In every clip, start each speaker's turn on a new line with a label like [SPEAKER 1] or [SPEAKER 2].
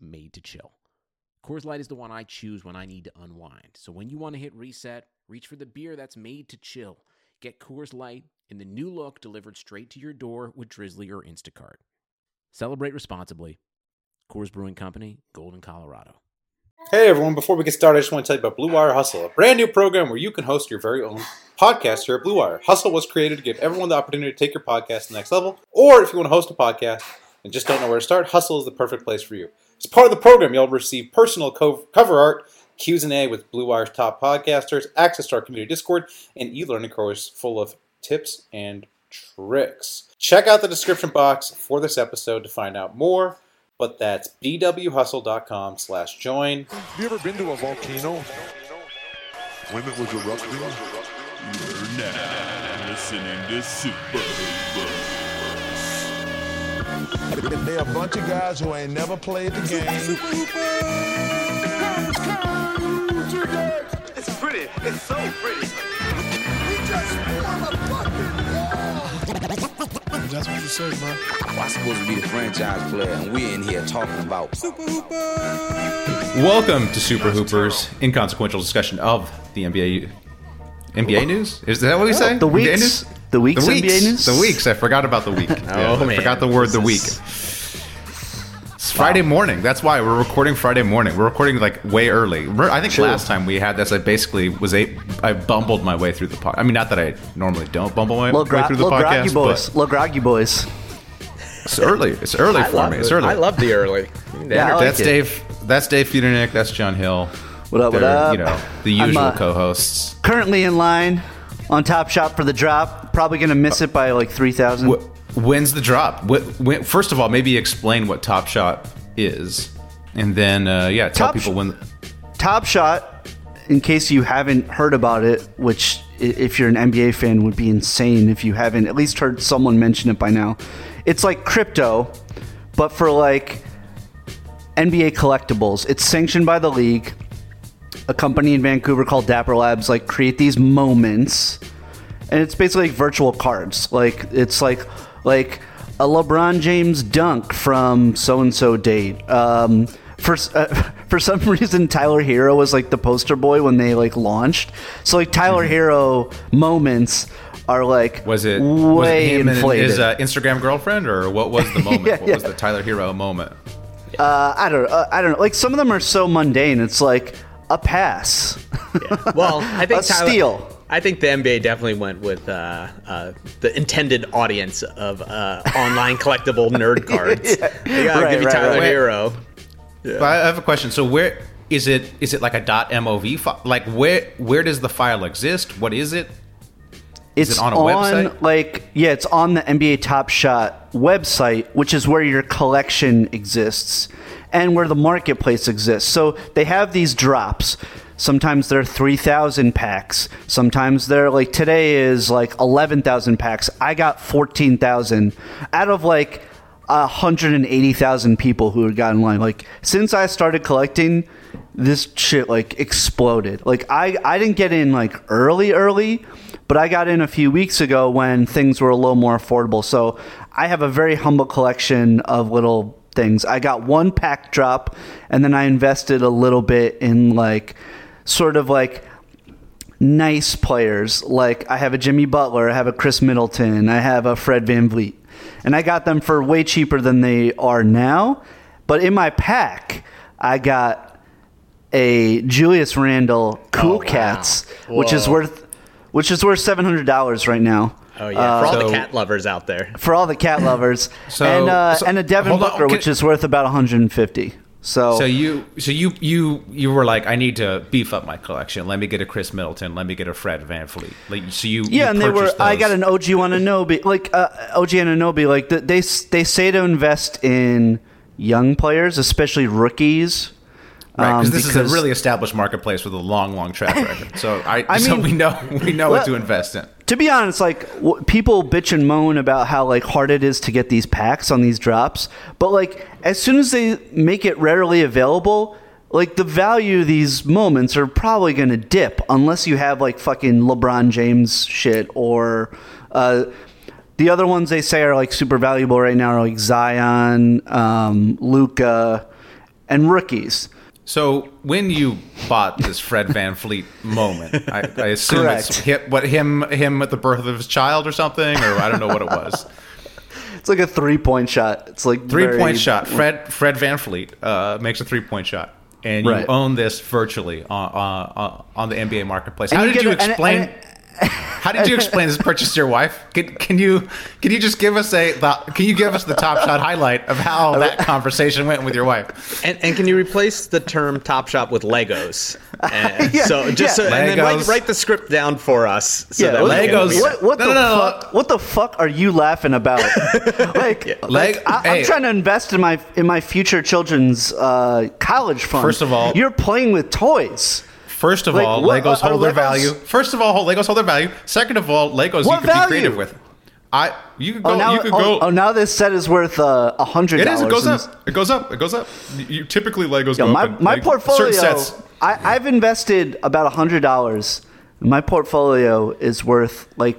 [SPEAKER 1] made to chill. Coors Light is the one I choose when I need to unwind. So when you want to hit reset, reach for the beer that's made to chill. Get Coors Light in the new look delivered straight to your door with Drizzly or Instacart. Celebrate responsibly. Coors Brewing Company, Golden, Colorado.
[SPEAKER 2] Hey everyone, before we get started, I just want to tell you about Blue Wire Hustle, a brand new program where you can host your very own podcast here at Blue Wire. Hustle was created to give everyone the opportunity to take your podcast to the next level, or if you want to host a podcast and just don't know where to start, Hustle is the perfect place for you. As part of the program, you'll receive personal co- cover art, Q&A with Blue Wire's top podcasters, access to our community Discord, and e-learning course full of tips and tricks. Check out the description box for this episode to find out more but that's bwhustle.com slash join.
[SPEAKER 3] Have you ever been to a volcano when it was erupting?
[SPEAKER 4] You're now listening to Super Hoopers.
[SPEAKER 3] They're a bunch of guys who ain't never played the game.
[SPEAKER 5] It's pretty. It's so pretty.
[SPEAKER 6] That's what you say, bro.
[SPEAKER 7] I'm supposed to be the franchise player, and we're in here talking about
[SPEAKER 8] Welcome to Super Hoopers, inconsequential discussion of the NBA NBA news. Is that what we say?
[SPEAKER 9] the
[SPEAKER 8] NBA
[SPEAKER 9] weeks.
[SPEAKER 8] News?
[SPEAKER 9] The weeks
[SPEAKER 8] the weeks.
[SPEAKER 9] NBA news?
[SPEAKER 8] The weeks. I forgot about the week. oh I
[SPEAKER 1] man.
[SPEAKER 8] forgot the word the week. It's Friday morning. That's why we're recording Friday morning. We're recording like way early. I think
[SPEAKER 9] Sure.
[SPEAKER 8] last time we had this, I basically was a I bumbled my way through the pod. I mean, not that I normally don't bumble my
[SPEAKER 9] Little,
[SPEAKER 8] way
[SPEAKER 9] gra-
[SPEAKER 8] through the
[SPEAKER 9] little groggy
[SPEAKER 8] podcast,
[SPEAKER 9] boys.
[SPEAKER 8] but
[SPEAKER 9] Little groggy boys.
[SPEAKER 8] it's early. It's early
[SPEAKER 1] I
[SPEAKER 8] for me. It's
[SPEAKER 1] it.
[SPEAKER 8] early.
[SPEAKER 1] I love the early.
[SPEAKER 9] Yeah, like
[SPEAKER 8] that's
[SPEAKER 9] it.
[SPEAKER 8] Dave. That's Dave Feudernick. That's John Hill.
[SPEAKER 9] What up, what
[SPEAKER 8] They're,
[SPEAKER 9] up?
[SPEAKER 8] You know the usual
[SPEAKER 9] uh,
[SPEAKER 8] co-hosts.
[SPEAKER 9] Currently in line on Top Shot for the drop. Probably going to miss it by like 3,000.
[SPEAKER 8] Wh- When's the drop? When, first of all, maybe explain what Top Shot is, and then uh, yeah, tell
[SPEAKER 9] Top
[SPEAKER 8] people when.
[SPEAKER 9] Top Shot, in case you haven't heard about it, which if you're an NBA fan would be insane if you haven't at least heard someone mention it by now. It's like crypto, but for like NBA collectibles. It's sanctioned by the league. A company in Vancouver called Dapper Labs like create these moments, and it's basically like virtual cards. Like it's like like a LeBron James dunk from so and so date. Um, for uh, for some reason, Tyler Herro was like the poster boy when they like launched. So like Tyler Herro moments are like
[SPEAKER 8] Mm-hmm. Was it was it him and
[SPEAKER 9] inflated.
[SPEAKER 8] his uh, Instagram girlfriend, or what was the moment?
[SPEAKER 9] Yeah,
[SPEAKER 8] what was the Tyler Herro moment?
[SPEAKER 9] uh, I don't uh, I don't know. Like some of them are so mundane. It's like a pass.
[SPEAKER 1] Well, I think
[SPEAKER 9] A
[SPEAKER 1] Tyler-
[SPEAKER 9] steal.
[SPEAKER 1] I think the NBA definitely went with uh, uh, the intended audience of uh, online collectible nerd cards. They gotta
[SPEAKER 9] Right,
[SPEAKER 1] give you
[SPEAKER 9] right,
[SPEAKER 1] Tyler
[SPEAKER 9] right.
[SPEAKER 1] Herro.
[SPEAKER 8] But I have a question. So where is it? Is it like a .mov file? Like where where does the file exist? What is it?
[SPEAKER 9] It's
[SPEAKER 8] it on a website?
[SPEAKER 9] Like, yeah, it's on the NBA Top Shot website, which is where your collection exists and where the marketplace exists. So they have these drops. Sometimes they're 3,000 packs. Sometimes they're like today is like 11,000 packs. I got 14,000 out of like 180,000 people who had gotten in line. Like since I started collecting, this shit like exploded. Like I I didn't get in like early early, but I got in a few weeks ago when things were a little more affordable. So I have a very humble collection of little things. I got one pack drop and then I invested a little bit in like sort of like nice players. Like I have a Jimmy Butler, I have a Khris Middleton, I have a Fred VanVleet. And I got them for way cheaper than they are now. But in my pack, I got a Julius Randle Cool
[SPEAKER 10] Oh, wow.
[SPEAKER 9] Cats, which is worth which is worth seven hundred dollars right now.
[SPEAKER 10] Oh yeah, for all
[SPEAKER 8] So-
[SPEAKER 10] the cat lovers out there.
[SPEAKER 9] for all the cat lovers,
[SPEAKER 8] So-
[SPEAKER 9] and uh,
[SPEAKER 8] so-
[SPEAKER 9] and a Devin
[SPEAKER 8] hold on,
[SPEAKER 9] Booker, which is worth about 150. So,
[SPEAKER 8] So you, so you, you, you were like, I need to beef up my collection. Let me get a Khris Middleton. Let me get a Fred VanVleet. Like, so you,
[SPEAKER 9] yeah,
[SPEAKER 8] you
[SPEAKER 9] and they were.
[SPEAKER 8] purchased
[SPEAKER 9] I got an OG Anunoby, like uh, OG Anunoby. Like th- they they say to invest in young players, especially rookies.
[SPEAKER 8] Right,
[SPEAKER 9] um,
[SPEAKER 8] because this is a really established marketplace with a long, long track record. So I,
[SPEAKER 9] I
[SPEAKER 8] so we know we know
[SPEAKER 9] Well-
[SPEAKER 8] what to invest in.
[SPEAKER 9] To be honest, like w- people bitch and moan about how like hard it is to get these packs on these drops, but like as soon as they make it rarely available, like the value of these moments are probably going to dip unless you have like fucking LeBron James shit or uh, the other ones they say are like super valuable right now are like Zion, um, Luka, and rookies.
[SPEAKER 8] So when you bought this Fred VanVleet moment, I, I assume it's
[SPEAKER 9] Correct.
[SPEAKER 8] hit, what him him at the birth of his child or something, or I don't know what it was.
[SPEAKER 9] It's like a three point shot. It's like
[SPEAKER 8] Three
[SPEAKER 9] very-
[SPEAKER 8] point shot. Fred Fred VanVleet uh, makes a three point shot, and you
[SPEAKER 9] Right.
[SPEAKER 8] own this virtually on on, on the NBA marketplace. How did
[SPEAKER 9] you
[SPEAKER 8] you
[SPEAKER 9] get a- and-
[SPEAKER 8] explain? How did you explain this purchase to your wife? Can, can you can you just give us a the, can you give us the top shot highlight of how that conversation went with your wife?
[SPEAKER 10] And, and can you replace the term Top Shot with Legos? And
[SPEAKER 9] Yeah,
[SPEAKER 10] so just
[SPEAKER 9] yeah.
[SPEAKER 10] so, and then write, write the script down for us. So
[SPEAKER 9] Yeah,
[SPEAKER 10] that we
[SPEAKER 9] what-
[SPEAKER 10] can-
[SPEAKER 8] Legos.
[SPEAKER 9] What, what
[SPEAKER 8] No,
[SPEAKER 9] the
[SPEAKER 8] no, no, no.
[SPEAKER 9] fuck? What the fuck are you laughing about? like,
[SPEAKER 8] Leg-
[SPEAKER 9] like, I,
[SPEAKER 8] hey.
[SPEAKER 9] I'm trying to invest in my in my future children's uh, college fund.
[SPEAKER 8] First of all-
[SPEAKER 9] you're playing with toys.
[SPEAKER 8] First of
[SPEAKER 9] Like,
[SPEAKER 8] all,
[SPEAKER 9] what-
[SPEAKER 8] Legos hold their
[SPEAKER 9] Legos-
[SPEAKER 8] value. First of all, Legos hold their value. Second of all, Legos
[SPEAKER 9] What
[SPEAKER 8] you
[SPEAKER 9] can
[SPEAKER 8] be creative with. I you could go
[SPEAKER 9] Oh now,
[SPEAKER 8] you could
[SPEAKER 9] oh,
[SPEAKER 8] go
[SPEAKER 9] oh, now this set is worth uh, a hundred.
[SPEAKER 8] It is. It goes up. It goes up. It goes up. You, typically Legos
[SPEAKER 9] Yo,
[SPEAKER 8] go
[SPEAKER 9] my
[SPEAKER 8] up.
[SPEAKER 9] my
[SPEAKER 8] like,
[SPEAKER 9] portfolio.
[SPEAKER 8] Certain sets.
[SPEAKER 9] I, I've invested about a hundred dollars. My portfolio is worth like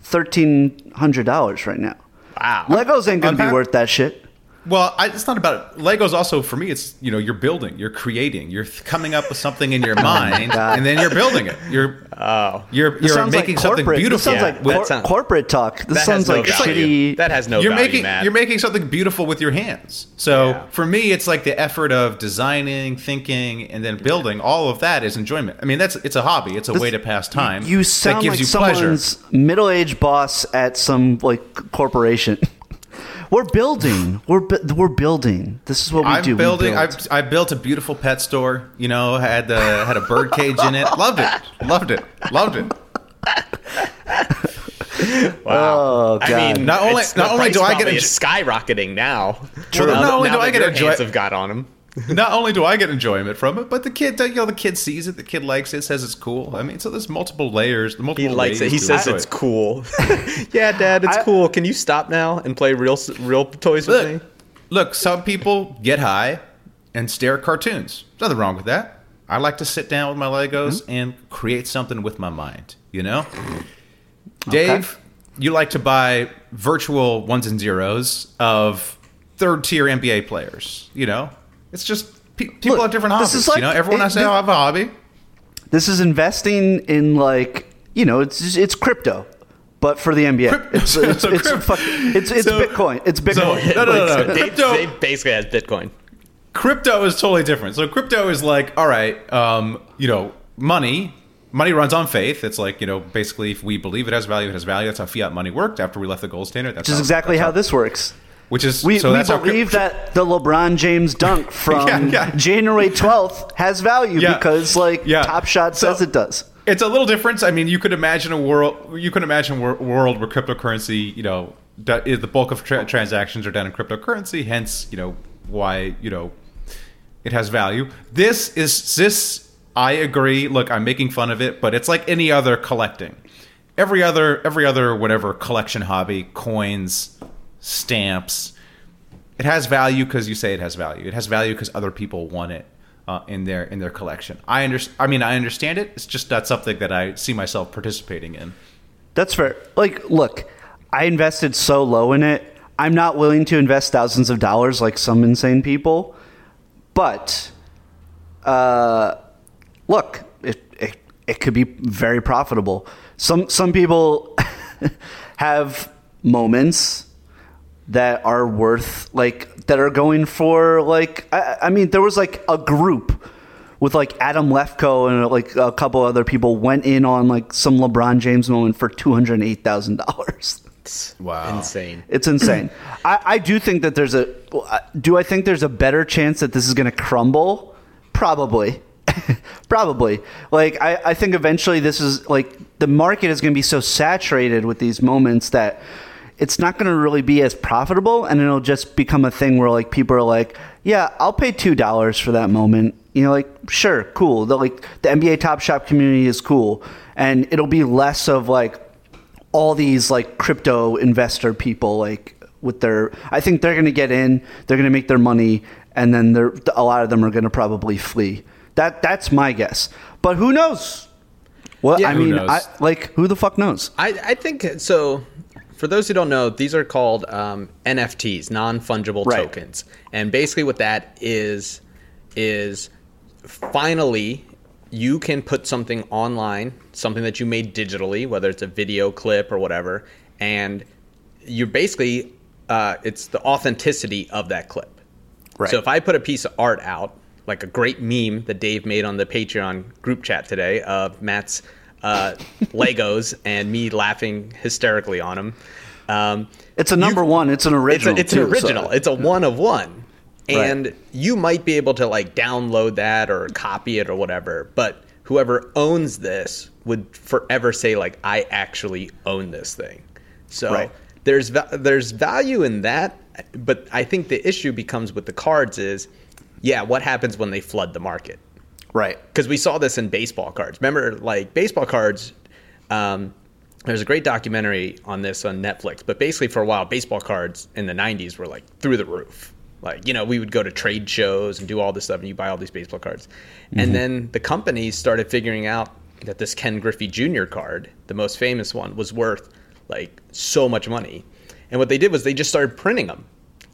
[SPEAKER 9] thirteen hundred dollars right now.
[SPEAKER 10] Wow.
[SPEAKER 9] Legos ain't gonna
[SPEAKER 8] Unpack-
[SPEAKER 9] be worth that shit.
[SPEAKER 8] Well, I, it's not about Legos. Also, for me, it's you know you're building, you're creating, you're th- coming up with something in your oh mind,
[SPEAKER 9] God.
[SPEAKER 8] and then you're building it. You're
[SPEAKER 10] Oh.
[SPEAKER 8] you're you're making
[SPEAKER 9] like
[SPEAKER 8] something
[SPEAKER 9] corporate.
[SPEAKER 8] beautiful.
[SPEAKER 9] This sounds
[SPEAKER 10] Yeah,
[SPEAKER 9] like
[SPEAKER 10] that
[SPEAKER 9] cor-
[SPEAKER 10] sound-
[SPEAKER 9] corporate talk. This
[SPEAKER 10] That
[SPEAKER 9] sounds
[SPEAKER 10] no
[SPEAKER 9] like
[SPEAKER 10] value.
[SPEAKER 9] shitty.
[SPEAKER 10] That has no
[SPEAKER 8] you're
[SPEAKER 10] value,
[SPEAKER 8] making
[SPEAKER 10] Matt.
[SPEAKER 8] you're making something beautiful with your hands. So
[SPEAKER 10] Yeah.
[SPEAKER 8] for me, it's like the effort of designing, thinking, and then building. All of that is enjoyment. I mean, that's it's a hobby. It's a way to pass time.
[SPEAKER 9] You
[SPEAKER 8] that
[SPEAKER 9] sound
[SPEAKER 8] gives
[SPEAKER 9] like
[SPEAKER 8] you pleasure.
[SPEAKER 9] someone's middle-aged boss at some like corporation. we're building. We're bu- we're building. This is what we do.
[SPEAKER 8] I'm
[SPEAKER 9] do. We
[SPEAKER 8] building. I,
[SPEAKER 9] build.
[SPEAKER 8] I built a beautiful pet store. You know, had the had a bird cage in it. Loved it. Loved it. Loved it.
[SPEAKER 9] oh god.
[SPEAKER 10] I mean,
[SPEAKER 8] Not only-
[SPEAKER 10] it's-
[SPEAKER 8] not only do I get
[SPEAKER 10] probably
[SPEAKER 8] a-
[SPEAKER 10] is skyrocketing now.
[SPEAKER 8] True.
[SPEAKER 10] Now
[SPEAKER 8] Not
[SPEAKER 10] that-
[SPEAKER 8] only
[SPEAKER 10] now
[SPEAKER 8] do I get
[SPEAKER 10] a
[SPEAKER 8] enjoy-
[SPEAKER 10] hands have got on them.
[SPEAKER 8] Not only do I get enjoyment from it, but the kid, you know, the kid sees it. The kid likes it. Says it's cool. I mean, so there's multiple layers. The multiple
[SPEAKER 10] He likes it. He says
[SPEAKER 8] enjoy
[SPEAKER 10] it's
[SPEAKER 8] it.
[SPEAKER 10] cool. yeah, Dad, it's
[SPEAKER 9] I-
[SPEAKER 10] cool. Can you stop now and play real real toys with me?
[SPEAKER 8] Look, look. Some people get high and stare at cartoons. There's nothing wrong with that. I like to sit down with my Legos hmm? and create something with my mind. You know, Dave, you like to buy virtual ones and zeros of third tier NBA players. You know, it's just pe- people
[SPEAKER 9] Look,
[SPEAKER 8] have different
[SPEAKER 9] this
[SPEAKER 8] hobbies.
[SPEAKER 9] is like-
[SPEAKER 8] you know, everyone
[SPEAKER 9] it-
[SPEAKER 8] has to have a hobby.
[SPEAKER 9] This is investing in like you know it's it's crypto, but for the NBA.
[SPEAKER 8] Crypt-
[SPEAKER 9] It's it's
[SPEAKER 8] so
[SPEAKER 9] it's,
[SPEAKER 8] crypt-
[SPEAKER 9] it's, it's
[SPEAKER 8] so-
[SPEAKER 9] Bitcoin. It's
[SPEAKER 8] So,
[SPEAKER 9] Bitcoin.
[SPEAKER 8] no, no, no, no.
[SPEAKER 10] Dave,
[SPEAKER 8] Crypto-
[SPEAKER 10] Dave basically has Bitcoin.
[SPEAKER 8] crypto is totally different. So crypto is like, all right, um, you know, money. Money runs on faith. It's like you know, basically, if we believe it has value, it has value. That's how fiat money worked after we left the gold standard. That's
[SPEAKER 9] Which is exactly
[SPEAKER 8] that's
[SPEAKER 9] how this works.
[SPEAKER 8] Which is
[SPEAKER 9] We,
[SPEAKER 8] so
[SPEAKER 9] we believe that the LeBron James dunk from
[SPEAKER 8] Yeah, yeah.
[SPEAKER 9] January 12th has value
[SPEAKER 8] Yeah.
[SPEAKER 9] because like. Top Shot
[SPEAKER 8] So-
[SPEAKER 9] says it does.
[SPEAKER 8] It's a little different. I mean, you could imagine a world. You could imagine a world where cryptocurrency, you know, is the bulk of tra- transactions are done in cryptocurrency. Hence, you know, why you know it has value. This is this. I agree. Look, I'm making fun of it, but it's like any other collecting. Every other, every other, whatever collection hobby, coins, stamps. It has value because you say it has value. It has value because other people want it uh, in their in their collection. I under, I mean, I understand it. It's just not something that I see myself participating in.
[SPEAKER 9] That's fair. Like, look, I invested so low in it. I'm not willing to invest thousands of dollars like some insane people. But, uh, look, it, it, it could be very profitable. Some, some people have moments that are worth, like, that are going for, like, I, I mean, there was like a group with like Adam Lefkoe and like a couple other people went in on like some LeBron James moment for two hundred eight thousand dollars.
[SPEAKER 8] Wow.
[SPEAKER 10] Insane.
[SPEAKER 9] It's insane. I, I do think that there's a. Do I think there's a better chance that this is going to crumble? Probably. Probably. Like, I, I think eventually this is like the market is going to be so saturated with these moments that it's not going to really be as profitable and it'll just become a thing where like people are like, yeah, I'll pay $2 for that moment. You know, like, sure, cool. The, like, the NBA Top Shot community is cool. And it'll be less of like, all these like crypto investor people like with their i think they're going to get in they're going to make their money and then they're, a lot of them are going to probably flee that that's my guess but who knows well
[SPEAKER 10] Yeah.
[SPEAKER 9] i mean? I, like who the fuck knows
[SPEAKER 10] I, I think so. For those who don't know, these are called um, NFTs, non-fungible
[SPEAKER 9] Right.
[SPEAKER 10] tokens, and basically what that is is finally you can put something online, something that you made digitally, whether it's a video clip or whatever, and you're basically uh, it's the authenticity of that clip.
[SPEAKER 9] Right.
[SPEAKER 10] So if I put a piece of art out, like a great meme that Dave made on the Patreon group chat today of Matt's uh, Legos and me laughing hysterically on them. Um,
[SPEAKER 9] it's a number one it's an original
[SPEAKER 10] it's, a, it's
[SPEAKER 9] too,
[SPEAKER 10] an
[SPEAKER 9] so-
[SPEAKER 10] original. It's a one of one.
[SPEAKER 9] Right.
[SPEAKER 10] And you might be able to like download that or copy it or whatever, but whoever owns this would forever say like I actually own this thing. So
[SPEAKER 9] Right.
[SPEAKER 10] there's there's value in that, but I think the issue becomes with the cards is yeah, what happens when they flood the market?
[SPEAKER 9] Right
[SPEAKER 10] because we saw this in baseball cards. Remember, like baseball cards. Um, there's a great documentary on this on Netflix, but basically for a while, baseball cards in the '90s were like through the roof. Like you know, we would go to trade shows and do all this stuff, and you buy all these baseball cards. And then the companies started figuring out that this Ken Griffey Jr. card, the most famous one, was worth like so much money. And what they did was they just started printing them.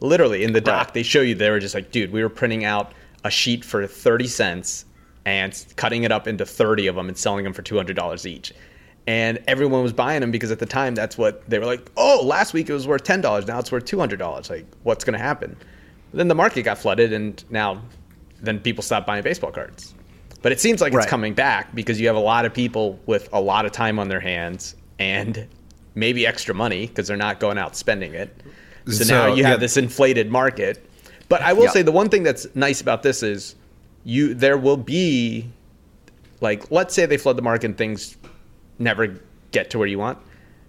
[SPEAKER 10] Literally in the doc, they show you they were just like, dude, we were printing out a sheet for 30 cents and cutting it up into 30 of them and selling them for $200 each. And everyone was buying them because at the time that's what they were like, oh, last week it was worth $10. Now it's worth $200. Like, what's going to happen? Then the market got flooded and now then people stopped buying baseball cards. But it seems like
[SPEAKER 9] Right.
[SPEAKER 10] it's coming back because you have a lot of people with a lot of time on their hands and maybe extra money because they're not going out spending it. So,
[SPEAKER 8] So,
[SPEAKER 10] now you
[SPEAKER 8] yeah.
[SPEAKER 10] have this inflated market. But I will
[SPEAKER 9] Yeah.
[SPEAKER 10] say the one thing that's nice about this is you there will be like let's say they flood the market and things never get to where you want.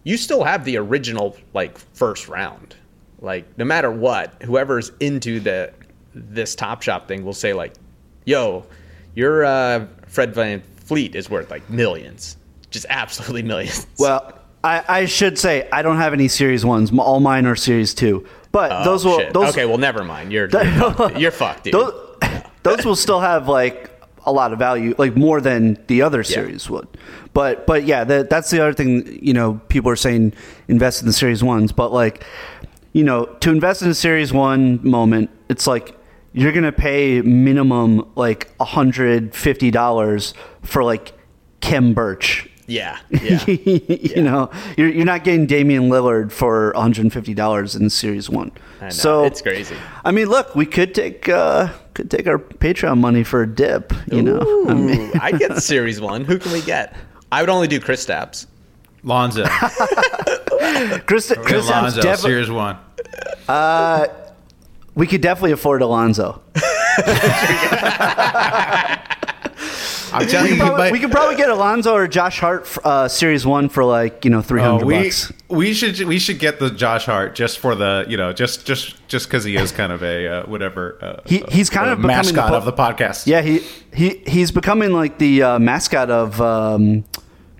[SPEAKER 10] You still have the original like first round. Like no matter what, whoever's into the this Top Shot thing will say like, "Yo, your uh, Fred VanVleet is worth like millions, just absolutely millions."
[SPEAKER 9] well I, I should say i don't have any series ones all mine are series two but
[SPEAKER 10] Oh,
[SPEAKER 9] those will those
[SPEAKER 10] okay, well, never mind. You're you're fucked, dude. You're fucked, dude.
[SPEAKER 9] those, those will still have like a lot of value, like more than the other series would. But but yeah, that, that's the other thing. You know, people are saying invest in the series ones, but like you know, to invest in a series one moment, it's like you're gonna pay minimum like hundred fifty dollars for like Kem Birch.
[SPEAKER 10] Yeah, yeah.
[SPEAKER 9] you know, you're, you're not getting Damian Lillard for $150 in Series One.
[SPEAKER 10] I know,
[SPEAKER 9] so
[SPEAKER 10] it's crazy.
[SPEAKER 9] I mean, look, we could take uh, could take our Patreon money for a dip. You know, I mean,
[SPEAKER 10] Ooh, I get series one. Who can we get? I would only do Chris Stapps.
[SPEAKER 8] Lonzo.
[SPEAKER 9] Chris, Chris
[SPEAKER 8] Lonzo,
[SPEAKER 9] defi-
[SPEAKER 8] Series 1.
[SPEAKER 9] Uh, we could definitely afford Alonzo.
[SPEAKER 8] I'm telling you,
[SPEAKER 9] Probably- we could probably get Alonzo or Josh Hart uh, Series One for like you know three
[SPEAKER 8] Oh,
[SPEAKER 9] hundred
[SPEAKER 8] we
[SPEAKER 9] bucks.
[SPEAKER 8] we should we should get the Josh Hart just for the you know just just just because he is kind of a uh, whatever uh,
[SPEAKER 9] He- he's kind
[SPEAKER 8] uh,
[SPEAKER 9] of becoming
[SPEAKER 8] mascot
[SPEAKER 9] the po-
[SPEAKER 8] of the podcast.
[SPEAKER 9] Yeah, he he he's becoming like the uh, mascot of um,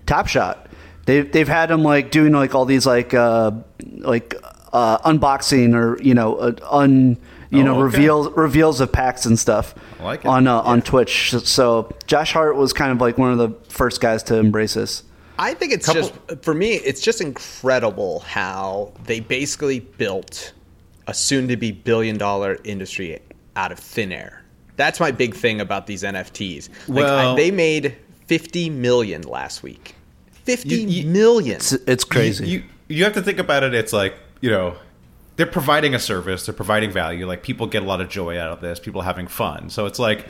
[SPEAKER 9] Top Shot. They've they've had him like doing like all these like uh, like uh, unboxing or you know uh, un you
[SPEAKER 8] Oh,
[SPEAKER 9] know
[SPEAKER 8] okay.
[SPEAKER 9] reveals reveals of packs and stuff
[SPEAKER 8] like
[SPEAKER 9] on uh, on Twitch. So Josh Hart was kind of like one of the first guys to embrace this.
[SPEAKER 10] I think it's
[SPEAKER 8] Couple-
[SPEAKER 10] just for me. It's just incredible how they basically built a soon-to-be billion-dollar industry out of thin air. That's my big thing about these NFTs. Like,
[SPEAKER 8] Well-
[SPEAKER 10] I- they made fifty million last week. Fifty
[SPEAKER 8] You- you-
[SPEAKER 10] million.
[SPEAKER 9] It's, it's crazy.
[SPEAKER 8] You, you you have to think about it. It's like you know they're providing a service. They're providing value. Like people get a lot of joy out of this. People are having fun. So it's like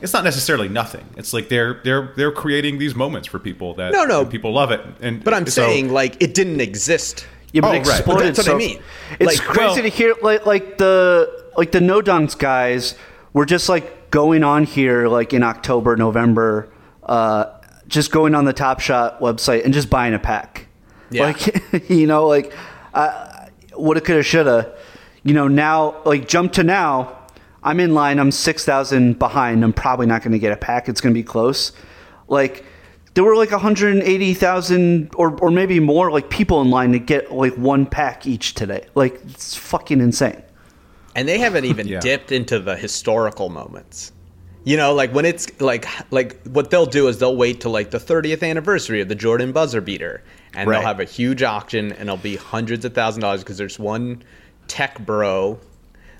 [SPEAKER 8] it's not necessarily nothing. It's like they're they're they're creating these moments for people that
[SPEAKER 10] No, no.
[SPEAKER 8] and people love it. And
[SPEAKER 10] But I'm
[SPEAKER 8] so-
[SPEAKER 10] saying like it didn't exist.
[SPEAKER 9] Yeah, but
[SPEAKER 8] Oh,
[SPEAKER 9] it
[SPEAKER 8] right. But
[SPEAKER 10] that's what I mean.
[SPEAKER 9] It's
[SPEAKER 10] Like,
[SPEAKER 9] crazy
[SPEAKER 8] well-
[SPEAKER 9] to hear like like the like the no dunks guys were just like going on here like in October, November, uh, just going on the Top Shot website and just buying a pack.
[SPEAKER 10] Yeah.
[SPEAKER 9] Like you know, like uh, woulda, coulda, shoulda. You know, now like jump to now. I'm in line. I'm six thousand behind. I'm probably not going to get a pack. It's going to be close. Like there were like 180,000 or or maybe more like people in line to get like one pack each today. Like it's fucking insane.
[SPEAKER 10] and they haven't even
[SPEAKER 8] Yeah.
[SPEAKER 10] dipped into the historical moments. You know, like when it's like like what they'll do is they'll wait till like the 30th anniversary of the Jordan buzzer beater, and
[SPEAKER 9] Right.
[SPEAKER 10] they'll have a huge auction, and it'll be hundreds of thousand dollars because there's one tech bro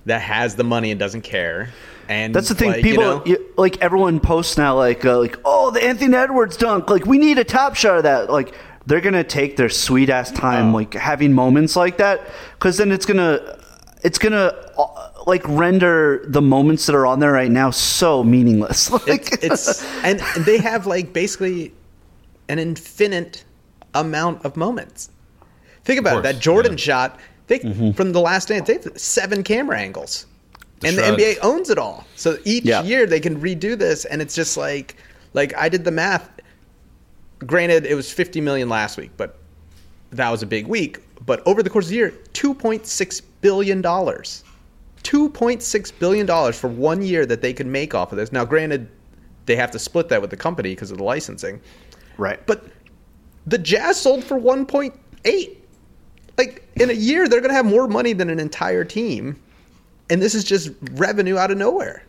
[SPEAKER 10] that has the money and doesn't care. And
[SPEAKER 9] That's the thing.
[SPEAKER 10] like, you
[SPEAKER 9] people
[SPEAKER 10] know,
[SPEAKER 9] you- like everyone posts now like uh, like oh the Anthony Edwards dunk. Like we need a top shot of that. Like they're gonna take their sweet ass time
[SPEAKER 10] Oh.
[SPEAKER 9] like having moments like that because then it's gonna it's gonna uh, like render the moments that are on there right now so meaningless. Like
[SPEAKER 10] it's, it's and they have like basically an infinite amount of moments. Think about it. That Jordan
[SPEAKER 8] yeah.
[SPEAKER 10] shot they,
[SPEAKER 9] Mm-hmm.
[SPEAKER 10] from the last dance. They have seven camera angles,
[SPEAKER 8] The
[SPEAKER 10] and the NBA owns it all. So each
[SPEAKER 9] Yeah.
[SPEAKER 10] year they can redo this, and it's just like like I did the math. Granted, it was 50 million last week, but that was a big week. But over the course of the year, 2.6 billion dollars. 2.6 billion dollars for one year that they could make off of this. Now, granted, they have to split that with the company because of the licensing.
[SPEAKER 9] right.
[SPEAKER 10] But the Jazz sold for 1.8. Like in a year, they're going to have more money than an entire team, and this is just revenue out of nowhere.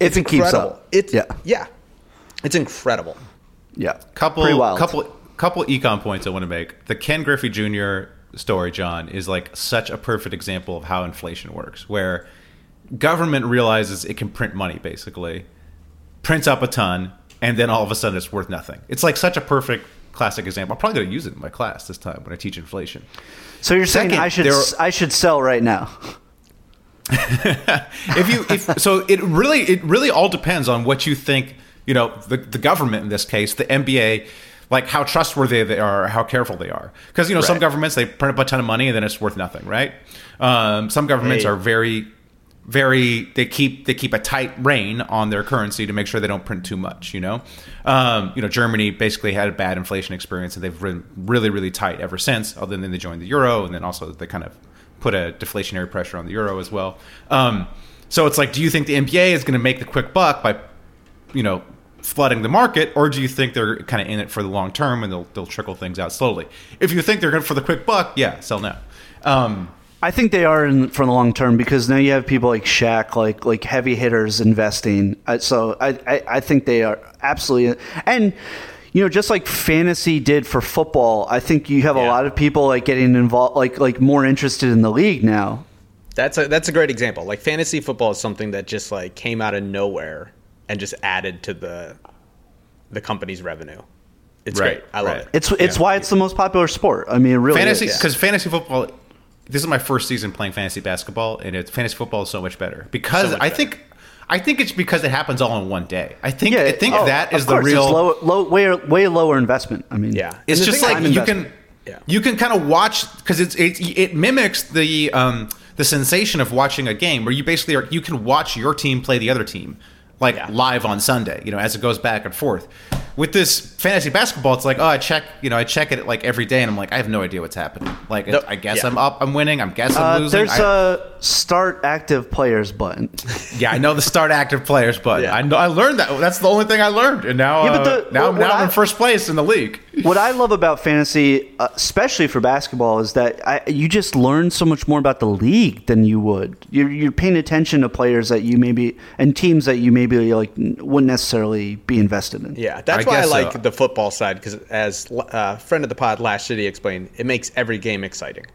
[SPEAKER 9] It's, it keeps
[SPEAKER 10] Incredible.
[SPEAKER 9] up,
[SPEAKER 10] It's
[SPEAKER 9] yeah,
[SPEAKER 10] yeah, it's incredible.
[SPEAKER 9] yeah,
[SPEAKER 8] couple
[SPEAKER 9] wild.
[SPEAKER 8] couple couple econ points I want to make. The Ken Griffey Jr. story, John, is like such a perfect example of how inflation works, where government realizes it can print money basically, prints up a ton, and then all of a sudden it's worth nothing. It's like such a perfect classic example. I'm probably going to use it in my class this time when I teach inflation.
[SPEAKER 9] So you're saying I should s I should sell right now?
[SPEAKER 8] if you if so it really it really all depends on what you think you know the, the government in this case the nba like how trustworthy they are how careful they are because you know some governments they print up a ton of money and then it's worth nothing right um, some governments
[SPEAKER 10] Hey.
[SPEAKER 8] are very very they keep they keep a tight rein on their currency to make sure they don't print too much you know? Um, you know germany basically had a bad inflation experience and they've been really really tight ever since other than they joined the euro and then also they kind of put a deflationary pressure on the euro as well. Um, so it's like do you think the nba is going to make the quick buck by you know flooding the market or do you think they're kind of in it for the long term and they'll, they'll trickle things out slowly? If you think they're good for the quick buck yeah sell now. Um,
[SPEAKER 9] I think they are in for the long term because now you have people like Shaq, like like heavy hitters investing. Uh, So I, I I think they are absolutely and you know just like fantasy did for football. I think you have a lot of people like getting involved, like like more interested in the league now.
[SPEAKER 10] That's a that's a great example. Like fantasy football is something that just like came out of nowhere and just added to the the company's revenue. It's
[SPEAKER 8] Right,
[SPEAKER 10] great. I love
[SPEAKER 8] right.
[SPEAKER 10] it.
[SPEAKER 9] It's it's
[SPEAKER 8] Yeah.
[SPEAKER 9] why it's the most popular sport. I mean, it really
[SPEAKER 8] fantasy
[SPEAKER 9] is.
[SPEAKER 8] because fantasy football this is my first season playing fantasy basketball and it's fantasy football is so much better because
[SPEAKER 10] So much
[SPEAKER 8] i
[SPEAKER 10] better.
[SPEAKER 8] think i think it's because it happens all in one day i think
[SPEAKER 9] Yeah,
[SPEAKER 8] i think
[SPEAKER 9] oh,
[SPEAKER 8] that
[SPEAKER 9] of
[SPEAKER 8] the
[SPEAKER 9] course,
[SPEAKER 8] real
[SPEAKER 9] it's low, low, way way lower investment. I mean,
[SPEAKER 10] Yeah.
[SPEAKER 8] it's just like you can
[SPEAKER 10] Yeah.
[SPEAKER 8] you can kind of watch because it's it, it mimics the um the sensation of watching a game where you basically are you can watch your team play the other team like
[SPEAKER 10] Yeah.
[SPEAKER 8] live on Sunday you know as it goes back and forth with this fantasy basketball it's like oh I check you know I check it like every day and I'm like I have no idea what's happening like
[SPEAKER 10] No,
[SPEAKER 8] I guess
[SPEAKER 10] yeah.
[SPEAKER 8] I'm up I'm winning I'm guessing
[SPEAKER 9] Uh,
[SPEAKER 8] I'm losing
[SPEAKER 9] there's
[SPEAKER 8] I-
[SPEAKER 9] a start active players button.
[SPEAKER 8] yeah I know the start active players button.
[SPEAKER 10] Yeah.
[SPEAKER 8] I know I learned that that's the only thing I learned and now
[SPEAKER 9] Yeah, but
[SPEAKER 8] uh,
[SPEAKER 9] the-
[SPEAKER 8] now
[SPEAKER 9] what-
[SPEAKER 8] now
[SPEAKER 9] what
[SPEAKER 8] I'm in first place in the league
[SPEAKER 9] what I love about fantasy, uh, especially for basketball, is that I, you just learn so much more about the league than you would. You're, you're paying attention to players that you maybe and teams that you maybe like wouldn't necessarily be invested in.
[SPEAKER 10] Yeah, that's
[SPEAKER 8] I
[SPEAKER 10] why I like
[SPEAKER 8] so.
[SPEAKER 10] the football side because, as uh, friend of the pod, Last City explained, it makes every game exciting.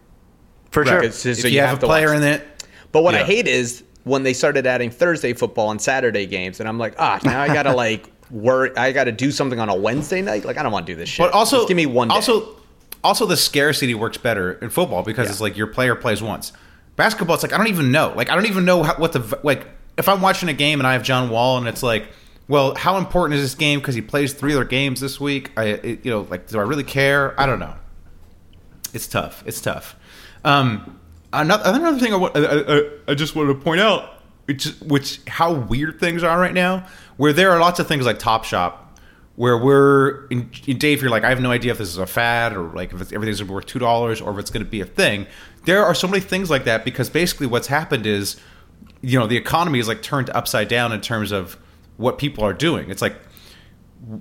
[SPEAKER 9] for sure.
[SPEAKER 10] It's just-
[SPEAKER 8] if
[SPEAKER 10] so
[SPEAKER 8] you, have, a player in it
[SPEAKER 10] But what I hate is when they started adding Thursday football and Saturday games, and I'm like, ah, now I gotta like work. I gotta do something on a Wednesday night. Like I don't want to do this shit.
[SPEAKER 8] But also,
[SPEAKER 10] Just give me one. Day.
[SPEAKER 8] Also, also the scarcity works better in football because
[SPEAKER 10] Yeah.
[SPEAKER 8] it's like your player plays once. Basketball, it's like I don't even know. Like I don't even know how, what the like. If I'm watching a game and I have John Wall and it's like well, how important is this game because he plays three other games this week? I, it, you know, like, do I really care? I don't know. It's tough. It's tough. Um, another, another thing I, I, I, I just wanted to point out, which, which how weird things are right now, where there are lots of things like Top Shot where we're in, in Dave, you're like, I have no idea if this is a fad or like if everything's gonna be worth two dollars or if it's going to be a thing. There are so many things like that because basically what's happened is, you know, the economy is like turned upside down in terms of what people are doing. It's like,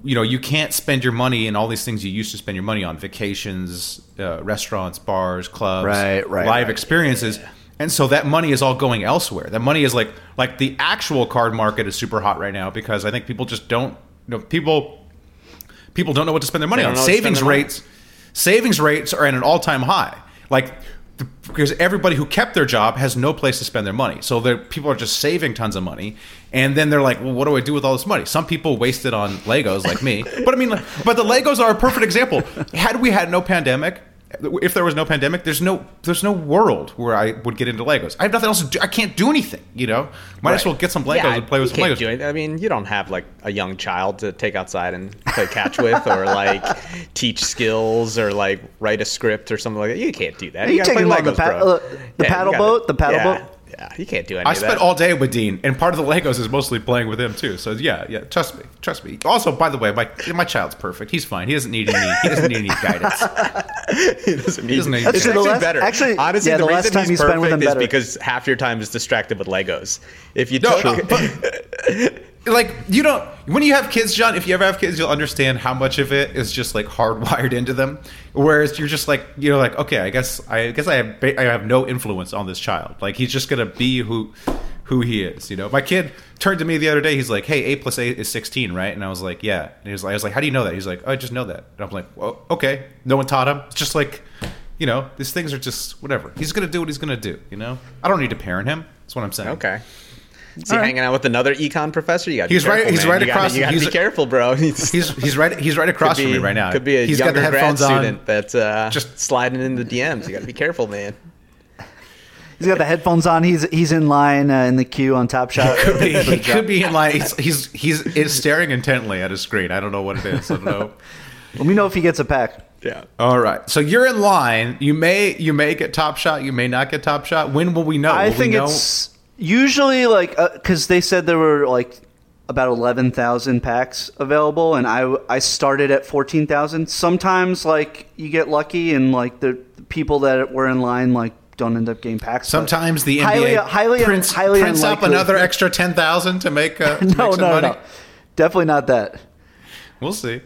[SPEAKER 8] you know, you can't spend your money in all these things you used to spend your money on: vacations, uh, restaurants, bars, clubs,
[SPEAKER 9] Right, right,
[SPEAKER 8] live
[SPEAKER 9] right.
[SPEAKER 8] experiences. And so that money is all going elsewhere. That money is like like the actual card market is super hot right now because I think people just don't you know people people don't know what to spend their money on.
[SPEAKER 10] don't know what to
[SPEAKER 8] Savings
[SPEAKER 10] their money.
[SPEAKER 8] rates savings rates are at an all-time high. Like the, because everybody who kept their job has no place to spend their money. So they're- people are just saving tons of money and then they're like, "Well, what do I do with all this money?" Some people waste it on Legos like me. But I mean like, but the Legos are a perfect example. Had we had no pandemic, if there was no pandemic, there's no there's no world where I would get into Legos. I have nothing else to do. I can't do anything, you know. Might as well get some Legos
[SPEAKER 10] Yeah,
[SPEAKER 8] and play with
[SPEAKER 10] you
[SPEAKER 8] some
[SPEAKER 10] can't
[SPEAKER 8] Legos.
[SPEAKER 10] do it. I mean, you don't have like a young child to take outside and play catch with, or like teach skills, or like write a script or something like that. You can't do that.
[SPEAKER 9] Are You
[SPEAKER 10] gotta
[SPEAKER 9] take
[SPEAKER 10] play
[SPEAKER 9] him the
[SPEAKER 10] Legos,
[SPEAKER 9] pa- uh, the
[SPEAKER 10] you
[SPEAKER 9] paddle
[SPEAKER 10] gotta-
[SPEAKER 9] boat, the paddle
[SPEAKER 10] yeah,
[SPEAKER 9] boat.
[SPEAKER 10] Yeah, you can't do anything.
[SPEAKER 8] I
[SPEAKER 10] of
[SPEAKER 8] spent
[SPEAKER 10] that.
[SPEAKER 8] all day with Dean, and part of the Legos is mostly playing with him too. So yeah, yeah, trust me, trust me. Also, by the way, my my child's perfect. He's fine. He doesn't need any. He doesn't need any guidance.
[SPEAKER 10] He doesn't need-
[SPEAKER 8] doesn't need- Actually,
[SPEAKER 9] the
[SPEAKER 10] actually
[SPEAKER 9] last-
[SPEAKER 10] better.
[SPEAKER 9] actually,
[SPEAKER 10] honestly,
[SPEAKER 9] yeah,
[SPEAKER 10] the,
[SPEAKER 9] the last
[SPEAKER 10] reason
[SPEAKER 9] time
[SPEAKER 10] he's
[SPEAKER 9] you spent with
[SPEAKER 10] perfect
[SPEAKER 9] him
[SPEAKER 10] is
[SPEAKER 9] better.
[SPEAKER 10] because half your time is distracted with Legos. If you
[SPEAKER 8] No,
[SPEAKER 10] took,
[SPEAKER 8] but like you don't. When you have kids, John, if you ever have kids, you'll understand how much of it is just like hardwired into them. Whereas you're just like you know, like okay, I guess I guess I have I have no influence on this child. Like he's just gonna be who who he is. You know, my kid turned to me the other day. He's like, "Hey, eight plus eight is 16, right?" And I was like, "Yeah." And he was like, "I was like, how do you know that?" He's like, oh, "I just know that." And I'm like, "Well, okay." No one taught him. It's just like. You know, these things are just whatever. He's gonna do what he's gonna do. You know, I don't need to parent him. That's what I'm saying.
[SPEAKER 10] okay. Is he hanging out with another econ professor? You got.
[SPEAKER 8] He's right-
[SPEAKER 10] Careful,
[SPEAKER 8] he's
[SPEAKER 10] man.
[SPEAKER 8] right
[SPEAKER 10] you gotta-
[SPEAKER 8] across-
[SPEAKER 10] You got to be careful, bro. He's,
[SPEAKER 8] He's he's right he's right across
[SPEAKER 10] could
[SPEAKER 8] from me right now.
[SPEAKER 10] Could be a
[SPEAKER 8] he's
[SPEAKER 10] younger
[SPEAKER 8] got the
[SPEAKER 10] grad
[SPEAKER 8] headphones on.
[SPEAKER 10] student that's uh,
[SPEAKER 8] Just-
[SPEAKER 10] just sliding in the DMs. You got to be careful, man.
[SPEAKER 9] He's got the headphones on. He's he's in line uh, in the queue on Top Shot.
[SPEAKER 8] Could be, he could be in line. he's he's he's is staring intently at his screen. I don't know what it is. I don't know.
[SPEAKER 9] Let me know if he gets a pack.
[SPEAKER 10] Yeah.
[SPEAKER 8] All right, so you're in line. You may you may get top shot. You may not get top shot. When will we know?
[SPEAKER 9] I
[SPEAKER 8] Will we
[SPEAKER 9] think
[SPEAKER 8] know?
[SPEAKER 9] it's usually like because they said there were like about eleven thousand packs available, and I I started at fourteen thousand. Sometimes like you get lucky, and like the, people that were in line like don't end up getting packs.
[SPEAKER 8] Sometimes the NBA
[SPEAKER 9] highly highly
[SPEAKER 8] prints,
[SPEAKER 9] highly
[SPEAKER 8] prints up another extra ten thousand to make uh, to
[SPEAKER 9] no
[SPEAKER 8] make
[SPEAKER 9] no
[SPEAKER 8] money.
[SPEAKER 9] no definitely not that.
[SPEAKER 8] We'll see.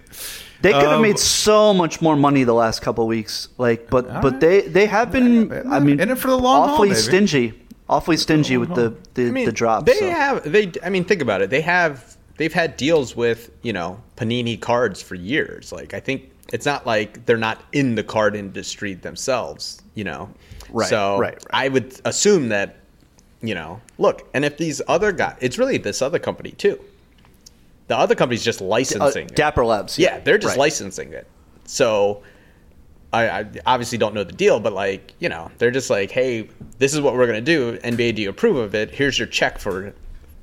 [SPEAKER 9] They could have
[SPEAKER 8] Um,
[SPEAKER 9] made so much more money the last couple weeks. Like, but but they they have been. I mean,
[SPEAKER 8] In it for the long haul,
[SPEAKER 9] awfully
[SPEAKER 8] baby.
[SPEAKER 9] stingy, awfully stingy with the the,
[SPEAKER 10] I mean,
[SPEAKER 9] the drops.
[SPEAKER 10] They
[SPEAKER 9] so.
[SPEAKER 10] have they. I mean, think about it. They have they've had deals with you know Panini cards for years. Like I think it's not like they're not in the card industry themselves. You know,
[SPEAKER 9] Right,
[SPEAKER 10] So
[SPEAKER 9] right, right.
[SPEAKER 10] I would assume that you know. Look, and if these other guys, it's really this other company too. The other company's just
[SPEAKER 9] Uh,
[SPEAKER 10] licensing. it.
[SPEAKER 9] Dapper Labs.
[SPEAKER 10] Yeah, they're just
[SPEAKER 9] Right.
[SPEAKER 10] licensing it. So I, I obviously don't know the deal, but like you know, they're just like, hey, this is what we're gonna do. NBA, do you approve of it? Here's your check for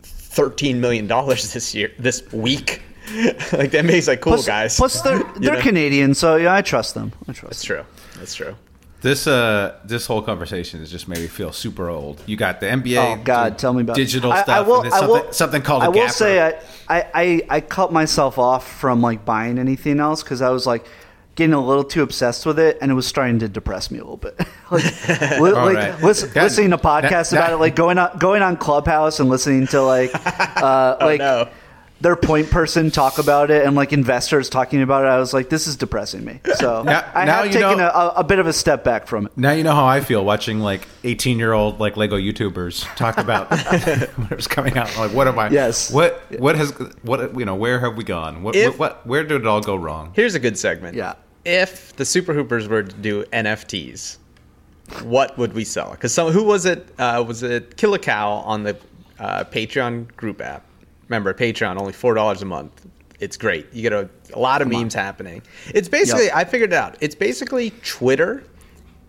[SPEAKER 10] thirteen million dollars this year, this week. like the NBA's like, cool
[SPEAKER 9] Plus,
[SPEAKER 10] guys.
[SPEAKER 9] plus they're they're
[SPEAKER 10] know?
[SPEAKER 9] Canadian, so yeah, I trust them. I trust. Them.
[SPEAKER 10] That's
[SPEAKER 9] them.
[SPEAKER 10] true. That's true.
[SPEAKER 8] This uh this whole conversation has just made me feel super old. You got the NBA.
[SPEAKER 9] Oh God, tell me about
[SPEAKER 8] digital
[SPEAKER 9] I-
[SPEAKER 8] stuff.
[SPEAKER 9] I, will.
[SPEAKER 8] and then
[SPEAKER 9] I
[SPEAKER 8] something,
[SPEAKER 9] will.
[SPEAKER 8] something called a
[SPEAKER 9] I will
[SPEAKER 8] gapper.
[SPEAKER 9] say I, I, I, I cut myself off from like buying anything else because I was like getting a little too obsessed with it, and it was starting to depress me a little bit. like, li- like
[SPEAKER 8] right.
[SPEAKER 9] listen,
[SPEAKER 8] That-
[SPEAKER 9] listening to podcasts
[SPEAKER 8] that-
[SPEAKER 9] about it, like going on going on Clubhouse and listening to like uh, like.
[SPEAKER 10] no.
[SPEAKER 9] Their point person talk about it and like investors talking about it. I was like, this is depressing me. So
[SPEAKER 8] Now-
[SPEAKER 9] I
[SPEAKER 8] now
[SPEAKER 9] have taken
[SPEAKER 8] know-
[SPEAKER 9] a, a bit of a step back from it.
[SPEAKER 8] Now you know how I feel watching like eighteen year old like Lego YouTubers talk about whatever's coming out. Like, what am I?
[SPEAKER 9] Yes.
[SPEAKER 8] What what has what you know? Where have we gone? What
[SPEAKER 10] If-
[SPEAKER 8] what, what where did it all go wrong?
[SPEAKER 10] Here's a good segment.
[SPEAKER 9] Yeah.
[SPEAKER 10] If the Super Hoopers were to do NFTs, what would we sell? Because some who was it? Uh, was it Kill a Cow on the uh, Patreon group app? Remember, Patreon only four dollars a month. It's great. You get a, a lot of memes happening. It's basically
[SPEAKER 9] Yep.
[SPEAKER 10] I figured it out. It's basically Twitter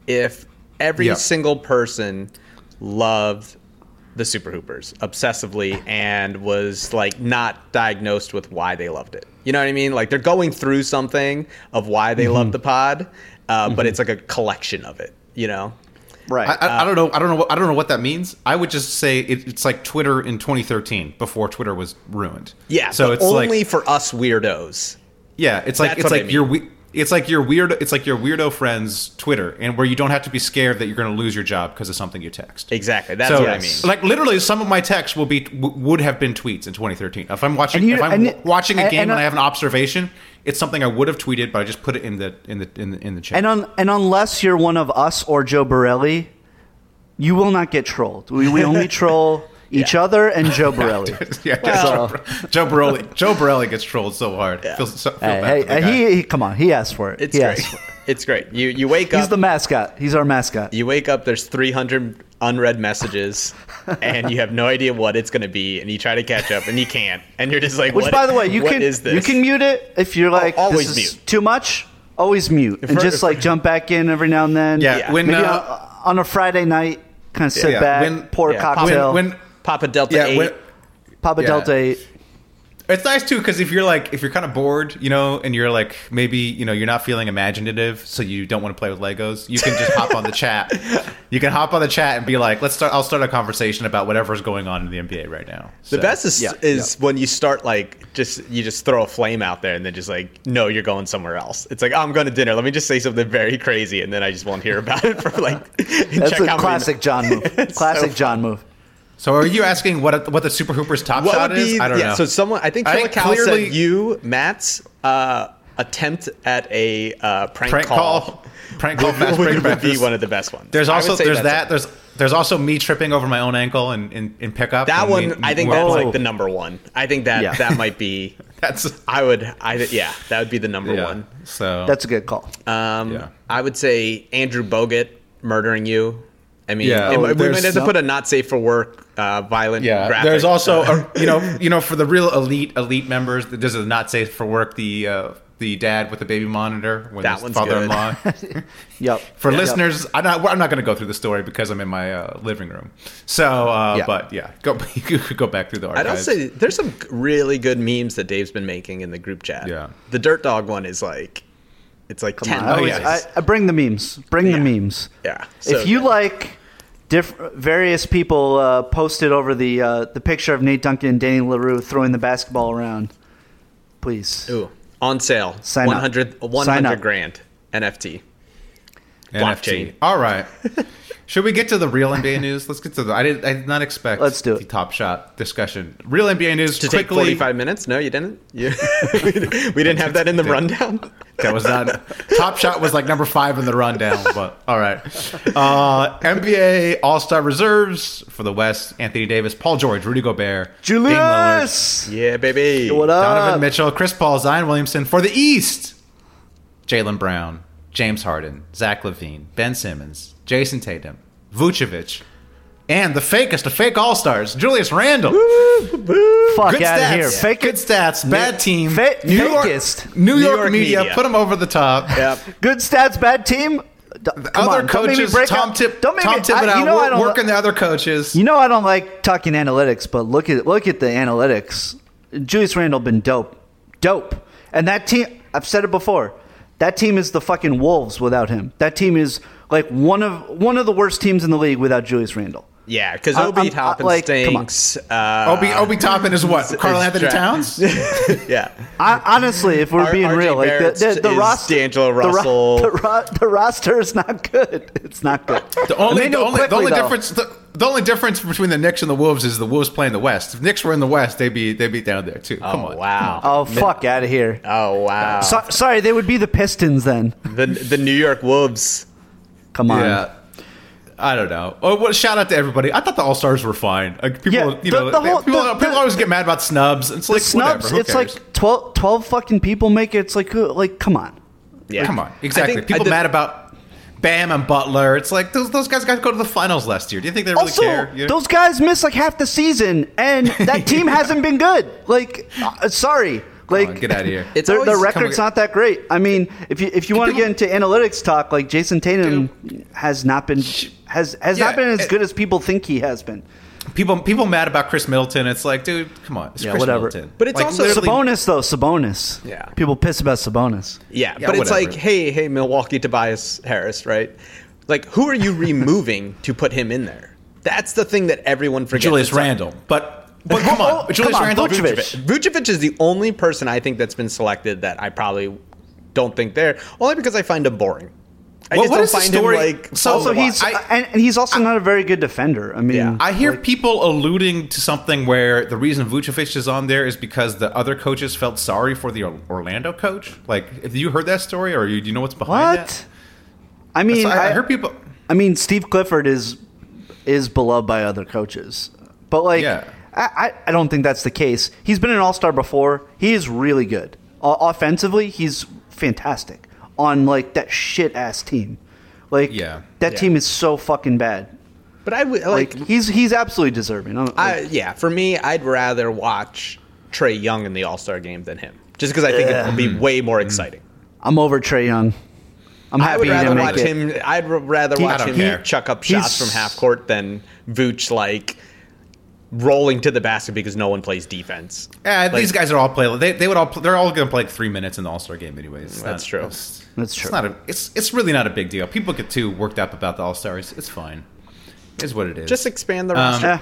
[SPEAKER 10] if every
[SPEAKER 8] Yep.
[SPEAKER 10] single person loved the Super Hoopers obsessively and was like not diagnosed with why they loved it. You know what I mean? Like they're going through something of why they love mm-hmm. the pod, uh, but mm-hmm. it's like a collection of it. You know?
[SPEAKER 9] Right.
[SPEAKER 8] I, I, I uh, don't know. I don't know. What, I don't know what that means. I would just say it, it's like Twitter in 2013 before Twitter was ruined.
[SPEAKER 10] Yeah.
[SPEAKER 8] So it's
[SPEAKER 10] only
[SPEAKER 8] like
[SPEAKER 10] for us weirdos.
[SPEAKER 8] yeah. It's like
[SPEAKER 10] That's
[SPEAKER 8] it's
[SPEAKER 10] what I
[SPEAKER 8] like
[SPEAKER 10] mean.
[SPEAKER 8] your we- it's like your weird. It's like your weirdo friend's Twitter, and where you don't have to be scared that you're going to lose your job because of something you text.
[SPEAKER 10] Exactly. That's
[SPEAKER 8] so,
[SPEAKER 10] what I mean.
[SPEAKER 8] Like literally, some of my texts will be w- would have been tweets in 2013. If I'm watching,
[SPEAKER 9] you-
[SPEAKER 8] if I'm
[SPEAKER 9] and-
[SPEAKER 8] watching a
[SPEAKER 9] and-
[SPEAKER 8] game
[SPEAKER 9] and,
[SPEAKER 8] and,
[SPEAKER 9] uh,
[SPEAKER 8] I have an observation, it's something I would have tweeted, but I just put it in the in the in the, in the chat.
[SPEAKER 9] And un, and unless you're one of us or Joe Borelli, you will not get trolled. We, we only troll each other and Joe Borelli.
[SPEAKER 8] yeah,
[SPEAKER 9] Well-
[SPEAKER 8] Joe, Joe Borelli. Joe Borelli gets trolled so hard. Feels so, feel
[SPEAKER 9] Hey,
[SPEAKER 8] bad
[SPEAKER 9] hey,
[SPEAKER 8] for
[SPEAKER 9] he, he, come on, he asked for it.
[SPEAKER 10] It's
[SPEAKER 9] he
[SPEAKER 10] great.
[SPEAKER 9] it.
[SPEAKER 10] It's great. You you wake up.
[SPEAKER 9] He's the mascot. He's our mascot.
[SPEAKER 10] you wake up. There's 300 unread messages, and you have no idea what it's going to be, and you try to catch up, and you can't, and you're just like,
[SPEAKER 9] Which,
[SPEAKER 10] what-
[SPEAKER 9] by the way, you can
[SPEAKER 10] is this?
[SPEAKER 9] you can mute it if you're like
[SPEAKER 10] always
[SPEAKER 9] this is
[SPEAKER 10] mute.
[SPEAKER 9] too much. Always mute and
[SPEAKER 10] For-
[SPEAKER 9] just like jump back in every now and then.
[SPEAKER 8] Yeah,
[SPEAKER 10] Yeah.
[SPEAKER 8] when
[SPEAKER 9] maybe
[SPEAKER 8] uh,
[SPEAKER 9] on, on a Friday night, kind of sit
[SPEAKER 8] Yeah,
[SPEAKER 9] back,
[SPEAKER 8] when-
[SPEAKER 9] pour
[SPEAKER 10] yeah,
[SPEAKER 9] a cocktail,
[SPEAKER 8] when when
[SPEAKER 10] Papa Delta
[SPEAKER 8] yeah,
[SPEAKER 10] 8.
[SPEAKER 8] when,
[SPEAKER 9] Papa
[SPEAKER 8] yeah.
[SPEAKER 9] Delta 8.
[SPEAKER 8] It's nice too because if you're like if you're kind of bored, you know, and you're like maybe you know you're not feeling imaginative, so you don't want to play with Legos, you can just hop on the chat. You can hop on the chat and be like, "Let's start." I'll start a conversation about whatever's going on in the NBA right now.
[SPEAKER 10] The best is,
[SPEAKER 9] Yeah,
[SPEAKER 10] is when you start like just you just throw a flame out there and then just like no you're going somewhere else. It's like oh, I'm going to dinner. Let me just say something very crazy and then I just won't hear about it for like.
[SPEAKER 9] That's
[SPEAKER 10] check
[SPEAKER 9] a
[SPEAKER 10] how many-
[SPEAKER 9] classic John move. Classic
[SPEAKER 10] so
[SPEAKER 9] John move.
[SPEAKER 8] So are you asking what what the Super Hoopers top
[SPEAKER 10] What
[SPEAKER 8] shot
[SPEAKER 10] would be?
[SPEAKER 8] is? I don't
[SPEAKER 10] yeah.
[SPEAKER 8] know.
[SPEAKER 10] So someone I think
[SPEAKER 8] I think
[SPEAKER 10] Cal
[SPEAKER 8] clearly-
[SPEAKER 10] said you Matt's uh, attempt at a uh, prank,
[SPEAKER 8] prank
[SPEAKER 10] call.
[SPEAKER 8] call, prank call, fast
[SPEAKER 10] would,
[SPEAKER 8] break
[SPEAKER 10] would be one of the best ones.
[SPEAKER 8] There's also there's
[SPEAKER 10] that's
[SPEAKER 8] that. There's there's also me tripping over my own ankle in in, in pickup.
[SPEAKER 10] that one.
[SPEAKER 8] we-
[SPEAKER 10] I think
[SPEAKER 8] we're
[SPEAKER 10] that's like the number one. I think that
[SPEAKER 9] Yeah.
[SPEAKER 10] that might be.
[SPEAKER 8] that's
[SPEAKER 10] I would. I yeah. That would be the number
[SPEAKER 8] yeah.
[SPEAKER 10] one.
[SPEAKER 8] So
[SPEAKER 9] That's a good call.
[SPEAKER 10] Um,
[SPEAKER 8] Yeah.
[SPEAKER 10] I would say Andrew Bogut murdering you. I mean,
[SPEAKER 8] Yeah.
[SPEAKER 10] it-
[SPEAKER 8] Oh,
[SPEAKER 10] we might
[SPEAKER 8] there's
[SPEAKER 10] have to put a not safe for work, uh, violent.
[SPEAKER 8] Yeah,
[SPEAKER 10] graphic.
[SPEAKER 8] there's also
[SPEAKER 10] Uh,
[SPEAKER 8] a, you know you know for the real elite elite members, there's a not safe for work the uh, the dad with the baby monitor when
[SPEAKER 10] That
[SPEAKER 8] his
[SPEAKER 10] one's
[SPEAKER 8] father-in-law.
[SPEAKER 9] Yep.
[SPEAKER 8] for
[SPEAKER 9] Yep.
[SPEAKER 8] listeners, I'm not I'm not going to go through the story because I'm in my uh, living room. So, uh,
[SPEAKER 9] Yeah.
[SPEAKER 8] but yeah, go you could go back through the archives.
[SPEAKER 10] I'd
[SPEAKER 8] archives.
[SPEAKER 10] also say there's some really good memes that Dave's been making in the group chat.
[SPEAKER 8] Yeah.
[SPEAKER 10] the Dirt Dog one is like, it's like ten.
[SPEAKER 9] I, always,
[SPEAKER 8] yeah.
[SPEAKER 9] I, I bring the memes. Bring
[SPEAKER 10] Yeah.
[SPEAKER 9] the memes.
[SPEAKER 10] Yeah, so
[SPEAKER 9] if you
[SPEAKER 10] good.
[SPEAKER 9] like, diff- various people uh, posted over the uh, the picture of Nate Duncan and Danny Leroux throwing the basketball around. Please.
[SPEAKER 10] Ooh, on sale,
[SPEAKER 9] Sign up.
[SPEAKER 10] 100,
[SPEAKER 9] Sign
[SPEAKER 10] 100
[SPEAKER 9] up.
[SPEAKER 10] grand NFT.
[SPEAKER 8] NFT.
[SPEAKER 10] blockchain.
[SPEAKER 8] All right. Should we get to the real NBA news? Let's get to the. I did. I did not expect.
[SPEAKER 9] Let's do it.
[SPEAKER 8] The top shot discussion. Real NBA news.
[SPEAKER 10] To take
[SPEAKER 8] quickly.
[SPEAKER 10] 45 minutes? No, you didn't. You, we didn't have that in the rundown.
[SPEAKER 8] That was not. Top shot was like number five in the rundown, but all right. Uh, NBA All Star reserves for the West: Anthony Davis, Paul George, Rudy Gobert, Dame Lillard,
[SPEAKER 9] Julius.
[SPEAKER 10] Yeah, baby.
[SPEAKER 9] What up?
[SPEAKER 8] Donovan Mitchell, Chris Paul, Zion Williamson. For the East: Jaylen Brown, James Harden, Zach LaVine, Ben Simmons, Jayson Tatum, Vucevic, and the fakest of fake All Stars, Julius Randle.
[SPEAKER 9] Fuck
[SPEAKER 8] Good
[SPEAKER 9] out
[SPEAKER 8] stats.
[SPEAKER 9] of here. Fake
[SPEAKER 8] Good stats. Bad team.
[SPEAKER 9] Fa-
[SPEAKER 8] New York. New, York,
[SPEAKER 10] York
[SPEAKER 8] media,
[SPEAKER 10] media.
[SPEAKER 8] put them over the top.
[SPEAKER 10] Yep.
[SPEAKER 9] Good stats, bad team. D-
[SPEAKER 8] other
[SPEAKER 9] on,
[SPEAKER 8] coaches, Tom,
[SPEAKER 9] out-
[SPEAKER 8] Tip,
[SPEAKER 9] don't make
[SPEAKER 8] Tom
[SPEAKER 9] me,
[SPEAKER 8] Thibodeau,
[SPEAKER 9] I, you know I don't,
[SPEAKER 8] working the other coaches.
[SPEAKER 9] You know I don't like talking analytics, but look at look at the analytics. Julius Randle been dope, dope, and that team. I've said it before. That team is the fucking wolves without him. That team is like one of one of the worst teams in the league without Julius Randle.
[SPEAKER 10] Yeah, because
[SPEAKER 9] I'm-
[SPEAKER 10] Obi
[SPEAKER 9] I'm-
[SPEAKER 10] Toppin
[SPEAKER 9] like,
[SPEAKER 10] stinks. Uh,
[SPEAKER 8] Obi Obi Toppin is what?
[SPEAKER 10] is-
[SPEAKER 8] Carl
[SPEAKER 10] is
[SPEAKER 8] Anthony
[SPEAKER 10] tra-
[SPEAKER 8] Towns.
[SPEAKER 10] yeah.
[SPEAKER 9] I, honestly, if we're
[SPEAKER 10] R-
[SPEAKER 9] being
[SPEAKER 10] RJ
[SPEAKER 9] real, like the
[SPEAKER 10] Barrett's
[SPEAKER 9] the, the
[SPEAKER 10] is
[SPEAKER 9] roster,
[SPEAKER 10] D'Angelo
[SPEAKER 9] the, ro-
[SPEAKER 10] Russell.
[SPEAKER 9] the, ro- the roster is not good. It's not good.
[SPEAKER 8] The only, the
[SPEAKER 9] knew
[SPEAKER 8] only, the only difference, the, the only difference between the Knicks and the Wolves is the Wolves play in the West. If Knicks were in the West, they'd be they'd be down there too. Come
[SPEAKER 10] oh
[SPEAKER 8] on.
[SPEAKER 10] wow.
[SPEAKER 9] Oh fuck out of here.
[SPEAKER 10] Oh wow.
[SPEAKER 9] So, sorry, they would be the Pistons then.
[SPEAKER 10] the the New York Wolves.
[SPEAKER 9] Come on.
[SPEAKER 8] Yeah. I don't know. Oh, well, shout out to everybody. I thought the All Stars were fine. Like people,
[SPEAKER 9] Yeah,
[SPEAKER 8] you
[SPEAKER 9] the-
[SPEAKER 8] know,
[SPEAKER 9] the whole-
[SPEAKER 8] people,
[SPEAKER 9] the-
[SPEAKER 8] people
[SPEAKER 9] the-
[SPEAKER 8] always get mad about snubs. It's like
[SPEAKER 9] snubs, it's
[SPEAKER 8] cares?
[SPEAKER 9] like 12, 12 fucking people make it. It's like, like, come on.
[SPEAKER 10] Yeah.
[SPEAKER 8] Come on, exactly.
[SPEAKER 10] Think-
[SPEAKER 8] people
[SPEAKER 10] did-
[SPEAKER 8] mad about Bam and Butler. It's like those those guys got to go to the finals last year. Do you think they really
[SPEAKER 9] also,
[SPEAKER 8] care? You know?
[SPEAKER 9] those guys missed like half the season, and that team hasn't been good. Like, uh, sorry. Like,
[SPEAKER 8] on, get outta here.
[SPEAKER 10] It's
[SPEAKER 9] their, their record's not that great. I mean, if you if you want to get into analytics talk, like Jayson Tatum has not been has has
[SPEAKER 8] Yeah,
[SPEAKER 9] not been as
[SPEAKER 8] it-
[SPEAKER 9] good as people think he has been.
[SPEAKER 8] people people mad about Khris Middleton. It's like, dude, come on, it's
[SPEAKER 9] Yeah,
[SPEAKER 8] Chris
[SPEAKER 9] whatever.
[SPEAKER 8] Middleton.
[SPEAKER 10] But it's
[SPEAKER 8] Like,
[SPEAKER 10] also-
[SPEAKER 8] literally-
[SPEAKER 9] Sabonis though, Sabonis.
[SPEAKER 10] Yeah.
[SPEAKER 9] People piss about Sabonis.
[SPEAKER 10] Yeah,
[SPEAKER 8] Yeah,
[SPEAKER 10] but it's like, hey, hey, Milwaukee Tobias Harris, right? Like, who are you removing to put him in there? That's the thing that everyone forgets.
[SPEAKER 8] Julius
[SPEAKER 10] It's like-
[SPEAKER 8] Randle. But but come on,
[SPEAKER 9] Oh,
[SPEAKER 8] Julius
[SPEAKER 9] come on,
[SPEAKER 8] Randle.
[SPEAKER 9] Vucevic.
[SPEAKER 10] Vucevic is the only person I think that's been selected that I probably don't think there, only because I find him boring. I
[SPEAKER 8] Well,
[SPEAKER 10] just
[SPEAKER 8] what
[SPEAKER 10] don't
[SPEAKER 8] is the
[SPEAKER 10] find
[SPEAKER 8] story-
[SPEAKER 10] him like.
[SPEAKER 8] So-
[SPEAKER 9] Also, he's.
[SPEAKER 8] I-
[SPEAKER 9] and, and he's also not a very good defender. I mean,
[SPEAKER 10] Yeah.
[SPEAKER 8] I hear people alluding to something where the reason Vucevic is on there is because the other coaches felt sorry for the Orlando coach. Like, have you heard that story, or you, do you know what's behind
[SPEAKER 9] what?
[SPEAKER 8] that?
[SPEAKER 9] I mean,
[SPEAKER 8] So I,
[SPEAKER 9] I,
[SPEAKER 8] I heard people.
[SPEAKER 9] I mean, Steve Clifford is is beloved by other coaches, but like,
[SPEAKER 8] Yeah.
[SPEAKER 9] I, I, I don't think that's the case. He's been an All Star before. He is really good. O- offensively, he's fantastic on like that shit ass team. Like,
[SPEAKER 8] Yeah.
[SPEAKER 9] that
[SPEAKER 10] Yeah.
[SPEAKER 9] team is so fucking bad.
[SPEAKER 10] but I would
[SPEAKER 9] Like,
[SPEAKER 10] like.
[SPEAKER 9] he's he's absolutely deserving. I'm-
[SPEAKER 10] I, yeah, for me, I'd rather watch Trae Young in the All Star game than him, just because I think it will be way more mm-hmm. exciting.
[SPEAKER 9] I'm over Trae Young. I'm
[SPEAKER 10] I
[SPEAKER 9] happy
[SPEAKER 10] would
[SPEAKER 9] he
[SPEAKER 10] rather
[SPEAKER 9] make
[SPEAKER 10] watch
[SPEAKER 9] it.
[SPEAKER 10] him. I'd rather
[SPEAKER 9] He-
[SPEAKER 10] watch him
[SPEAKER 8] care.
[SPEAKER 10] chuck up shots
[SPEAKER 9] He's-
[SPEAKER 10] from half court than Vooch like rolling to the basket because no one plays defense.
[SPEAKER 8] Yeah,
[SPEAKER 10] Like-
[SPEAKER 8] these guys are all play. They, they would all. They're all going to play like three minutes in the All Star game, anyways. It's
[SPEAKER 10] That's
[SPEAKER 8] not-
[SPEAKER 10] true.
[SPEAKER 8] It's,
[SPEAKER 9] That's
[SPEAKER 8] it's
[SPEAKER 9] true.
[SPEAKER 8] not a. It's it's really not a big deal. People get too worked up about the All Stars. It's fine. Is what it is.
[SPEAKER 10] Just expand the
[SPEAKER 8] Um,
[SPEAKER 10] roster.
[SPEAKER 9] Eh,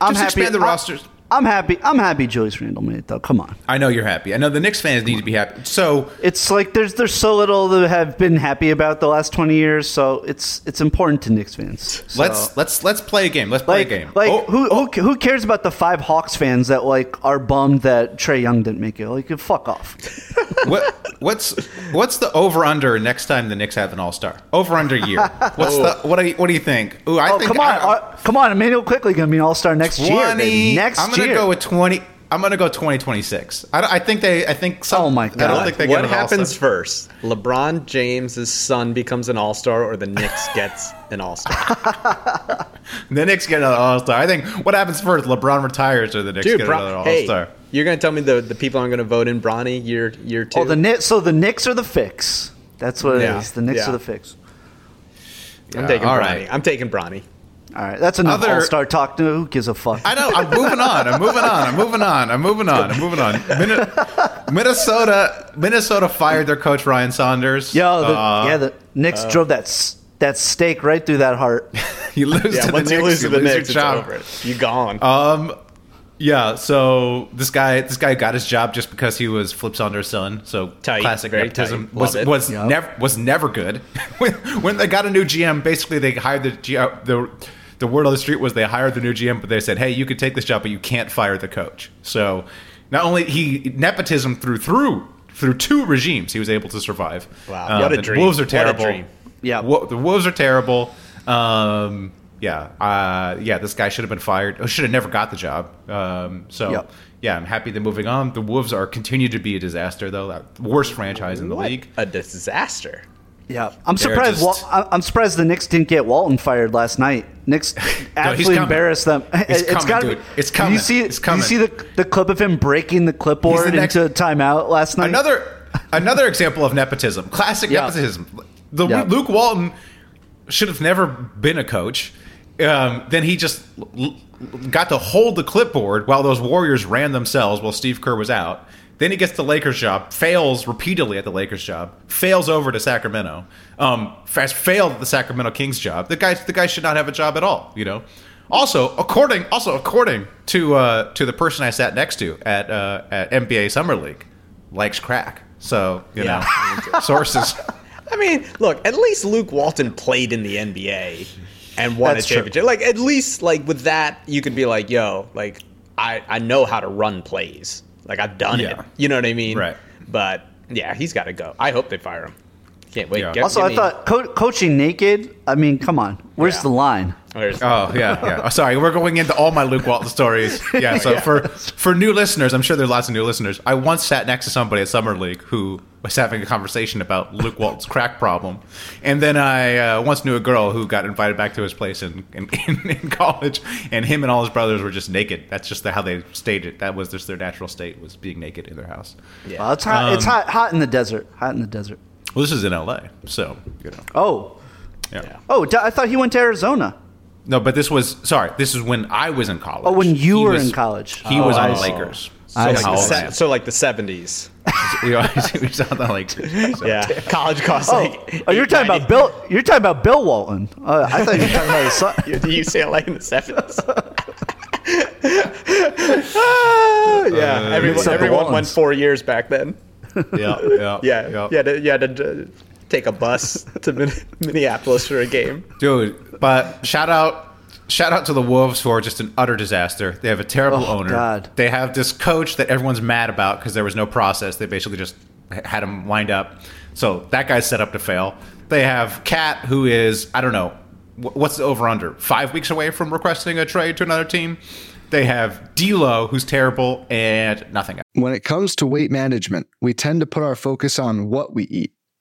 [SPEAKER 9] I'm
[SPEAKER 8] Just
[SPEAKER 9] happy.
[SPEAKER 8] expand the
[SPEAKER 9] I-
[SPEAKER 8] rosters.
[SPEAKER 9] I'm happy. I'm happy Julius Randle made it though. Come on.
[SPEAKER 8] I know you're happy. I know the Knicks fans need to be happy. So
[SPEAKER 9] It's like there's there's so little that have been happy about the last 20 years, so it's it's important to Knicks fans. So,
[SPEAKER 8] let's let's let's play a game. Let's play
[SPEAKER 9] like
[SPEAKER 8] a game.
[SPEAKER 9] like
[SPEAKER 8] Oh,
[SPEAKER 9] who, who who cares about the five Hawks fans that like are bummed that Trae Young didn't make it? Like fuck off.
[SPEAKER 8] what what's what's the over under next time the Knicks have an All Star? Over under year. What's the what do you what do you think? Ooh, I
[SPEAKER 9] oh
[SPEAKER 8] think
[SPEAKER 9] come on,
[SPEAKER 8] I,
[SPEAKER 9] uh, come on! Immanuel Quickley gonna be an All Star next year. baby. Next
[SPEAKER 8] I'm gonna
[SPEAKER 9] year.
[SPEAKER 8] go with twenty. I'm gonna go twenty twenty six. I, I think they. I think. Some,
[SPEAKER 9] Oh my
[SPEAKER 8] I don't
[SPEAKER 9] God.
[SPEAKER 8] think they
[SPEAKER 10] what
[SPEAKER 8] get
[SPEAKER 10] happens
[SPEAKER 8] All-Star.
[SPEAKER 10] first? LeBron James's son becomes an All Star, or the Knicks gets an All Star?
[SPEAKER 8] The Knicks get an All Star. I think what happens first? LeBron retires, or the Knicks
[SPEAKER 10] Dude,
[SPEAKER 8] get
[SPEAKER 10] Bron-
[SPEAKER 8] another All
[SPEAKER 10] hey,
[SPEAKER 8] Star.
[SPEAKER 10] you're gonna tell me the, the people aren't gonna vote in Bronny year year oh, two?
[SPEAKER 9] oh, the Knicks. So the Knicks are the fix. That's what it is.
[SPEAKER 10] Yeah.
[SPEAKER 9] The Knicks
[SPEAKER 10] Yeah.
[SPEAKER 9] are the fix.
[SPEAKER 10] I'm taking
[SPEAKER 8] all
[SPEAKER 10] Bronny.
[SPEAKER 8] right.
[SPEAKER 10] I'm taking Bronny.
[SPEAKER 9] All right, that's enough
[SPEAKER 8] Other-
[SPEAKER 9] All Star talk. No, who gives a fuck?
[SPEAKER 8] I know. I'm moving on. I'm moving on. I'm moving on. I'm moving on. I'm moving on. Min- Minnesota. Minnesota fired their coach Ryan Saunders.
[SPEAKER 9] Yo, the,
[SPEAKER 8] Uh,
[SPEAKER 9] yeah, the Knicks drove that that stake right through that heart.
[SPEAKER 8] you lose
[SPEAKER 10] Yeah,
[SPEAKER 8] to the
[SPEAKER 10] once you
[SPEAKER 8] Knicks,
[SPEAKER 10] lose to the
[SPEAKER 8] lose
[SPEAKER 10] Knicks, it's
[SPEAKER 8] job.
[SPEAKER 10] over. You gone.
[SPEAKER 8] Um, yeah. So this guy, this guy got his job just because he was Flip Saunders' son. So
[SPEAKER 10] Tight,
[SPEAKER 8] classic nepotism
[SPEAKER 10] tight.
[SPEAKER 8] was
[SPEAKER 10] Love it.
[SPEAKER 8] was
[SPEAKER 9] Yep.
[SPEAKER 8] never was never good. when, when they got a new GM, basically they hired the G, uh, the. The word on the street was they hired the new GM, but they said, "Hey, you could take this job, but you can't fire the coach." So, not only he nepotism through through through two regimes, he was able to survive.
[SPEAKER 10] Wow. What a dream.
[SPEAKER 8] Wolves are terrible.
[SPEAKER 10] dream.
[SPEAKER 9] Yeah.
[SPEAKER 8] Wo- the Wolves are terrible. Um, yeah, uh, yeah. This guy should have been fired. Or should have never got the job. Um, so
[SPEAKER 9] Yep.
[SPEAKER 8] yeah, I'm happy they're moving on. The Wolves are continue to be a disaster, though. Worst franchise in the
[SPEAKER 10] What
[SPEAKER 8] league.
[SPEAKER 10] a disaster.
[SPEAKER 9] Yeah, I'm
[SPEAKER 8] They're
[SPEAKER 9] surprised.
[SPEAKER 8] just-
[SPEAKER 9] Wal- I- I'm surprised the Knicks didn't get Walton fired last night. Knicks actually
[SPEAKER 8] coming.
[SPEAKER 9] embarrassed them.
[SPEAKER 8] He's
[SPEAKER 9] It's
[SPEAKER 8] coming,
[SPEAKER 9] gotta
[SPEAKER 8] dude.
[SPEAKER 9] be-
[SPEAKER 8] It's coming.
[SPEAKER 9] you see?
[SPEAKER 8] It's
[SPEAKER 9] Did you see the the clip of him breaking the clipboard
[SPEAKER 8] next-
[SPEAKER 9] into timeout last night?
[SPEAKER 8] Another another example of nepotism. Classic
[SPEAKER 9] Yeah.
[SPEAKER 8] nepotism. The
[SPEAKER 9] Yeah.
[SPEAKER 8] Luke Walton should have never been a coach. Um, then he just l- l- got to hold the clipboard while those Warriors ran themselves while Steve Kerr was out. Then he gets the Lakers job, fails repeatedly at the Lakers job, fails over to Sacramento, um, fast failed at the Sacramento Kings job. The guy, the guy should not have a job at all. You know. Also, according also according to uh, to the person I sat next to at uh, at NBA Summer League, likes crack. So you
[SPEAKER 10] Yeah.
[SPEAKER 8] know, sources.
[SPEAKER 10] I mean, look, at least Luke Walton played in the NBA and won
[SPEAKER 9] That's
[SPEAKER 10] a
[SPEAKER 9] true.
[SPEAKER 10] championship. Like at least like with that, you could be like, yo, like I I know how to run plays. Like I've done
[SPEAKER 8] Yeah.
[SPEAKER 10] it. You know what I mean?
[SPEAKER 8] Right.
[SPEAKER 10] But yeah, he's got to go. I hope they fire him. Can't wait.
[SPEAKER 8] Yeah.
[SPEAKER 10] Get-
[SPEAKER 9] also,
[SPEAKER 10] give
[SPEAKER 9] I
[SPEAKER 10] me-
[SPEAKER 9] thought co- coaching naked. I mean, come on. Where's
[SPEAKER 10] Yeah.
[SPEAKER 9] the line?
[SPEAKER 10] Oh, Where's-
[SPEAKER 8] Oh yeah, yeah. Oh, sorry, we're going into all my Luke Walton stories. Yeah. So for for new listeners, I'm sure there's lots of new listeners. I once sat next to somebody at Summer League who was having a conversation about Luke Walton's crack problem, and then I uh, once knew a girl who got invited back to his place in in, in in college, and him and all his brothers were just naked. That's just how they stayed it. That was just their natural state was being naked in their house.
[SPEAKER 10] Yeah.
[SPEAKER 9] Well, it's hot. it's
[SPEAKER 8] Um,
[SPEAKER 9] hot. Hot in the desert. Hot in the desert.
[SPEAKER 8] Well, this is in L.A., so you know.
[SPEAKER 9] Oh,
[SPEAKER 8] Yeah.
[SPEAKER 9] oh! I thought he went to Arizona.
[SPEAKER 8] No, but this was sorry. This is when I was in college.
[SPEAKER 9] Oh, when you
[SPEAKER 8] He
[SPEAKER 9] were
[SPEAKER 8] was-
[SPEAKER 9] in college.
[SPEAKER 8] He
[SPEAKER 9] Oh,
[SPEAKER 8] was on
[SPEAKER 9] I
[SPEAKER 8] the
[SPEAKER 9] see.
[SPEAKER 8] Lakers.
[SPEAKER 10] So
[SPEAKER 9] I
[SPEAKER 10] like, the se- so like the seventies.
[SPEAKER 8] we always we was on the Lakers. So.
[SPEAKER 10] Yeah, college costs
[SPEAKER 9] Oh,
[SPEAKER 10] like.
[SPEAKER 9] oh, you're talking about Bill. You're talking about Bill Walton. Uh, I thought you were talking about his son.
[SPEAKER 10] You're the UCLA in the seventies. yeah, everyone, everyone went four years back then.
[SPEAKER 8] Yeah, yeah,
[SPEAKER 10] Yeah,
[SPEAKER 8] yeah.
[SPEAKER 10] you had to, you had to uh, take a bus to Minneapolis for a game.
[SPEAKER 8] dude. But shout out, shout out to the Wolves who are just an utter disaster. They have a terrible
[SPEAKER 9] Oh,
[SPEAKER 8] owner.
[SPEAKER 9] God.
[SPEAKER 8] They have this coach that everyone's mad about because there was no process. They basically just had him wind up. So that guy's set up to fail. They have Cat, who is I don't know what's the over under five weeks away from requesting a trade to another team. They have D'Lo, who's terrible, and nothing.
[SPEAKER 11] When it comes to weight management, we tend to put our focus on what we eat,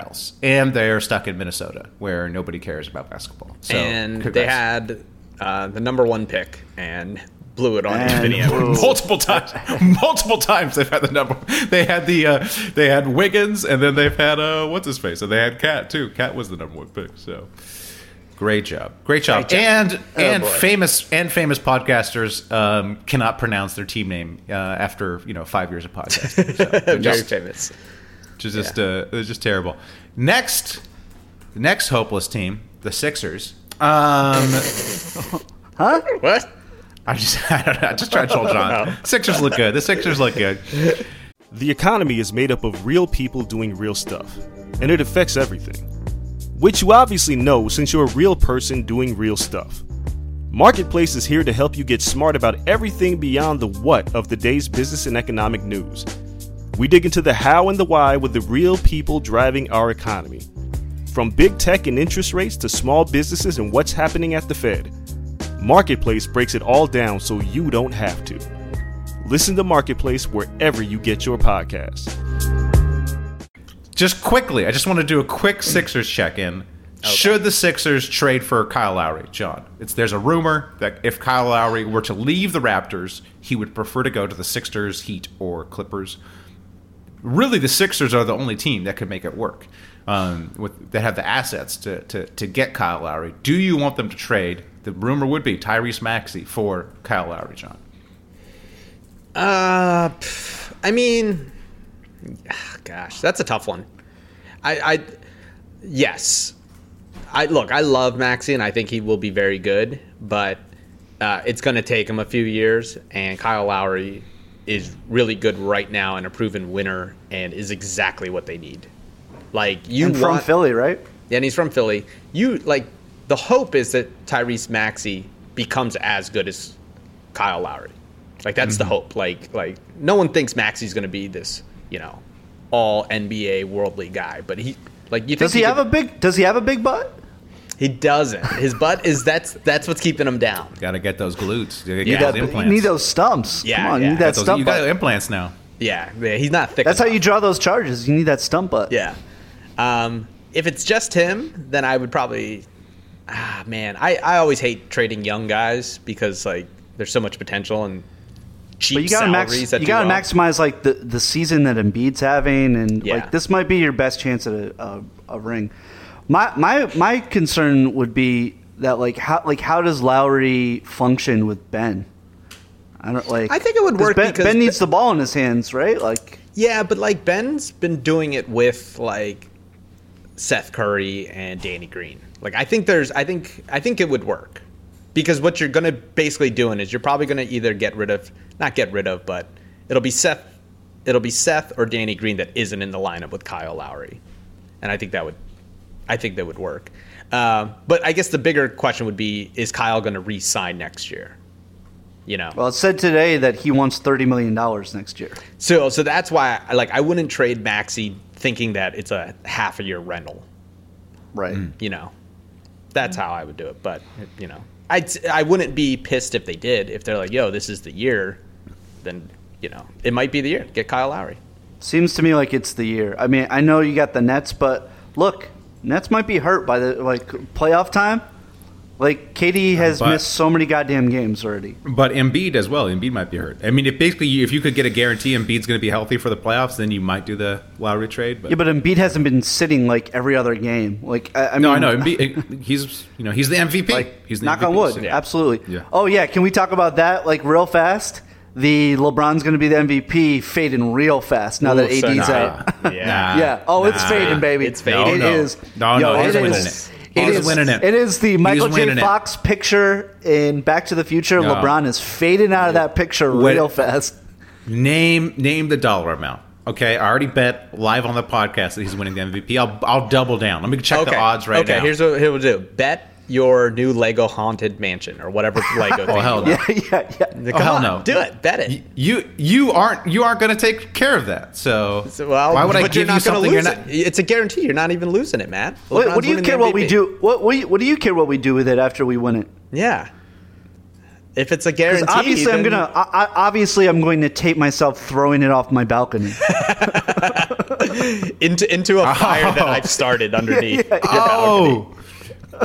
[SPEAKER 8] Else. And they're stuck in Minnesota, where nobody cares about basketball. So,
[SPEAKER 10] and they had uh, the number one pick and blew it on
[SPEAKER 9] And
[SPEAKER 10] Anthony
[SPEAKER 8] multiple times. multiple times they've had the number. They had the uh, they had Wiggins, and then they've had uh, what's his face, and they had Cat too. Cat was the number one pick. So great job, great job,
[SPEAKER 10] Great job.
[SPEAKER 8] and and
[SPEAKER 10] boy.
[SPEAKER 8] famous and famous podcasters um, cannot pronounce their team name uh, after you know five years of podcasting. So they're
[SPEAKER 10] Very
[SPEAKER 8] just,
[SPEAKER 10] famous.
[SPEAKER 8] Which is just uh, it was just terrible. Next, the next hopeless team, the Sixers. Um, huh?
[SPEAKER 10] What?
[SPEAKER 8] I just I don't know. I just trying to troll John. Sixers look good. The Sixers look good.
[SPEAKER 12] The economy is made up of real people doing real stuff, and it affects everything. Which you obviously know since you're a real person doing real stuff. Marketplace is here to help you get smart about everything beyond the what of the day's business and economic news. We dig into the how and the why with the real people driving our economy. From big tech and interest rates to small businesses and what's happening at the Fed. Marketplace breaks it all down so you don't have to. Listen to Marketplace wherever you get your podcasts.
[SPEAKER 8] Just quickly, I just want to do a quick Sixers check in. Should the Sixers trade for Kyle Lowry, John? It's there's a rumor that if Kyle Lowry were to leave the Raptors, he would prefer to go to the Sixers, Heat, or Clippers. Really, the Sixers are the only team that could make it work. Um, with that have the assets to, to to get Kyle Lowry. Do you want them to trade? The rumor would be Tyrese Maxey for Kyle Lowry, John.
[SPEAKER 10] Uh, I mean, gosh, that's a tough one. I, I, yes, I look. I love Maxey, and I think he will be very good, but uh, it's going to take him a few years. And Kyle Lowry is really good right now and a proven winner, and is exactly what they need. Like you
[SPEAKER 9] and from
[SPEAKER 10] want-
[SPEAKER 9] Philly, right?
[SPEAKER 10] Yeah, and he's from Philly. You like the hope is that Tyrese Maxey becomes as good as Kyle Lowry. Like that's the mm-hmm. hope. Like like no one thinks Maxey's going to be this, you know, all NBA worldly guy, but he like you think
[SPEAKER 9] Does he have a big? Does he have a big butt?
[SPEAKER 10] He doesn't. His butt is that's that's what's keeping him down.
[SPEAKER 8] Got to get those glutes. You
[SPEAKER 10] Yeah,
[SPEAKER 8] get
[SPEAKER 10] that-
[SPEAKER 8] those
[SPEAKER 9] You
[SPEAKER 8] implants.
[SPEAKER 9] need those stumps.
[SPEAKER 10] Yeah,
[SPEAKER 9] Come on,
[SPEAKER 10] yeah.
[SPEAKER 9] you need that
[SPEAKER 8] those-
[SPEAKER 9] stump
[SPEAKER 8] you got
[SPEAKER 9] butt.
[SPEAKER 8] implants now.
[SPEAKER 10] Yeah, yeah, he's not thick.
[SPEAKER 9] That's how you draw those charges. You need that stump butt.
[SPEAKER 10] Yeah. Um, if it's just him, then I would probably. Ah, man, I, I always hate trading young guys because like there's so much potential and cheap
[SPEAKER 9] But you gotta
[SPEAKER 10] salaries. that
[SPEAKER 9] you gotta
[SPEAKER 10] well.
[SPEAKER 9] maximize like the, the season that Embiid's having, and
[SPEAKER 10] Yeah.
[SPEAKER 9] like this might be your best chance at a, a, a ring. My my my concern would be that like how like how does Lowry function with Ben? I don't like.
[SPEAKER 10] I think it would work
[SPEAKER 9] Ben,
[SPEAKER 10] because
[SPEAKER 9] Ben needs the ball in his hands, right? Like
[SPEAKER 10] Yeah, but like Ben's been doing it with like Seth Curry and Danny Green. Like I think there's I think I think it would work. Because what you're gonna basically doing is you're probably gonna either get rid of not get rid of, but it'll be Seth. It'll be Seth or Danny Green that isn't in the lineup with Kyle Lowry, and I think that would, I think that would work. Um, but I guess the bigger question would be: Is Kyle going to re-sign next year? You know.
[SPEAKER 9] Well, it said today that he wants thirty million dollars next year.
[SPEAKER 10] So, so that's why, I, like, I wouldn't trade Maxey thinking that it's a half a year rental.
[SPEAKER 9] Right.
[SPEAKER 10] You know, that's how I would do it. But you know, I I wouldn't be pissed if they did. If they're like, "Yo, this is the year," then you know, it might be the year. Get Kyle Lowry.
[SPEAKER 9] Seems to me like it's the year. I mean, I know you got the Nets, but look, Nets might be hurt by the like playoff time. Like KD has
[SPEAKER 8] But-
[SPEAKER 9] missed so many goddamn games already.
[SPEAKER 8] But Embiid as well. Embiid might be hurt. I mean, if basically if you could get a guarantee Embiid's going to be healthy for the playoffs, then you might do the Lowry trade. But
[SPEAKER 9] Yeah, but Embiid hasn't been sitting like every other game. Like I, I
[SPEAKER 8] no,
[SPEAKER 9] mean,
[SPEAKER 8] I know Embiid. He's you know he's the MVP.
[SPEAKER 9] Like,
[SPEAKER 8] he's the
[SPEAKER 9] knock
[SPEAKER 8] MVP,
[SPEAKER 9] on wood.
[SPEAKER 8] so-
[SPEAKER 9] Absolutely.
[SPEAKER 8] Yeah.
[SPEAKER 9] Oh yeah, can we talk about that like real fast? The LeBron's going to be the MVP, fading real fast now that
[SPEAKER 10] Ooh, so
[SPEAKER 9] AD's
[SPEAKER 10] nah.
[SPEAKER 9] out.
[SPEAKER 10] Yeah.
[SPEAKER 9] yeah. Oh, it's fading, baby.
[SPEAKER 10] It's fading.
[SPEAKER 9] It
[SPEAKER 8] No, no.
[SPEAKER 9] is.
[SPEAKER 8] No, no,
[SPEAKER 9] Yo,
[SPEAKER 8] he's
[SPEAKER 9] it
[SPEAKER 8] winning
[SPEAKER 9] is-
[SPEAKER 8] it.
[SPEAKER 9] It
[SPEAKER 8] He's
[SPEAKER 9] is-
[SPEAKER 8] winning it.
[SPEAKER 9] It is the Michael J.
[SPEAKER 8] winning it.
[SPEAKER 9] Fox picture in Back to the Future.
[SPEAKER 8] No.
[SPEAKER 9] LeBron is fading out of that picture
[SPEAKER 8] When-
[SPEAKER 9] real fast.
[SPEAKER 8] Name name the dollar amount. Okay, I already bet live on the podcast that he's winning the MVP. I'll I'll double down. Let me check
[SPEAKER 10] okay.
[SPEAKER 8] the odds right
[SPEAKER 10] okay,
[SPEAKER 8] now.
[SPEAKER 10] here's what he'll do: bet your new Lego haunted mansion or whatever Lego.
[SPEAKER 8] oh
[SPEAKER 10] thing
[SPEAKER 8] hell
[SPEAKER 10] you
[SPEAKER 8] no!
[SPEAKER 10] want.
[SPEAKER 9] Yeah, yeah, yeah.
[SPEAKER 8] Oh, hell
[SPEAKER 10] on,
[SPEAKER 8] no!
[SPEAKER 10] do it. Bet it.
[SPEAKER 8] You you aren't you aren't going to take care of that. So,
[SPEAKER 10] So, well,
[SPEAKER 8] why would I
[SPEAKER 10] you're
[SPEAKER 8] give you
[SPEAKER 10] not gonna
[SPEAKER 8] something you're
[SPEAKER 10] lose
[SPEAKER 8] not?
[SPEAKER 10] it. It's a guarantee. You're not even losing it, Matt.
[SPEAKER 9] What, what do you care what we do? What, what, do you, what do you care what we do with it after we win it?
[SPEAKER 10] Yeah. If it's a guarantee,
[SPEAKER 9] obviously, I'm gonna. I, I, obviously, I'm going to tape myself throwing it off my balcony.
[SPEAKER 10] into into a oh. fire that I've started underneath. your balcony.
[SPEAKER 8] Oh,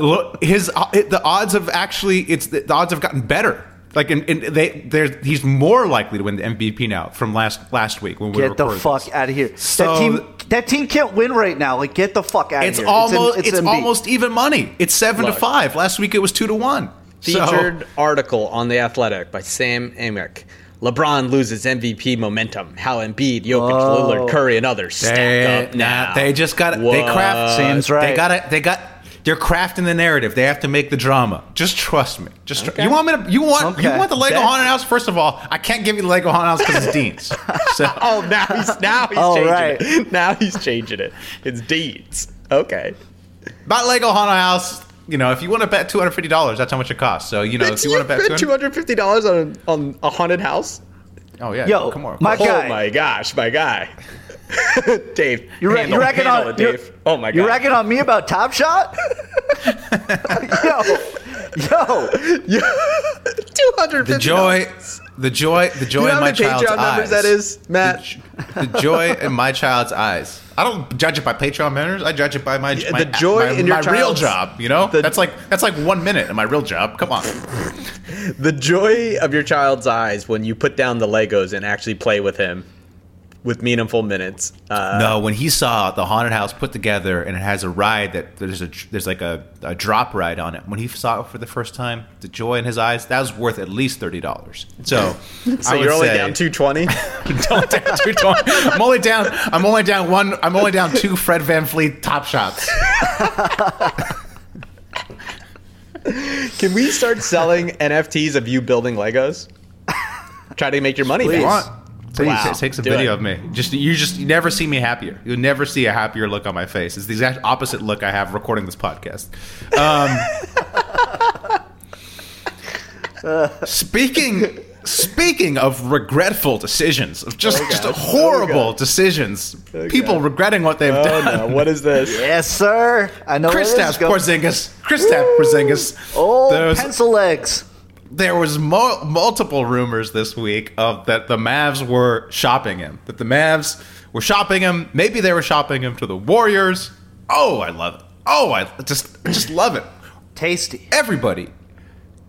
[SPEAKER 8] look, his uh, the odds have actually it's the, the odds have gotten better. Like, and, in, they, there's he's more likely to win the MVP now from last last week when we
[SPEAKER 9] Get the fuck
[SPEAKER 8] this.
[SPEAKER 9] out of here.
[SPEAKER 8] So-
[SPEAKER 9] that team, that team can't win right now. Like, get the fuck out
[SPEAKER 8] It's
[SPEAKER 9] of here.
[SPEAKER 8] almost
[SPEAKER 9] in-
[SPEAKER 8] it's,
[SPEAKER 9] Embiid.
[SPEAKER 8] almost even money. It's seven
[SPEAKER 10] Look.
[SPEAKER 8] to five. Last week it was two to one. So-
[SPEAKER 10] Featured article on the Athletic by Sam Amick. LeBron loses MVP momentum. How Embiid, Jokic,
[SPEAKER 9] Whoa.
[SPEAKER 10] Lillard, Curry, and others stack
[SPEAKER 8] They,
[SPEAKER 10] up now.
[SPEAKER 8] nah, they just got it. they
[SPEAKER 10] What?
[SPEAKER 8] craft.
[SPEAKER 9] Sam's right.
[SPEAKER 8] They got it. They got. They're crafting the narrative. They have to make the drama. Just trust me. Just tr-
[SPEAKER 10] Okay.
[SPEAKER 8] you want me to. You want you want the Lego
[SPEAKER 10] Bet.
[SPEAKER 8] Haunted House. First of all, I can't give you the Lego Haunted House because it's Dean's. So
[SPEAKER 10] Oh, now he's now he's
[SPEAKER 9] All
[SPEAKER 10] changing
[SPEAKER 9] right.
[SPEAKER 10] it. Now he's changing it. It's deeds. Okay.
[SPEAKER 8] about Lego Haunted House. You know, if you want to bet two hundred fifty dollars, that's how much it costs. So you know, if you want to bet
[SPEAKER 10] two
[SPEAKER 8] two hundred,
[SPEAKER 10] hundred fifty dollars on on a haunted house.
[SPEAKER 8] oh yeah,
[SPEAKER 9] Yo,
[SPEAKER 8] come on,
[SPEAKER 9] my
[SPEAKER 10] oh
[SPEAKER 9] guy.
[SPEAKER 10] my gosh, my guy, Dave.
[SPEAKER 9] You're, ra-
[SPEAKER 10] handle-
[SPEAKER 9] you're ragging
[SPEAKER 10] handle
[SPEAKER 9] on
[SPEAKER 10] it, Dave. Oh my god,
[SPEAKER 9] You're ragging on me about Top Shot? yo, yo.
[SPEAKER 10] two hundred
[SPEAKER 8] the joy, the joy, the joy
[SPEAKER 10] you know
[SPEAKER 8] in my child's
[SPEAKER 10] Patreon members
[SPEAKER 8] eyes.
[SPEAKER 10] that is, Matt?
[SPEAKER 8] the joy in my child's eyes. I don't judge it by Patreon members. I judge it by my,
[SPEAKER 10] Yeah,
[SPEAKER 8] my
[SPEAKER 10] the joy
[SPEAKER 8] my,
[SPEAKER 10] in your
[SPEAKER 8] my real job. You know,
[SPEAKER 10] the-
[SPEAKER 8] that's like that's like one minute in my real job. Come on.
[SPEAKER 10] the joy of your child's eyes when you put down the Legos and actually play with him with meaningful minutes. Uh,
[SPEAKER 8] no, when he saw the haunted house put together and it has a ride that there's a there's like a, a drop ride on it. When he saw it for the first time, the joy in his eyes that was worth at least thirty dollars. So,
[SPEAKER 10] so you're only
[SPEAKER 8] say-
[SPEAKER 10] down two twenty.
[SPEAKER 8] Don't down two twenty. I'm only down. I'm only down one. I'm only down two Fred VanVleet top shots.
[SPEAKER 10] Can we start selling NFTs of you building Legos? Try to make your money
[SPEAKER 8] you
[SPEAKER 10] back.
[SPEAKER 8] Want. Please
[SPEAKER 10] Wow.
[SPEAKER 8] take some
[SPEAKER 10] Do
[SPEAKER 8] video
[SPEAKER 10] it.
[SPEAKER 8] of me. Just you just you never see me happier. You'll never see a happier look on my face. It's the exact opposite look I have recording this podcast. Um, speaking speaking of regretful decisions, of just
[SPEAKER 10] Oh,
[SPEAKER 8] just
[SPEAKER 10] God.
[SPEAKER 8] horrible
[SPEAKER 10] Oh, God.
[SPEAKER 8] decisions, people regretting what they've
[SPEAKER 10] Oh
[SPEAKER 8] done.
[SPEAKER 10] no! What is this?
[SPEAKER 9] Yes, sir. I know where this
[SPEAKER 8] Kristaps
[SPEAKER 9] is going.
[SPEAKER 8] Porzingis. Kristaps Porzingis.
[SPEAKER 9] Oh,
[SPEAKER 8] There's-
[SPEAKER 9] pencil legs.
[SPEAKER 8] There was mo- multiple rumors this week of that the Mavs were shopping him. That the Mavs were shopping him. Maybe they were shopping him to the Warriors. Oh, I love it. Oh, I just just love it.
[SPEAKER 9] Tasty.
[SPEAKER 8] Everybody,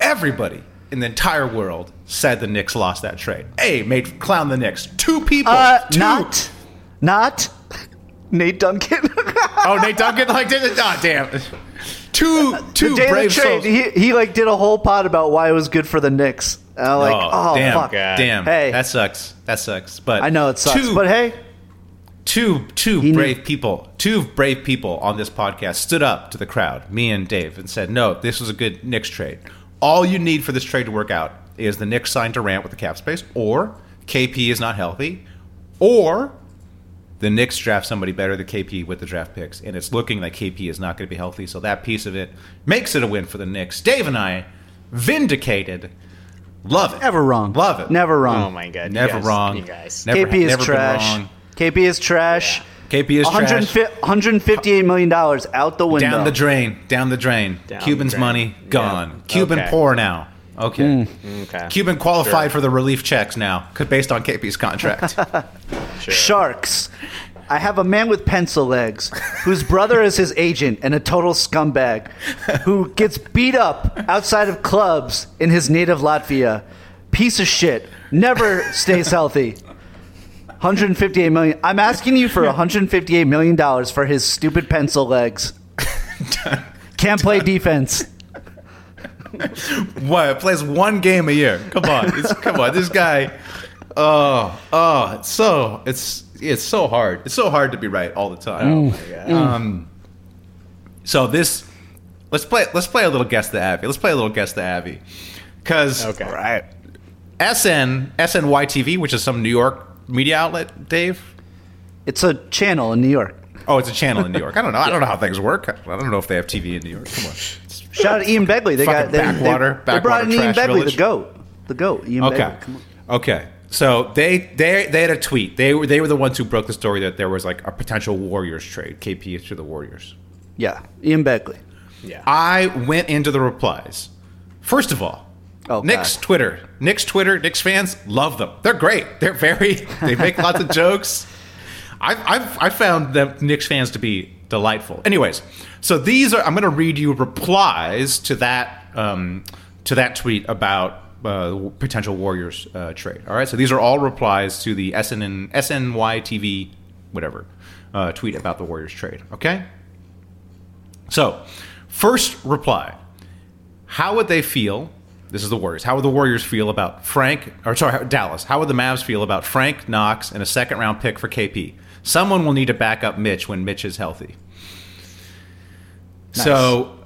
[SPEAKER 8] everybody in the entire world said the Knicks lost that trade. Hey, made clown the Knicks. Two people.
[SPEAKER 9] Uh,
[SPEAKER 8] two.
[SPEAKER 9] not, not Nate Duncan.
[SPEAKER 8] Oh, Nate Duncan like did it. Oh, damn. Two two
[SPEAKER 9] the day of
[SPEAKER 8] brave
[SPEAKER 9] trade,
[SPEAKER 8] souls.
[SPEAKER 9] he, he like did a whole pod about why it was good for the Knicks. And I'm like, oh, oh
[SPEAKER 8] damn,
[SPEAKER 9] fuck.
[SPEAKER 8] damn.
[SPEAKER 9] Hey,
[SPEAKER 8] that sucks. That sucks. But
[SPEAKER 9] I know it sucks,
[SPEAKER 8] two-
[SPEAKER 9] but hey,
[SPEAKER 8] two two
[SPEAKER 9] He knew-
[SPEAKER 8] brave people two brave people on this podcast stood up to the crowd me and dave and said no this was a good Knicks trade all you need for this trade to work out is the Knicks signed Durant with the cap space, or KP is not healthy, or the Knicks draft somebody better than KP with the draft picks, and it's looking like KP is not going to be healthy. So that piece of it makes it a win for the Knicks. Dave and I vindicated. Love it.
[SPEAKER 9] Never wrong.
[SPEAKER 8] Love it.
[SPEAKER 9] Never wrong.
[SPEAKER 10] Oh my god. you
[SPEAKER 8] Never
[SPEAKER 10] guys-
[SPEAKER 8] wrong.
[SPEAKER 10] You guys.
[SPEAKER 8] Never,
[SPEAKER 9] KP is
[SPEAKER 8] never been
[SPEAKER 9] trash. KP is trash.
[SPEAKER 8] KP is trash.
[SPEAKER 9] 158 million dollars out the window.
[SPEAKER 8] Down the drain. Down the drain.
[SPEAKER 10] Down
[SPEAKER 8] Cuban's
[SPEAKER 10] the drain.
[SPEAKER 8] money gone.
[SPEAKER 10] Yeah.
[SPEAKER 8] Cuban
[SPEAKER 10] Okay.
[SPEAKER 8] poor now. Okay. Mm.
[SPEAKER 10] Okay.
[SPEAKER 8] Cuban qualified
[SPEAKER 10] Sure.
[SPEAKER 8] for the relief checks now, 'cause- based on KP's contract.
[SPEAKER 9] Sharks. I have a man with pencil legs whose brother is his agent and a total scumbag who gets beat up outside of clubs in his native Latvia. Piece of shit. Never stays healthy. 158 million. I'm asking you for 158 million dollars for his stupid pencil legs. Can't play defense.
[SPEAKER 8] what? Plays one game a year. Come on. It's, come on. This guy. Oh, oh, it's so it's it's so hard. It's so hard to be right all the time.
[SPEAKER 10] Oh my God.
[SPEAKER 8] Um, so this let's play let's play a little guess the Avi. Let's play a little guess the Avi. Cuz
[SPEAKER 10] Okay.
[SPEAKER 9] Right.
[SPEAKER 8] SN SNYTV, which is some New York media outlet, Dave.
[SPEAKER 9] It's a channel in New York.
[SPEAKER 8] Oh, it's a channel in New York. I don't know. I don't know how things work. I don't know if they have TV in New York. Come on.
[SPEAKER 9] Shout out to Ian Begley. They got they,
[SPEAKER 8] backwater-
[SPEAKER 9] they, they brought in
[SPEAKER 8] backwater
[SPEAKER 9] Ian Begley,
[SPEAKER 8] village.
[SPEAKER 9] the goat, the goat. Ian
[SPEAKER 8] Okay.
[SPEAKER 9] Begley. Come on.
[SPEAKER 8] Okay. So they they they had a tweet. They were they were the ones who broke the story that there was like a potential Warriors trade. KP to the Warriors.
[SPEAKER 9] Yeah, Ian Begley.
[SPEAKER 10] Yeah.
[SPEAKER 8] I went into the replies. First of all,
[SPEAKER 9] Oh,
[SPEAKER 8] Knicks
[SPEAKER 9] God.
[SPEAKER 8] Twitter, Knicks Twitter, Knicks fans love them. They're great. They're very. They make lots of jokes. I've, I've I found them Knicks fans to be delightful. Anyways, so these are I'm going to read you replies to that um, to that tweet about uh, potential Warriors uh, trade. All right, so these are all replies to the SN SNY TV whatever uh, tweet about the Warriors trade. Okay. So, first reply. How would they feel? This is the Warriors. How would the Warriors feel about Frank, or sorry, Dallas? How would the Mavs feel about Frank Knox and a second round pick for KP? Someone will need to back up Mitch when Mitch is healthy. So,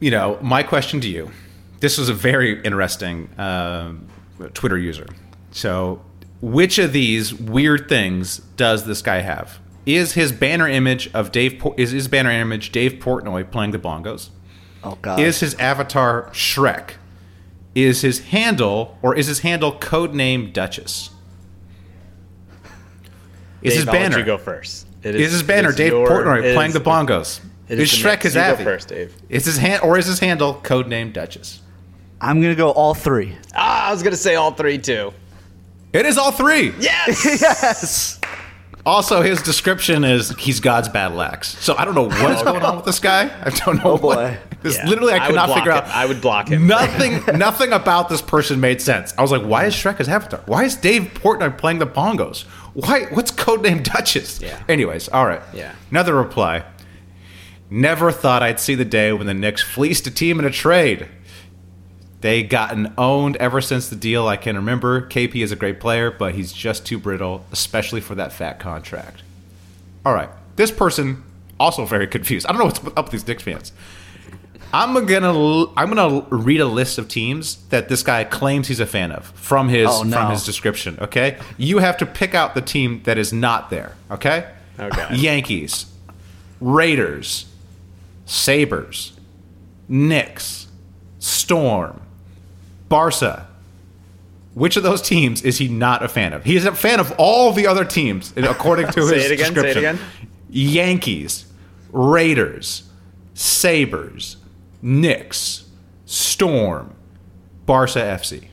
[SPEAKER 8] you know, my question to you this was a very interesting um Twitter user. So, which of these weird things does this guy have? Is his banner image of Dave? Is his banner image Dave Portnoy playing the bongos?
[SPEAKER 9] Oh God.
[SPEAKER 8] Is his avatar Shrek? Is his handle or is his handle codename Duchess? Is his banner?
[SPEAKER 10] you go first. It
[SPEAKER 8] is, his banner
[SPEAKER 10] is
[SPEAKER 8] Dave
[SPEAKER 10] your-
[SPEAKER 8] Portnoy
[SPEAKER 10] it
[SPEAKER 8] playing
[SPEAKER 10] is-
[SPEAKER 8] the bongos?
[SPEAKER 10] it
[SPEAKER 8] is
[SPEAKER 10] is
[SPEAKER 8] Shrek his
[SPEAKER 10] You go
[SPEAKER 8] Avi?
[SPEAKER 10] first, Dave.
[SPEAKER 8] Is his hand or is his handle codename Duchess?
[SPEAKER 9] I'm gonna go all three.
[SPEAKER 10] Ah, I was gonna say all three too.
[SPEAKER 8] It is all three.
[SPEAKER 10] Yes.
[SPEAKER 9] yes.
[SPEAKER 8] Also, his description is he's God's battle axe. So I don't know what is going on with this guy. I don't know.
[SPEAKER 9] Oh boy.
[SPEAKER 8] What, this
[SPEAKER 10] Yeah.
[SPEAKER 8] literally I could
[SPEAKER 10] would
[SPEAKER 8] not figure
[SPEAKER 10] him.
[SPEAKER 8] out.
[SPEAKER 10] I would block him.
[SPEAKER 8] Nothing, nothing about this person made sense. I was like, why is Shrek his avatar? Why is Dave Portnoy playing the bongos? Why? What's codename Duchess?
[SPEAKER 10] Yeah.
[SPEAKER 8] Anyways, all right.
[SPEAKER 10] Yeah.
[SPEAKER 8] Another reply. Never thought I'd see the day when the Knicks fleeced a team in a trade. They gotten owned ever since the deal. I can remember. KP is a great player, but he's just too brittle, especially for that fat contract. All right, this person also very confused. I don't know what's up with these Knicks fans. I'm gonna I'm gonna read a list of teams that this guy claims he's a fan of from his
[SPEAKER 9] Oh, no.
[SPEAKER 8] from his description. Okay, you have to pick out the team that is not there. Okay.
[SPEAKER 10] Oh, okay.
[SPEAKER 8] Yankees, Raiders, Sabres, Knicks, Storm, Barca. Which of those teams is he not a fan of? He is a fan of all the other teams, according to
[SPEAKER 10] Say
[SPEAKER 8] his
[SPEAKER 10] it again, say it
[SPEAKER 8] description.
[SPEAKER 10] again.
[SPEAKER 8] Yankees, Raiders, Sabres, Knicks, Storm, Barca FC.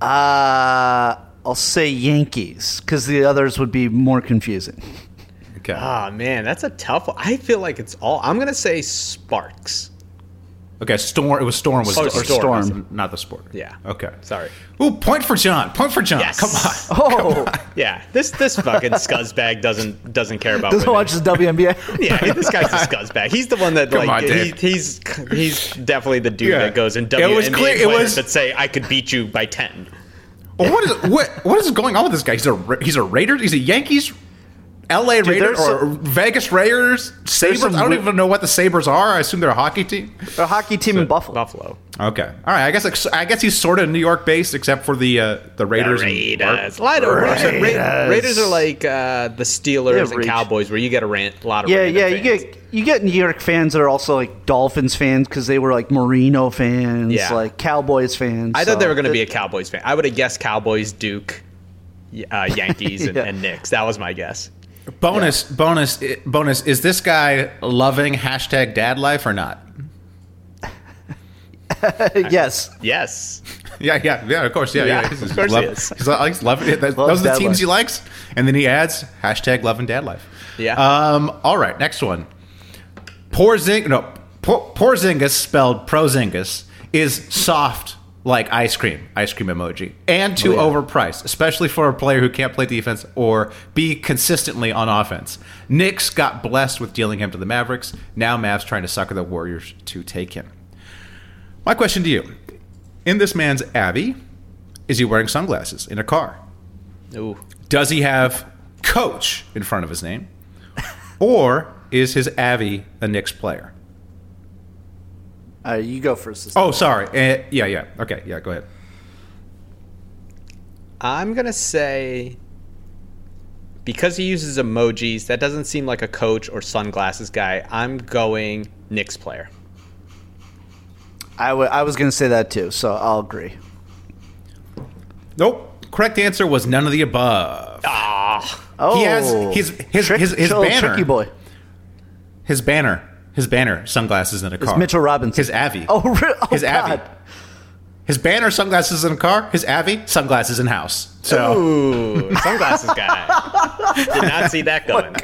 [SPEAKER 9] Uh, I'll say Yankees because the others would be more confusing.
[SPEAKER 8] Okay.
[SPEAKER 10] Ah man, that's a tough one. I feel like it's all. I'm gonna say Sparks.
[SPEAKER 8] Okay, Storm. It was Storm. Was
[SPEAKER 10] Oh,
[SPEAKER 8] or
[SPEAKER 10] Storm.
[SPEAKER 9] Storm.
[SPEAKER 8] not the sport.
[SPEAKER 10] Yeah.
[SPEAKER 8] Okay.
[SPEAKER 10] Sorry.
[SPEAKER 8] Ooh, point for John. Point for John.
[SPEAKER 10] Yes.
[SPEAKER 8] Come on.
[SPEAKER 9] Oh,
[SPEAKER 10] Yeah. This this fucking scuzzbag doesn't doesn't care about.
[SPEAKER 9] doesn't
[SPEAKER 10] women.
[SPEAKER 9] watch the WNBA.
[SPEAKER 10] Yeah, this guy's a scuzzbag. He's the one that
[SPEAKER 8] Come
[SPEAKER 10] like
[SPEAKER 8] on,
[SPEAKER 10] he, he's he's definitely the dude
[SPEAKER 8] Yeah.
[SPEAKER 10] that goes in
[SPEAKER 8] It
[SPEAKER 10] WNBA
[SPEAKER 8] was clear- it was-
[SPEAKER 10] that say I could beat you by ten.
[SPEAKER 8] Well, what is what what is going on with this guy? He's a he's a Raider. He's a Yankees. L.A.
[SPEAKER 9] Dude,
[SPEAKER 8] Raiders or
[SPEAKER 9] some-
[SPEAKER 8] Vegas Raiders,
[SPEAKER 9] Sabres.
[SPEAKER 8] I don't even know what the Sabres are. I assume they're a hockey team.
[SPEAKER 9] They're a hockey team in Buffalo.
[SPEAKER 10] Buffalo.
[SPEAKER 8] Okay, all right. I guess I guess he's sort of New York based, except for the uh, the Raiders. and-
[SPEAKER 10] Raiders. A lot Raiders. Ra- Raiders are like uh, the Steelers
[SPEAKER 9] They
[SPEAKER 10] and
[SPEAKER 9] reach.
[SPEAKER 10] Cowboys, where you get a, ran- a lot of
[SPEAKER 9] Yeah,
[SPEAKER 10] random
[SPEAKER 9] yeah. You
[SPEAKER 10] fans.
[SPEAKER 9] get you get New York fans that are also like Dolphins fans because they were like Marino fans,
[SPEAKER 10] Yeah.
[SPEAKER 9] like Cowboys fans.
[SPEAKER 10] I thought they were going to be a Cowboys fan. I would have guessed Cowboys, Duke, uh, Yankees, and,
[SPEAKER 9] Yeah.
[SPEAKER 10] and Knicks. That was my guess.
[SPEAKER 8] Bonus, bonus, bonus. Is this guy loving hashtag dad life or not?
[SPEAKER 9] yes.
[SPEAKER 10] Yes.
[SPEAKER 8] Yeah, yeah, yeah. Of course, yeah, yeah.
[SPEAKER 10] Yeah,
[SPEAKER 8] He's-
[SPEAKER 10] of
[SPEAKER 8] he's
[SPEAKER 10] course he
[SPEAKER 8] love-
[SPEAKER 10] is.
[SPEAKER 8] He's, he's loving it. That- Those are the teams
[SPEAKER 9] life.
[SPEAKER 8] he likes, and then he adds hashtag loving dad life.
[SPEAKER 10] Yeah.
[SPEAKER 8] Um. All right. Next one. Poor Porzing no Por- Porzingis spelled Prozingus is soft like ice cream, ice cream emoji, and too oh, overpriced, especially for a player who can't play defense or be consistently on offense. Knicks got blessed with dealing him to the Mavericks. Now Mavs trying to sucker the Warriors to take him. My question to you: In this man's Avi, is he wearing sunglasses in a car?
[SPEAKER 10] Ooh.
[SPEAKER 8] Does he have coach in front of his name? Or is his Avi a Knicks player?
[SPEAKER 9] Uh, you go first.
[SPEAKER 8] Oh, sorry. Uh, yeah, yeah. Okay, yeah, go ahead.
[SPEAKER 10] I'm going to say because he uses emojis, that doesn't seem like a coach or sunglasses guy. I'm going Knicks player.
[SPEAKER 9] I, w- I was I was going to say that too, so I'll agree.
[SPEAKER 8] Nope. Correct answer was none of the above.
[SPEAKER 10] Ah.
[SPEAKER 9] Oh,
[SPEAKER 8] He has his his
[SPEAKER 9] Trick-
[SPEAKER 8] his, his
[SPEAKER 9] little
[SPEAKER 8] banner.
[SPEAKER 9] tricky boy.
[SPEAKER 8] His banner. His banner. Sunglasses in a car.
[SPEAKER 9] Mitchell Robinson.
[SPEAKER 8] His Avi.
[SPEAKER 9] Oh, re- oh
[SPEAKER 8] his Avi. His banner. Sunglasses in a car. His Avi. Sunglasses in house. So
[SPEAKER 10] Ooh, sunglasses guy. Did not see that coming.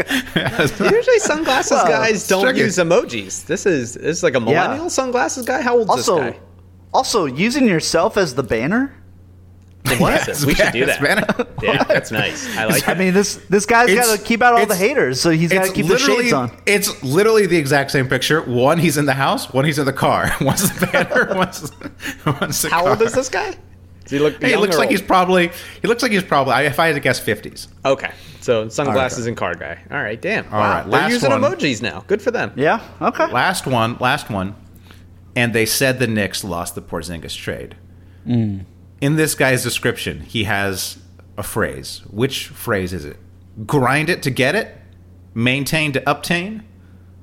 [SPEAKER 10] Usually, sunglasses
[SPEAKER 9] Well,
[SPEAKER 10] guys don't
[SPEAKER 8] tricky.
[SPEAKER 10] use emojis. This is this is like a millennial sunglasses guy. How old is
[SPEAKER 9] Also,
[SPEAKER 10] this guy?
[SPEAKER 9] also using yourself as the banner.
[SPEAKER 10] Impressive. we should do that.
[SPEAKER 8] banner.
[SPEAKER 10] Yeah, that's nice. I like
[SPEAKER 9] I mean, this this guy's
[SPEAKER 8] It's-
[SPEAKER 9] got to keep out all the haters, so he's got to keep the
[SPEAKER 8] literally
[SPEAKER 9] shades on.
[SPEAKER 8] it's literally the exact same picture. One he's in the house. One he's in the car. One's the banner. one's, one's the
[SPEAKER 10] How
[SPEAKER 8] car.
[SPEAKER 10] old is this guy? Does he look?
[SPEAKER 8] Hey, he looks like
[SPEAKER 10] old?
[SPEAKER 8] he's probably. He looks like he's probably. If I had to guess, fifties.
[SPEAKER 10] Okay, so sunglasses
[SPEAKER 8] Okay.
[SPEAKER 10] and car guy. All right, damn.
[SPEAKER 8] All
[SPEAKER 10] wow,
[SPEAKER 8] right,
[SPEAKER 10] they're using
[SPEAKER 8] one.
[SPEAKER 10] emojis now. Good for them.
[SPEAKER 9] Yeah. Okay.
[SPEAKER 8] Last one. Last one. And they said the Knicks lost the Porzingis trade.
[SPEAKER 9] Mm.
[SPEAKER 8] In this guy's description, he has a phrase. Which phrase is it? Grind it to get it. Maintain to obtain.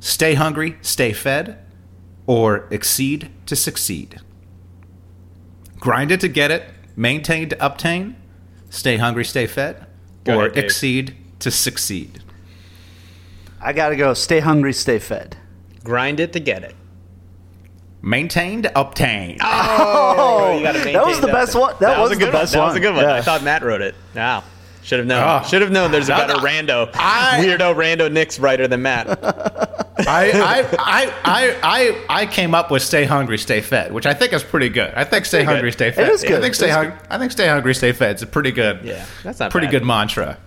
[SPEAKER 8] Stay hungry, stay fed, or exceed to succeed. Grind it to get it. Maintain to obtain. Stay hungry, stay fed,
[SPEAKER 10] Go
[SPEAKER 8] or
[SPEAKER 10] ahead,
[SPEAKER 8] exceed to succeed.
[SPEAKER 9] I got to go. Stay hungry, stay fed.
[SPEAKER 10] Grind it to get it.
[SPEAKER 8] Maintain to obtain.
[SPEAKER 10] Oh. oh, you gotta
[SPEAKER 9] that was the best one. That, was,
[SPEAKER 10] a
[SPEAKER 9] the
[SPEAKER 10] good
[SPEAKER 9] best
[SPEAKER 10] one.
[SPEAKER 9] one.
[SPEAKER 10] That was a good one.
[SPEAKER 9] Yeah.
[SPEAKER 10] I thought Matt wrote it. Wow. Should have known. Ah.
[SPEAKER 8] Oh.
[SPEAKER 10] Should have known. There's a better rando,
[SPEAKER 8] I-
[SPEAKER 10] weirdo rando Knicks writer than Matt.
[SPEAKER 8] I, I, I, I, I, I came up with "Stay hungry, stay fed," which I think is pretty good. I think "Stay
[SPEAKER 10] pretty
[SPEAKER 8] hungry,
[SPEAKER 10] good.
[SPEAKER 8] stay fed."
[SPEAKER 9] is good.
[SPEAKER 8] I think "Stay hungry." I think "Stay hungry, stay fed" is a pretty good.
[SPEAKER 10] Yeah, that's not
[SPEAKER 8] pretty
[SPEAKER 10] bad.
[SPEAKER 8] good mantra.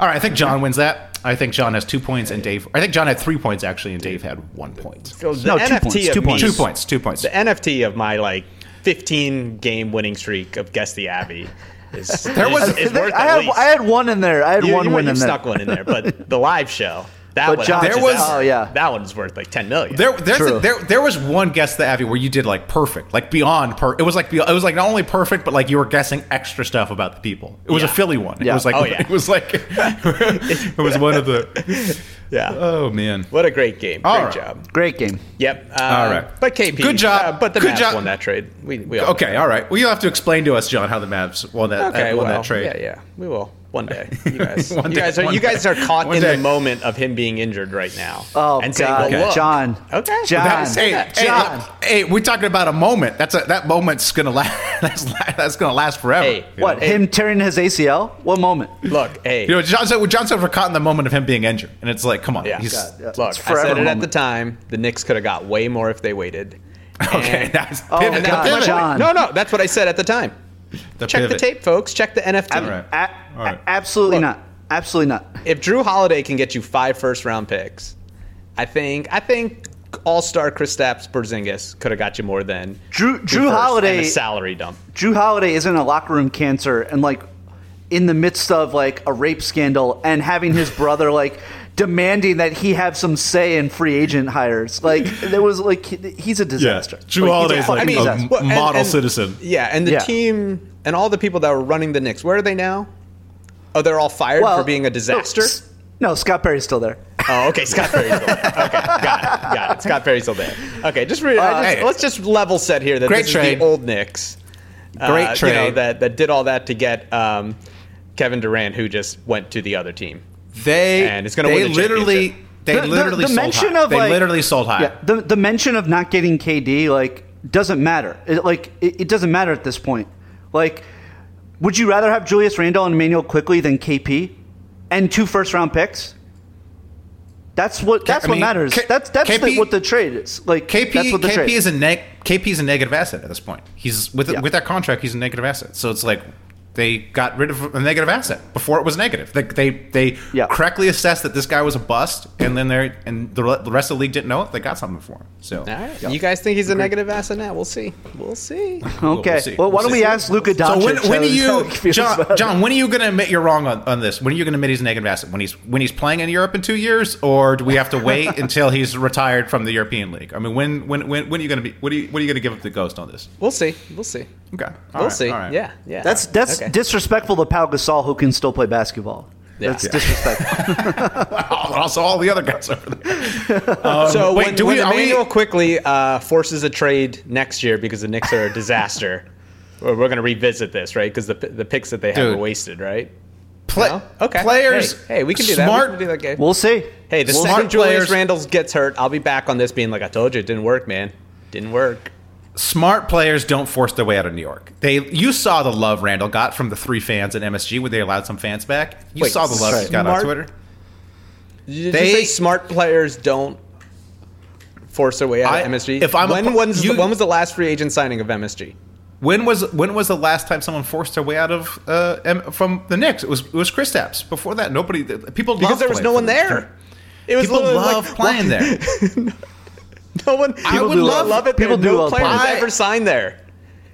[SPEAKER 8] All right, I think John wins that. I think John has two points and Dave. I think John had three points actually, and Dave had one point.
[SPEAKER 10] So the
[SPEAKER 9] No, two
[SPEAKER 10] NFT
[SPEAKER 9] points,
[SPEAKER 10] of
[SPEAKER 9] two
[SPEAKER 10] me-
[SPEAKER 9] points.
[SPEAKER 8] Two points. Two points.
[SPEAKER 10] The NFT of my like 15 game winning streak of guess the Avi is there
[SPEAKER 8] was-
[SPEAKER 10] is, is worth
[SPEAKER 9] I had. I had one in there. I had
[SPEAKER 10] you,
[SPEAKER 9] one
[SPEAKER 10] you,
[SPEAKER 9] win
[SPEAKER 10] you
[SPEAKER 9] in there.
[SPEAKER 10] stuck one in there, but the live show that
[SPEAKER 9] But
[SPEAKER 10] one,
[SPEAKER 9] John-
[SPEAKER 10] how much
[SPEAKER 8] There
[SPEAKER 10] is
[SPEAKER 8] was-
[SPEAKER 9] Oh, yeah.
[SPEAKER 10] that one's worth like 10 million.
[SPEAKER 8] There, there's a, there, there was one guess the Avi where you did like perfect, like beyond per. It was like be- it was like not only perfect, but like you were guessing extra stuff about the people. It was a Philly one. It was like
[SPEAKER 10] Oh, yeah.
[SPEAKER 8] it was like it was one of the.
[SPEAKER 10] yeah.
[SPEAKER 8] Oh man.
[SPEAKER 10] what a great game. Great
[SPEAKER 8] All right.
[SPEAKER 10] job.
[SPEAKER 9] Great game.
[SPEAKER 10] Yep. Uh,
[SPEAKER 8] All right.
[SPEAKER 10] But KP.
[SPEAKER 8] Good job.
[SPEAKER 10] uh, but the
[SPEAKER 8] Good
[SPEAKER 10] Mavs
[SPEAKER 8] job.
[SPEAKER 10] won that trade. We, we all
[SPEAKER 8] Okay, all right. Well, you'll have to explain to us, John, how the Mavs won that,
[SPEAKER 10] Okay,
[SPEAKER 8] won
[SPEAKER 10] well,
[SPEAKER 8] that trade.
[SPEAKER 10] yeah, yeah, we will one day. You guys,
[SPEAKER 8] One
[SPEAKER 10] you
[SPEAKER 8] day,
[SPEAKER 10] guys are
[SPEAKER 8] one
[SPEAKER 10] you guys are caught in
[SPEAKER 8] day.
[SPEAKER 10] the moment of him being injured right now.
[SPEAKER 9] Oh,
[SPEAKER 10] and saying,
[SPEAKER 9] God.
[SPEAKER 10] well, look.
[SPEAKER 9] John.
[SPEAKER 10] Okay,
[SPEAKER 9] John.
[SPEAKER 8] That's- hey, hey,
[SPEAKER 9] John.
[SPEAKER 8] look, hey, we're talking about a moment. That's a, that moment's gonna last. That's, that's gonna last forever.
[SPEAKER 10] Hey,
[SPEAKER 9] What?
[SPEAKER 8] know?
[SPEAKER 9] Him tearing his ACL? What moment?
[SPEAKER 10] Look, hey,
[SPEAKER 8] You know, John said, John said we're caught in the moment of him being injured, and it's like, come on,
[SPEAKER 10] Yeah.
[SPEAKER 8] he's
[SPEAKER 9] God, yeah.
[SPEAKER 10] look.
[SPEAKER 9] It's
[SPEAKER 10] I
[SPEAKER 9] forever
[SPEAKER 10] said it at the time. The Knicks could have got way more if they waited.
[SPEAKER 8] okay.
[SPEAKER 10] And-
[SPEAKER 8] That's
[SPEAKER 9] Oh,
[SPEAKER 8] pivot,
[SPEAKER 9] God,
[SPEAKER 10] that's my point.
[SPEAKER 9] John.
[SPEAKER 10] No, no, that's what I said at the time.
[SPEAKER 8] The
[SPEAKER 10] Check the tape, folks. Check the NFT.
[SPEAKER 8] All right.
[SPEAKER 9] A-
[SPEAKER 8] All right.
[SPEAKER 9] a- absolutely
[SPEAKER 10] Look.
[SPEAKER 9] not. Absolutely not.
[SPEAKER 10] If Jrue Holiday can get you five first round picks, I think I think All Star Kristaps Porzingis could have got you more than
[SPEAKER 9] Jrue
[SPEAKER 10] two Jrue
[SPEAKER 9] Holiday
[SPEAKER 10] and a salary dump.
[SPEAKER 9] Jrue Holiday isn't a locker room cancer, and like in the midst of like a rape scandal and having his brother like demanding that he have some say in free agent hires. Like there was like he- he's a disaster.
[SPEAKER 8] Jrue
[SPEAKER 9] he's
[SPEAKER 8] Holiday's
[SPEAKER 9] fucking
[SPEAKER 8] like a
[SPEAKER 9] disaster.
[SPEAKER 10] Well, and-
[SPEAKER 8] model
[SPEAKER 10] and-
[SPEAKER 8] citizen.
[SPEAKER 10] Yeah, and the
[SPEAKER 9] Yeah.
[SPEAKER 10] team and all the people that were running the Knicks, where are they now? Oh, they're all fired
[SPEAKER 9] Well,
[SPEAKER 10] for being a disaster.
[SPEAKER 9] No, no, Scott Perry's still there.
[SPEAKER 10] Oh, okay. Scott Perry's still there. Okay, got it. Got it. Scott Perry's still there. Okay, just, re- I just
[SPEAKER 8] hey.
[SPEAKER 10] let's just level set here that
[SPEAKER 8] Great
[SPEAKER 10] this is
[SPEAKER 8] trade.
[SPEAKER 10] the old Knicks.
[SPEAKER 8] Great
[SPEAKER 10] uh, You know,
[SPEAKER 8] trade.
[SPEAKER 10] that that did all that to get um, Kevin Durant, who just went to the other team.
[SPEAKER 8] They
[SPEAKER 10] And it's gonna
[SPEAKER 8] they
[SPEAKER 10] win the
[SPEAKER 8] literally they
[SPEAKER 9] The- the-
[SPEAKER 8] literally
[SPEAKER 9] the
[SPEAKER 8] sold
[SPEAKER 9] mention
[SPEAKER 8] high.
[SPEAKER 9] of,
[SPEAKER 8] they
[SPEAKER 9] like-
[SPEAKER 8] literally sold high.
[SPEAKER 9] Yeah, the the mention of not getting KD like doesn't matter. It, like it, it doesn't matter at this point. Like, would you rather have Julius Randle and Immanuel Quickley than KP and two first round picks? That's what that's
[SPEAKER 8] I
[SPEAKER 9] what matters.
[SPEAKER 8] K-
[SPEAKER 9] that's that's the, what the trade is. Like
[SPEAKER 8] KP
[SPEAKER 9] that's what the
[SPEAKER 8] KP
[SPEAKER 9] trade
[SPEAKER 8] is a neg KP is a negative asset at this point. He's with
[SPEAKER 9] Yeah.
[SPEAKER 8] with that contract. He's a negative asset. So it's like they got rid of a negative asset before it was negative. They they, they
[SPEAKER 9] Yeah.
[SPEAKER 8] correctly assessed that this guy was a bust, and then they and the, the rest of the league didn't know it. They got something for him. So
[SPEAKER 10] All right. You guys think he's a negative asset now? We'll see. We'll see.
[SPEAKER 9] Okay.
[SPEAKER 8] we'll see.
[SPEAKER 9] Well, why
[SPEAKER 8] We'll
[SPEAKER 9] don't
[SPEAKER 8] see.
[SPEAKER 9] we ask Luka
[SPEAKER 8] So
[SPEAKER 9] Doncic?
[SPEAKER 8] when, uh, when
[SPEAKER 9] how-
[SPEAKER 8] are you, John? John, when are you going to admit you're wrong on, on this? When are you going to admit he's a negative asset? When he's when he's playing in Europe in two years, or do we have to wait until he's retired from the European League? I mean, when when when, when are you going to be? What are you what are you going to give up the ghost on this?
[SPEAKER 10] We'll see. We'll see.
[SPEAKER 8] Okay, All
[SPEAKER 10] we'll
[SPEAKER 8] right,
[SPEAKER 10] see.
[SPEAKER 8] all right.
[SPEAKER 10] Yeah. Yeah.
[SPEAKER 9] That's that's
[SPEAKER 10] Okay.
[SPEAKER 9] Disrespectful to Pau Gasol, who can still play basketball.
[SPEAKER 10] Yeah.
[SPEAKER 9] That's
[SPEAKER 10] Yeah.
[SPEAKER 9] disrespectful.
[SPEAKER 8] also all the other guys over there. Um,
[SPEAKER 10] so
[SPEAKER 8] wait,
[SPEAKER 10] when,
[SPEAKER 8] do
[SPEAKER 10] when
[SPEAKER 8] we? Are we
[SPEAKER 10] Quickley uh, forces a trade next year because the Knicks are a disaster, we're going to revisit this, right? Because the the picks that they have are wasted, right?
[SPEAKER 8] play,
[SPEAKER 10] No? Okay.
[SPEAKER 8] players?
[SPEAKER 10] Hey, hey, we can do that. We can do that game.
[SPEAKER 9] we'll see.
[SPEAKER 10] hey, the
[SPEAKER 8] smart
[SPEAKER 10] second Julius
[SPEAKER 8] players-
[SPEAKER 10] Randle gets hurt, I'll be back on this being like, I told you it didn't work, man. Didn't work.
[SPEAKER 8] Smart players don't force their way out of New York. They you saw the love Randle got from the three fans at MSG when they allowed some fans back. You
[SPEAKER 10] Wait,
[SPEAKER 8] saw the love he got on Twitter.
[SPEAKER 10] Did
[SPEAKER 8] They-
[SPEAKER 10] you say smart players don't force their way out
[SPEAKER 8] I-
[SPEAKER 10] of MSG?
[SPEAKER 8] if I'm
[SPEAKER 10] when,
[SPEAKER 8] pl-
[SPEAKER 10] when's
[SPEAKER 8] you-
[SPEAKER 10] the, when was the last free agent signing of MSG?
[SPEAKER 8] When was when was the last time someone forced their way out of uh, M- from the Knicks? It was it was Kristaps. Before that, nobody people
[SPEAKER 10] Because
[SPEAKER 8] loved
[SPEAKER 10] there was no one there. It was
[SPEAKER 8] People
[SPEAKER 10] literally
[SPEAKER 8] love
[SPEAKER 10] like,
[SPEAKER 8] playing there.
[SPEAKER 10] No one.
[SPEAKER 8] I
[SPEAKER 10] people
[SPEAKER 8] would
[SPEAKER 10] do
[SPEAKER 8] love-
[SPEAKER 10] love it.
[SPEAKER 9] people
[SPEAKER 10] there.
[SPEAKER 9] do
[SPEAKER 10] no
[SPEAKER 9] love
[SPEAKER 10] player has
[SPEAKER 8] playing.
[SPEAKER 10] ever signed there.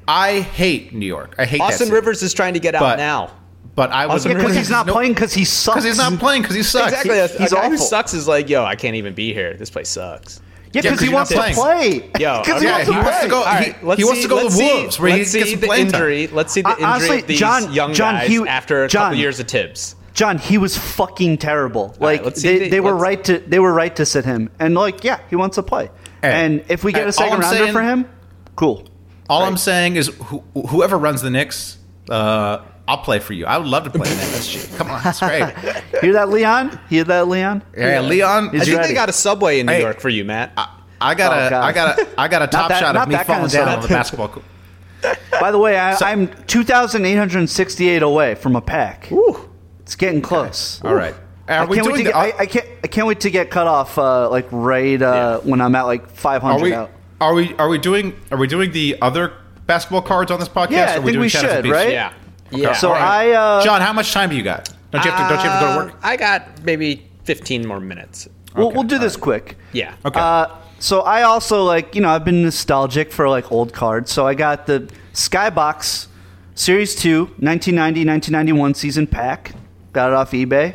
[SPEAKER 8] I hate New York. I hate
[SPEAKER 10] Austin
[SPEAKER 8] city.
[SPEAKER 10] Rivers is trying to get out
[SPEAKER 8] But-
[SPEAKER 10] now.
[SPEAKER 8] But I was
[SPEAKER 9] Because he's not
[SPEAKER 8] no-
[SPEAKER 9] playing because he sucks.
[SPEAKER 8] Because he's not playing because he sucks.
[SPEAKER 10] Exactly. A,
[SPEAKER 9] he's
[SPEAKER 10] a guy who
[SPEAKER 9] awful.
[SPEAKER 10] sucks is like, yo, I can't even be here. This place sucks.
[SPEAKER 9] Yeah,
[SPEAKER 8] Yeah,
[SPEAKER 9] he wants to
[SPEAKER 8] not
[SPEAKER 9] play.
[SPEAKER 10] Yo,
[SPEAKER 9] 'Cause
[SPEAKER 10] okay.
[SPEAKER 8] Yeah, he wants to go.
[SPEAKER 10] All right,
[SPEAKER 8] he,
[SPEAKER 10] let's
[SPEAKER 8] wants to go to
[SPEAKER 10] let's
[SPEAKER 8] the
[SPEAKER 10] see-
[SPEAKER 8] Wolves, where he
[SPEAKER 10] let's
[SPEAKER 8] gets
[SPEAKER 10] see the
[SPEAKER 8] playing time.
[SPEAKER 10] injury. Let's see the injury
[SPEAKER 9] honestly,
[SPEAKER 10] of these
[SPEAKER 9] John-
[SPEAKER 10] young
[SPEAKER 9] John,
[SPEAKER 10] guys
[SPEAKER 9] he-
[SPEAKER 10] after a
[SPEAKER 9] John.
[SPEAKER 10] couple years of Thibs.
[SPEAKER 9] John, he was fucking terrible. Like
[SPEAKER 10] let's
[SPEAKER 9] they,
[SPEAKER 10] the-
[SPEAKER 9] they were right to they were right to sit him, and like yeah, he wants to play.
[SPEAKER 8] Hey,
[SPEAKER 9] and if we get
[SPEAKER 8] hey,
[SPEAKER 9] a second
[SPEAKER 8] I'm
[SPEAKER 9] rounder
[SPEAKER 8] saying-
[SPEAKER 9] for him, cool.
[SPEAKER 8] All I'm saying is, who, whoever runs the Knicks, uh, I'll play for you. I would love to play in MSG. Come on, it's great.
[SPEAKER 9] Hear that, Leon? Hear that, Leon?
[SPEAKER 8] Yeah, Leon.
[SPEAKER 9] He's
[SPEAKER 10] I think
[SPEAKER 9] ready.
[SPEAKER 10] they got a subway in New
[SPEAKER 8] Hey.
[SPEAKER 10] York for you, Matt.
[SPEAKER 8] I got
[SPEAKER 9] Oh,
[SPEAKER 8] a,
[SPEAKER 9] God.
[SPEAKER 8] I got a, I got a top
[SPEAKER 9] that-
[SPEAKER 8] shot of me
[SPEAKER 9] that kind
[SPEAKER 8] falling
[SPEAKER 9] of
[SPEAKER 8] down on the basketball court.
[SPEAKER 9] By the way, I, I'm 2,868 away from a pack. It's getting close.
[SPEAKER 8] All right. Are
[SPEAKER 9] I
[SPEAKER 8] we
[SPEAKER 9] can't, wait
[SPEAKER 8] doing
[SPEAKER 9] to
[SPEAKER 8] the-
[SPEAKER 9] get, I, I can't. I can't wait to get cut off. Uh, like right uh, when I'm at like 500
[SPEAKER 8] Are we,
[SPEAKER 9] out.
[SPEAKER 8] are we, are we doing, are we doing the other basketball cards on this podcast?
[SPEAKER 9] Yeah, I
[SPEAKER 8] or are we
[SPEAKER 9] think
[SPEAKER 8] doing
[SPEAKER 9] we should, right?
[SPEAKER 10] yeah.
[SPEAKER 8] Okay,
[SPEAKER 10] Yeah.
[SPEAKER 9] So
[SPEAKER 8] all right.
[SPEAKER 9] I. Uh,
[SPEAKER 8] John, how much time do you got? Don't you have to, don't you have to go to work?
[SPEAKER 10] Uh, I got maybe 15 more minutes.
[SPEAKER 9] we'll, we'll do this quick.
[SPEAKER 10] Yeah.
[SPEAKER 8] Okay.
[SPEAKER 9] Uh, so I also like you know I've been nostalgic for like old cards. So I got the SkyBox Series 2 1990-1991 season pack. Got it off eBay,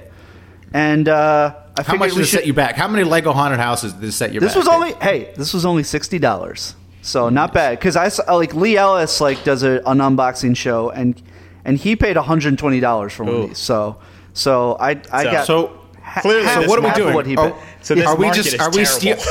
[SPEAKER 9] and uh, I
[SPEAKER 8] How much did
[SPEAKER 9] we
[SPEAKER 8] it set
[SPEAKER 9] should-
[SPEAKER 8] you back? How many Lego haunted houses did it set you
[SPEAKER 9] This
[SPEAKER 8] back?
[SPEAKER 9] This was only hey, this was only sixty dollars, so not bad. Because I saw, like Lee Ellis like does a, an unboxing show, and and he paid one hundred and twenty dollars for one of these. So so I I
[SPEAKER 10] So-
[SPEAKER 9] got
[SPEAKER 8] So
[SPEAKER 9] ha-
[SPEAKER 10] clearly
[SPEAKER 9] half-
[SPEAKER 10] this
[SPEAKER 8] what are we doing?
[SPEAKER 9] What he
[SPEAKER 8] Are-
[SPEAKER 10] So this
[SPEAKER 8] are we just
[SPEAKER 10] is
[SPEAKER 8] are we
[SPEAKER 10] terrible.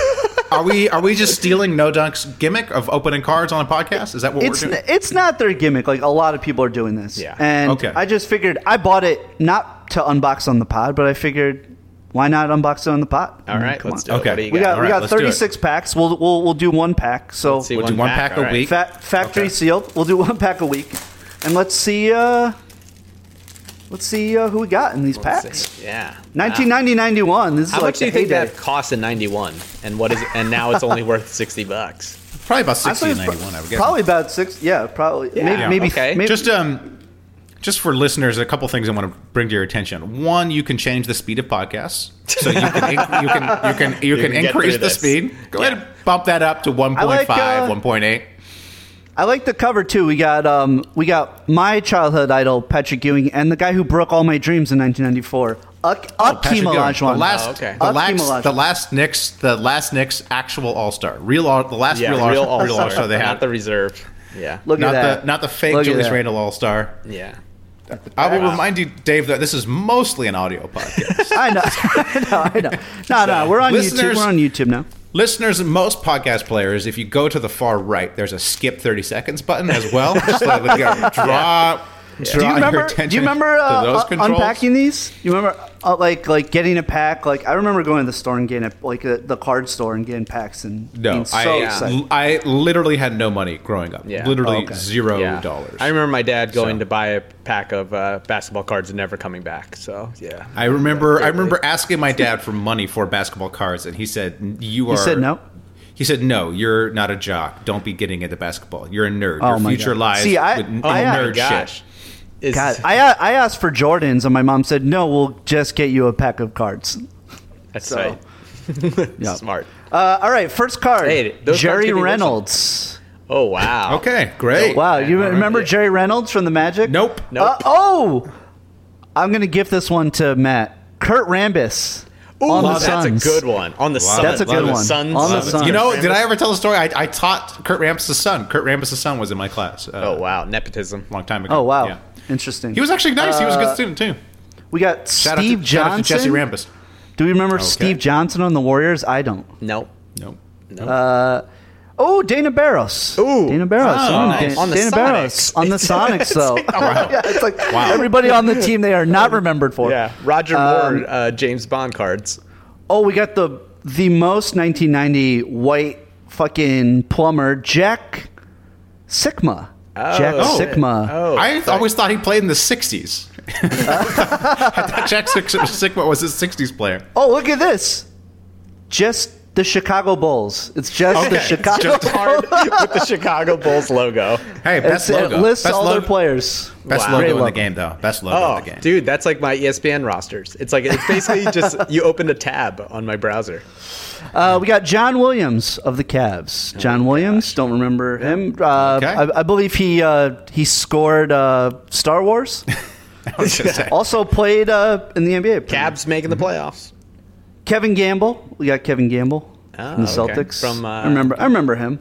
[SPEAKER 8] Steal, are we are we just stealing No Dunk's gimmick of opening cards on a podcast? Is that what
[SPEAKER 9] It's
[SPEAKER 8] we're doing?
[SPEAKER 9] it's not their gimmick. Like a lot of people are doing this.
[SPEAKER 10] Yeah.
[SPEAKER 9] And
[SPEAKER 8] Okay.
[SPEAKER 9] I just figured I bought it not to unbox on the pod, but I figured why not unbox it on the pod?
[SPEAKER 10] All right,
[SPEAKER 9] Come
[SPEAKER 10] let's
[SPEAKER 9] on.
[SPEAKER 10] do it.
[SPEAKER 8] Okay.
[SPEAKER 10] What do you
[SPEAKER 9] We got
[SPEAKER 8] All
[SPEAKER 9] we got
[SPEAKER 8] let's do it.
[SPEAKER 9] 36 packs. We'll we'll we'll do one pack. So
[SPEAKER 10] Let's see
[SPEAKER 8] We'll do one pack a
[SPEAKER 10] all right.
[SPEAKER 8] week.
[SPEAKER 9] fa- factory
[SPEAKER 8] Okay.
[SPEAKER 9] sealed. We'll do one pack a week, and let's see. uh Let's see uh, who we got in these
[SPEAKER 10] Let's
[SPEAKER 9] packs.
[SPEAKER 10] see. Yeah.
[SPEAKER 9] 1990 91. This is
[SPEAKER 10] How
[SPEAKER 9] like
[SPEAKER 10] much do you think
[SPEAKER 9] heyday.
[SPEAKER 10] that cost in 91? And what is it? And now it's only worth 60 bucks.
[SPEAKER 8] Probably about
[SPEAKER 9] I'd
[SPEAKER 8] sixty
[SPEAKER 9] say
[SPEAKER 8] and
[SPEAKER 9] pro-
[SPEAKER 8] ninety one. I would guess.
[SPEAKER 9] Probably about six. Yeah, probably.
[SPEAKER 10] Yeah.
[SPEAKER 9] Maybe.
[SPEAKER 10] Yeah,
[SPEAKER 9] maybe,
[SPEAKER 10] okay.
[SPEAKER 9] maybe
[SPEAKER 8] just um just for listeners a couple things i want to bring to your attention one you can change the speed of podcasts so you can inc- you can you can you, can,
[SPEAKER 10] can
[SPEAKER 8] increase the speed go ahead and bump that up to 1.5
[SPEAKER 9] like, uh,
[SPEAKER 8] 1.8
[SPEAKER 9] I like the cover too. We got um, we got my childhood idol Patrick Ewing and the guy who broke all my dreams in 1994, Ak-
[SPEAKER 8] Oh,
[SPEAKER 9] Akeem Olajuwon.
[SPEAKER 8] The last,
[SPEAKER 10] Oh, okay.
[SPEAKER 8] the last, the last Knicks, the last Knicks actual All Star, real, all, the last
[SPEAKER 10] Yeah,
[SPEAKER 8] real,
[SPEAKER 10] real
[SPEAKER 8] all, real
[SPEAKER 10] all
[SPEAKER 8] All Star they
[SPEAKER 10] not
[SPEAKER 8] had.
[SPEAKER 10] the reserve. Yeah.
[SPEAKER 9] Look
[SPEAKER 8] not
[SPEAKER 9] at that.
[SPEAKER 8] the not the fake
[SPEAKER 9] Look
[SPEAKER 8] Julius. Randle All Star.
[SPEAKER 10] Yeah.
[SPEAKER 8] I will remind you, Dave, that this is mostly an audio podcast.
[SPEAKER 9] I know, I know, I know. No, no, we're on YouTube. We're on YouTube now.
[SPEAKER 8] Listeners and most podcast players, if you go to the far right, there's a skip 30 seconds button as well. Just like, draw
[SPEAKER 9] Do you remember?
[SPEAKER 8] your attention
[SPEAKER 9] Do you remember uh, uh, unpacking these? You remember uh, like like getting a pack? Like I remember going to the store and getting a, like uh, the card store and getting packs and
[SPEAKER 8] No,
[SPEAKER 9] being so
[SPEAKER 8] I,
[SPEAKER 9] excited.
[SPEAKER 8] I literally had no money growing up.
[SPEAKER 10] Yeah.
[SPEAKER 8] Literally
[SPEAKER 9] Oh, okay.
[SPEAKER 8] zero
[SPEAKER 10] Yeah.
[SPEAKER 8] dollars.
[SPEAKER 10] I remember my dad going
[SPEAKER 8] So-
[SPEAKER 10] to buy a pack of uh, basketball cards and never coming back. So yeah.
[SPEAKER 8] I remember. I remember asking my dad for money for basketball cards, and he said, "You are."
[SPEAKER 9] He said no.
[SPEAKER 8] He said, "No, you're not a jock. Don't be getting into basketball. You're a nerd.
[SPEAKER 9] Oh
[SPEAKER 8] Your
[SPEAKER 9] my
[SPEAKER 8] future
[SPEAKER 9] God.
[SPEAKER 8] lies
[SPEAKER 9] See, I-
[SPEAKER 8] with n-
[SPEAKER 9] I-
[SPEAKER 8] nerd
[SPEAKER 9] oh
[SPEAKER 10] gosh.
[SPEAKER 8] shit."
[SPEAKER 10] Is-
[SPEAKER 9] God, I I asked for Jordans and my mom said no. We'll just get you a pack of cards.
[SPEAKER 10] That's
[SPEAKER 9] So-
[SPEAKER 10] right.
[SPEAKER 9] Yeah.
[SPEAKER 10] Smart.
[SPEAKER 9] Uh, all right, first card.
[SPEAKER 10] Hey, those
[SPEAKER 9] Jerry
[SPEAKER 10] can be worth
[SPEAKER 9] Reynolds.
[SPEAKER 10] Oh wow.
[SPEAKER 8] Okay, great.
[SPEAKER 9] Wow, you
[SPEAKER 10] Yeah.
[SPEAKER 9] remember
[SPEAKER 10] Yeah.
[SPEAKER 9] Jerry Reynolds from the Magic?
[SPEAKER 8] Nope.
[SPEAKER 10] Nope.
[SPEAKER 9] Uh, oh, I'm gonna give this one to Matt. Kurt Rambis
[SPEAKER 10] Ooh,
[SPEAKER 9] on the
[SPEAKER 10] that's
[SPEAKER 9] Suns.
[SPEAKER 10] a good one. On the Suns.
[SPEAKER 9] That's a good one.
[SPEAKER 10] Suns.
[SPEAKER 9] On the
[SPEAKER 10] Suns.
[SPEAKER 9] Suns.
[SPEAKER 8] You know, did I ever tell the story? I, I taught Kurt Rambis' son. Kurt Rambis' son was in my class. Uh,
[SPEAKER 10] Oh wow, nepotism.
[SPEAKER 8] a long time ago.
[SPEAKER 9] Oh wow,
[SPEAKER 8] Yeah.
[SPEAKER 9] Interesting.
[SPEAKER 8] He was actually nice. he was a
[SPEAKER 9] Uh,
[SPEAKER 8] good student too.
[SPEAKER 9] We got
[SPEAKER 8] Shout
[SPEAKER 9] Steve
[SPEAKER 8] out to, shout out to
[SPEAKER 9] Johnson.
[SPEAKER 8] Jesse Rambis.
[SPEAKER 9] Do we remember
[SPEAKER 8] Okay.
[SPEAKER 9] Steve Johnson on the Warriors? I don't.
[SPEAKER 10] Nope.
[SPEAKER 8] Nope.
[SPEAKER 10] Nope.
[SPEAKER 9] Uh, oh, Dana Barros.
[SPEAKER 10] Ooh.
[SPEAKER 9] Dana Barros.
[SPEAKER 8] Oh,
[SPEAKER 9] Mm,
[SPEAKER 8] nice.
[SPEAKER 9] Dan-
[SPEAKER 10] On the
[SPEAKER 9] Dana
[SPEAKER 10] Sonics.
[SPEAKER 9] Barros on the Sonics, though.
[SPEAKER 8] wow.
[SPEAKER 9] yeah, it's like
[SPEAKER 8] Wow.
[SPEAKER 9] everybody on the team they are not remembered for.
[SPEAKER 10] yeah, Roger
[SPEAKER 9] Um,
[SPEAKER 10] Moore, uh, James Bond cards.
[SPEAKER 9] Oh, we got the the most 1990 white fucking plumber Jack Sikma. Jack
[SPEAKER 10] Oh.
[SPEAKER 9] Sikma.
[SPEAKER 10] Oh,
[SPEAKER 8] I always thought he played in the '60s. I thought Jack Sig- Sikma was his '60s player.
[SPEAKER 9] Oh, look at this. Just the Chicago Bulls. It's just
[SPEAKER 8] Okay,
[SPEAKER 9] the
[SPEAKER 8] it's
[SPEAKER 9] Chicago
[SPEAKER 8] just-
[SPEAKER 10] card with the Chicago Bulls logo.
[SPEAKER 8] Hey, best
[SPEAKER 9] It's-
[SPEAKER 8] logo.
[SPEAKER 9] It lists
[SPEAKER 8] best
[SPEAKER 9] all
[SPEAKER 8] logo,
[SPEAKER 9] their players.
[SPEAKER 8] Best
[SPEAKER 10] Wow.
[SPEAKER 8] logo
[SPEAKER 9] Great
[SPEAKER 8] in the game, though. Best logo
[SPEAKER 10] Oh,
[SPEAKER 8] in the oh, game.
[SPEAKER 10] dude, that's like my ESPN rosters. It's like it's basically just you opened a tab on my browser.
[SPEAKER 9] Uh, we got John Williams of the Cavs. John Williams, don't remember him. Uh,
[SPEAKER 8] Okay.
[SPEAKER 9] I, I believe he uh, he scored uh, Star Wars.
[SPEAKER 8] I was gonna say.
[SPEAKER 9] also played uh, in the NBA.
[SPEAKER 10] Cavs making the playoffs.
[SPEAKER 9] Kevin Gamble. We got Kevin Gamble
[SPEAKER 10] Oh,
[SPEAKER 9] from the
[SPEAKER 10] okay.
[SPEAKER 9] Celtics.
[SPEAKER 10] From, uh,
[SPEAKER 9] I remember. I remember him.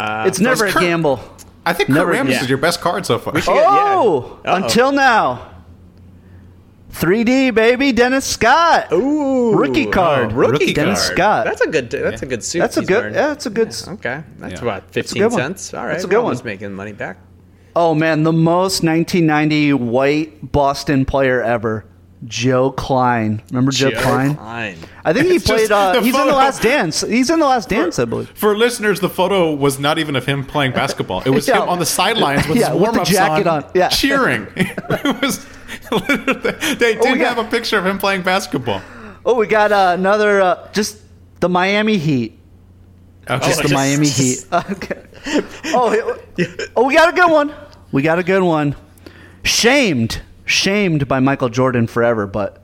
[SPEAKER 9] it's never a
[SPEAKER 8] Kurt-
[SPEAKER 9] gamble.
[SPEAKER 8] I think
[SPEAKER 9] Never-
[SPEAKER 8] Kurt Rambis
[SPEAKER 10] yeah.
[SPEAKER 8] is your best card so far.
[SPEAKER 10] should- Yeah,
[SPEAKER 9] Oh,
[SPEAKER 10] yeah. Uh-oh.
[SPEAKER 9] until now. 3D baby, Dennis Scott.
[SPEAKER 10] Ooh,
[SPEAKER 9] Rookie card.
[SPEAKER 10] Oh, rookie
[SPEAKER 8] Rookie
[SPEAKER 9] Dennis
[SPEAKER 8] card.
[SPEAKER 9] Scott.
[SPEAKER 10] That's a good. That's a good suit.
[SPEAKER 9] That's a good.
[SPEAKER 10] wearing.
[SPEAKER 9] Yeah, that's a good. s-
[SPEAKER 10] Okay, that's
[SPEAKER 8] Yeah.
[SPEAKER 10] about fifteen
[SPEAKER 9] good one.
[SPEAKER 10] cents. All right,
[SPEAKER 9] That's a
[SPEAKER 10] we're
[SPEAKER 9] good
[SPEAKER 10] almost
[SPEAKER 9] one.
[SPEAKER 10] making money back.
[SPEAKER 9] Oh man, the most 1990 white Boston player ever, Joe Kleine. Remember Joe, Kleine?
[SPEAKER 10] Kleine.
[SPEAKER 9] I think he
[SPEAKER 8] It's
[SPEAKER 9] played. Uh,
[SPEAKER 8] the
[SPEAKER 9] he's in the. Last Dance. He's in the Last Dance, I believe.
[SPEAKER 8] For listeners, the photo was not even of him playing basketball. It was
[SPEAKER 9] Yeah.
[SPEAKER 8] him on the sidelines with
[SPEAKER 9] Yeah,
[SPEAKER 8] his
[SPEAKER 9] with the
[SPEAKER 8] warm ups
[SPEAKER 9] jacket on. Yeah.
[SPEAKER 8] cheering. it was they
[SPEAKER 9] Oh, we
[SPEAKER 8] didn't
[SPEAKER 9] got-
[SPEAKER 8] have a picture of him playing basketball.
[SPEAKER 9] Oh, we got uh, another. Uh, just the Miami Heat.
[SPEAKER 8] Okay.
[SPEAKER 9] Just the
[SPEAKER 10] just-
[SPEAKER 9] Miami Heat. Okay. Oh, oh, we got a good one. We got a good one. Shamed, shamed by Michael Jordan forever, but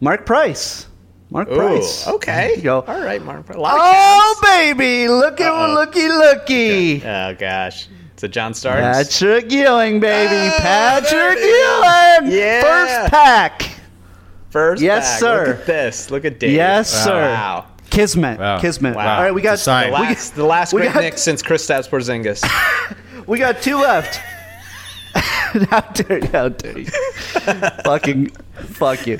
[SPEAKER 9] Mark Price. Mark
[SPEAKER 10] Ooh,
[SPEAKER 9] Price.
[SPEAKER 10] okay.
[SPEAKER 9] Go.
[SPEAKER 10] All right, Mark. A lot of
[SPEAKER 9] Oh, baby, look at looky looky.
[SPEAKER 10] Oh gosh, it's a John Starks.
[SPEAKER 9] Patrick Ewing, baby.
[SPEAKER 10] Ah,
[SPEAKER 9] Patrick
[SPEAKER 10] there
[SPEAKER 9] Ewing.
[SPEAKER 10] Yeah.
[SPEAKER 9] First pack.
[SPEAKER 10] First,
[SPEAKER 9] Yes,
[SPEAKER 10] bag.
[SPEAKER 9] sir.
[SPEAKER 10] Look at this. Look at Dave.
[SPEAKER 9] Yes, sir.
[SPEAKER 10] Wow.
[SPEAKER 9] Kismet.
[SPEAKER 8] Wow.
[SPEAKER 9] Kismet.
[SPEAKER 10] Wow.
[SPEAKER 9] All right, we got
[SPEAKER 8] It's a.
[SPEAKER 10] The
[SPEAKER 9] we
[SPEAKER 10] last, the last
[SPEAKER 9] we
[SPEAKER 10] great
[SPEAKER 9] got-
[SPEAKER 10] Knicks since Kristaps Porzingis.
[SPEAKER 9] We got two left. how dare you? How dare you? fucking fuck you.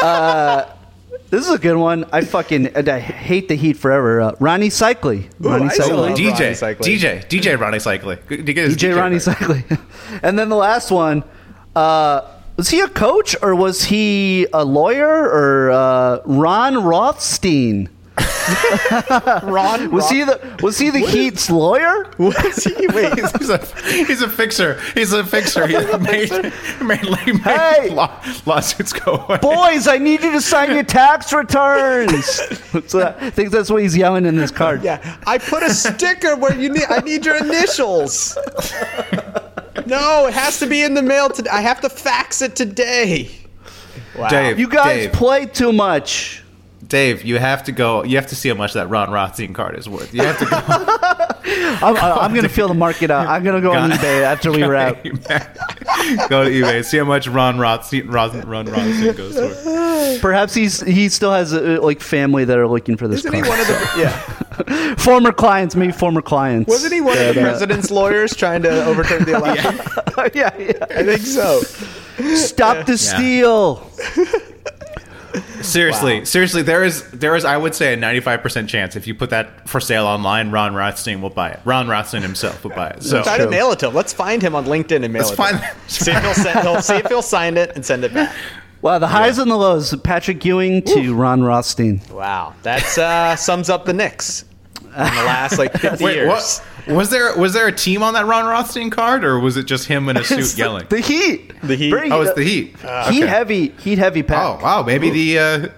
[SPEAKER 9] Uh, this is a good one. I fucking and I hate the Heat forever. Uh, Rony Seikaly. Rony
[SPEAKER 10] I used to
[SPEAKER 9] Seikaly.
[SPEAKER 10] love
[SPEAKER 8] DJ,
[SPEAKER 10] Rony Seikaly.
[SPEAKER 8] DJ, DJ Rony Seikaly. Did you get his
[SPEAKER 9] DJ Rony
[SPEAKER 8] card?
[SPEAKER 9] Seikaly. and then the last one. Uh, was he a coach or was he a lawyer or uh, Ron Rothstein?
[SPEAKER 10] Ron
[SPEAKER 9] Was he the was he the Heat's lawyer?
[SPEAKER 10] Was he? Wait.
[SPEAKER 8] He's, he's a, he's a fixer. He's a fixer. He made, made, made
[SPEAKER 9] Hey!
[SPEAKER 8] law, lawsuits go away.
[SPEAKER 9] Boys, I need you to sign your tax returns. so I think that's what he's yelling in this card.
[SPEAKER 10] Yeah, I put a sticker where you need. I need your initials. No, it has to be in the mail today. I have to fax it today. Wow.
[SPEAKER 8] Dave,
[SPEAKER 9] You guys
[SPEAKER 8] Dave,
[SPEAKER 9] play too much.
[SPEAKER 8] Dave, you have to go. You have to see how much that Ron Rothstein card is worth. You have to go.
[SPEAKER 9] I'm, I'm going to feel the market out. I'm going to go on eBay after we wrap.
[SPEAKER 8] Go to eBay. See how much Ron Rothstein, Ron, Ron Rothstein goes for.
[SPEAKER 9] Perhaps he's he still has uh, like family that are looking for this.
[SPEAKER 10] Isn't he one of the yeah?
[SPEAKER 9] former clients, maybe former clients.
[SPEAKER 10] Wasn't he one of the
[SPEAKER 9] that, uh,
[SPEAKER 10] president's lawyers trying to overturn the election?
[SPEAKER 9] yeah, yeah.
[SPEAKER 10] I think so.
[SPEAKER 9] Stop the steal.
[SPEAKER 8] Seriously, seriously, there is there is I would say a ninety five percent chance if you put that for sale online, Ron Rothstein will buy it. Ron Rothstein himself will buy it. So
[SPEAKER 10] Try to mail it to him. Let's find him on LinkedIn and mail
[SPEAKER 8] Let's
[SPEAKER 10] it.
[SPEAKER 8] find-
[SPEAKER 10] to him. see if he'll, send, he'll see if he'll sign it and send it back.
[SPEAKER 9] Wow, the highs and the lows. Patrick Ewing to Ron Rothstein.
[SPEAKER 10] Wow, that uh, sums up the Knicks in the last like 50
[SPEAKER 8] Wait,
[SPEAKER 10] years.
[SPEAKER 8] what? Was there was there a team on that Ron Rothstein card, or was it just him in a suit
[SPEAKER 9] It's
[SPEAKER 8] yelling?
[SPEAKER 9] The Heat.
[SPEAKER 10] The Heat.
[SPEAKER 9] Very-
[SPEAKER 8] oh, it's the Heat.
[SPEAKER 9] Heat
[SPEAKER 8] Okay.
[SPEAKER 9] heavy. Heat heavy pack.
[SPEAKER 8] Oh wow, maybe the uh,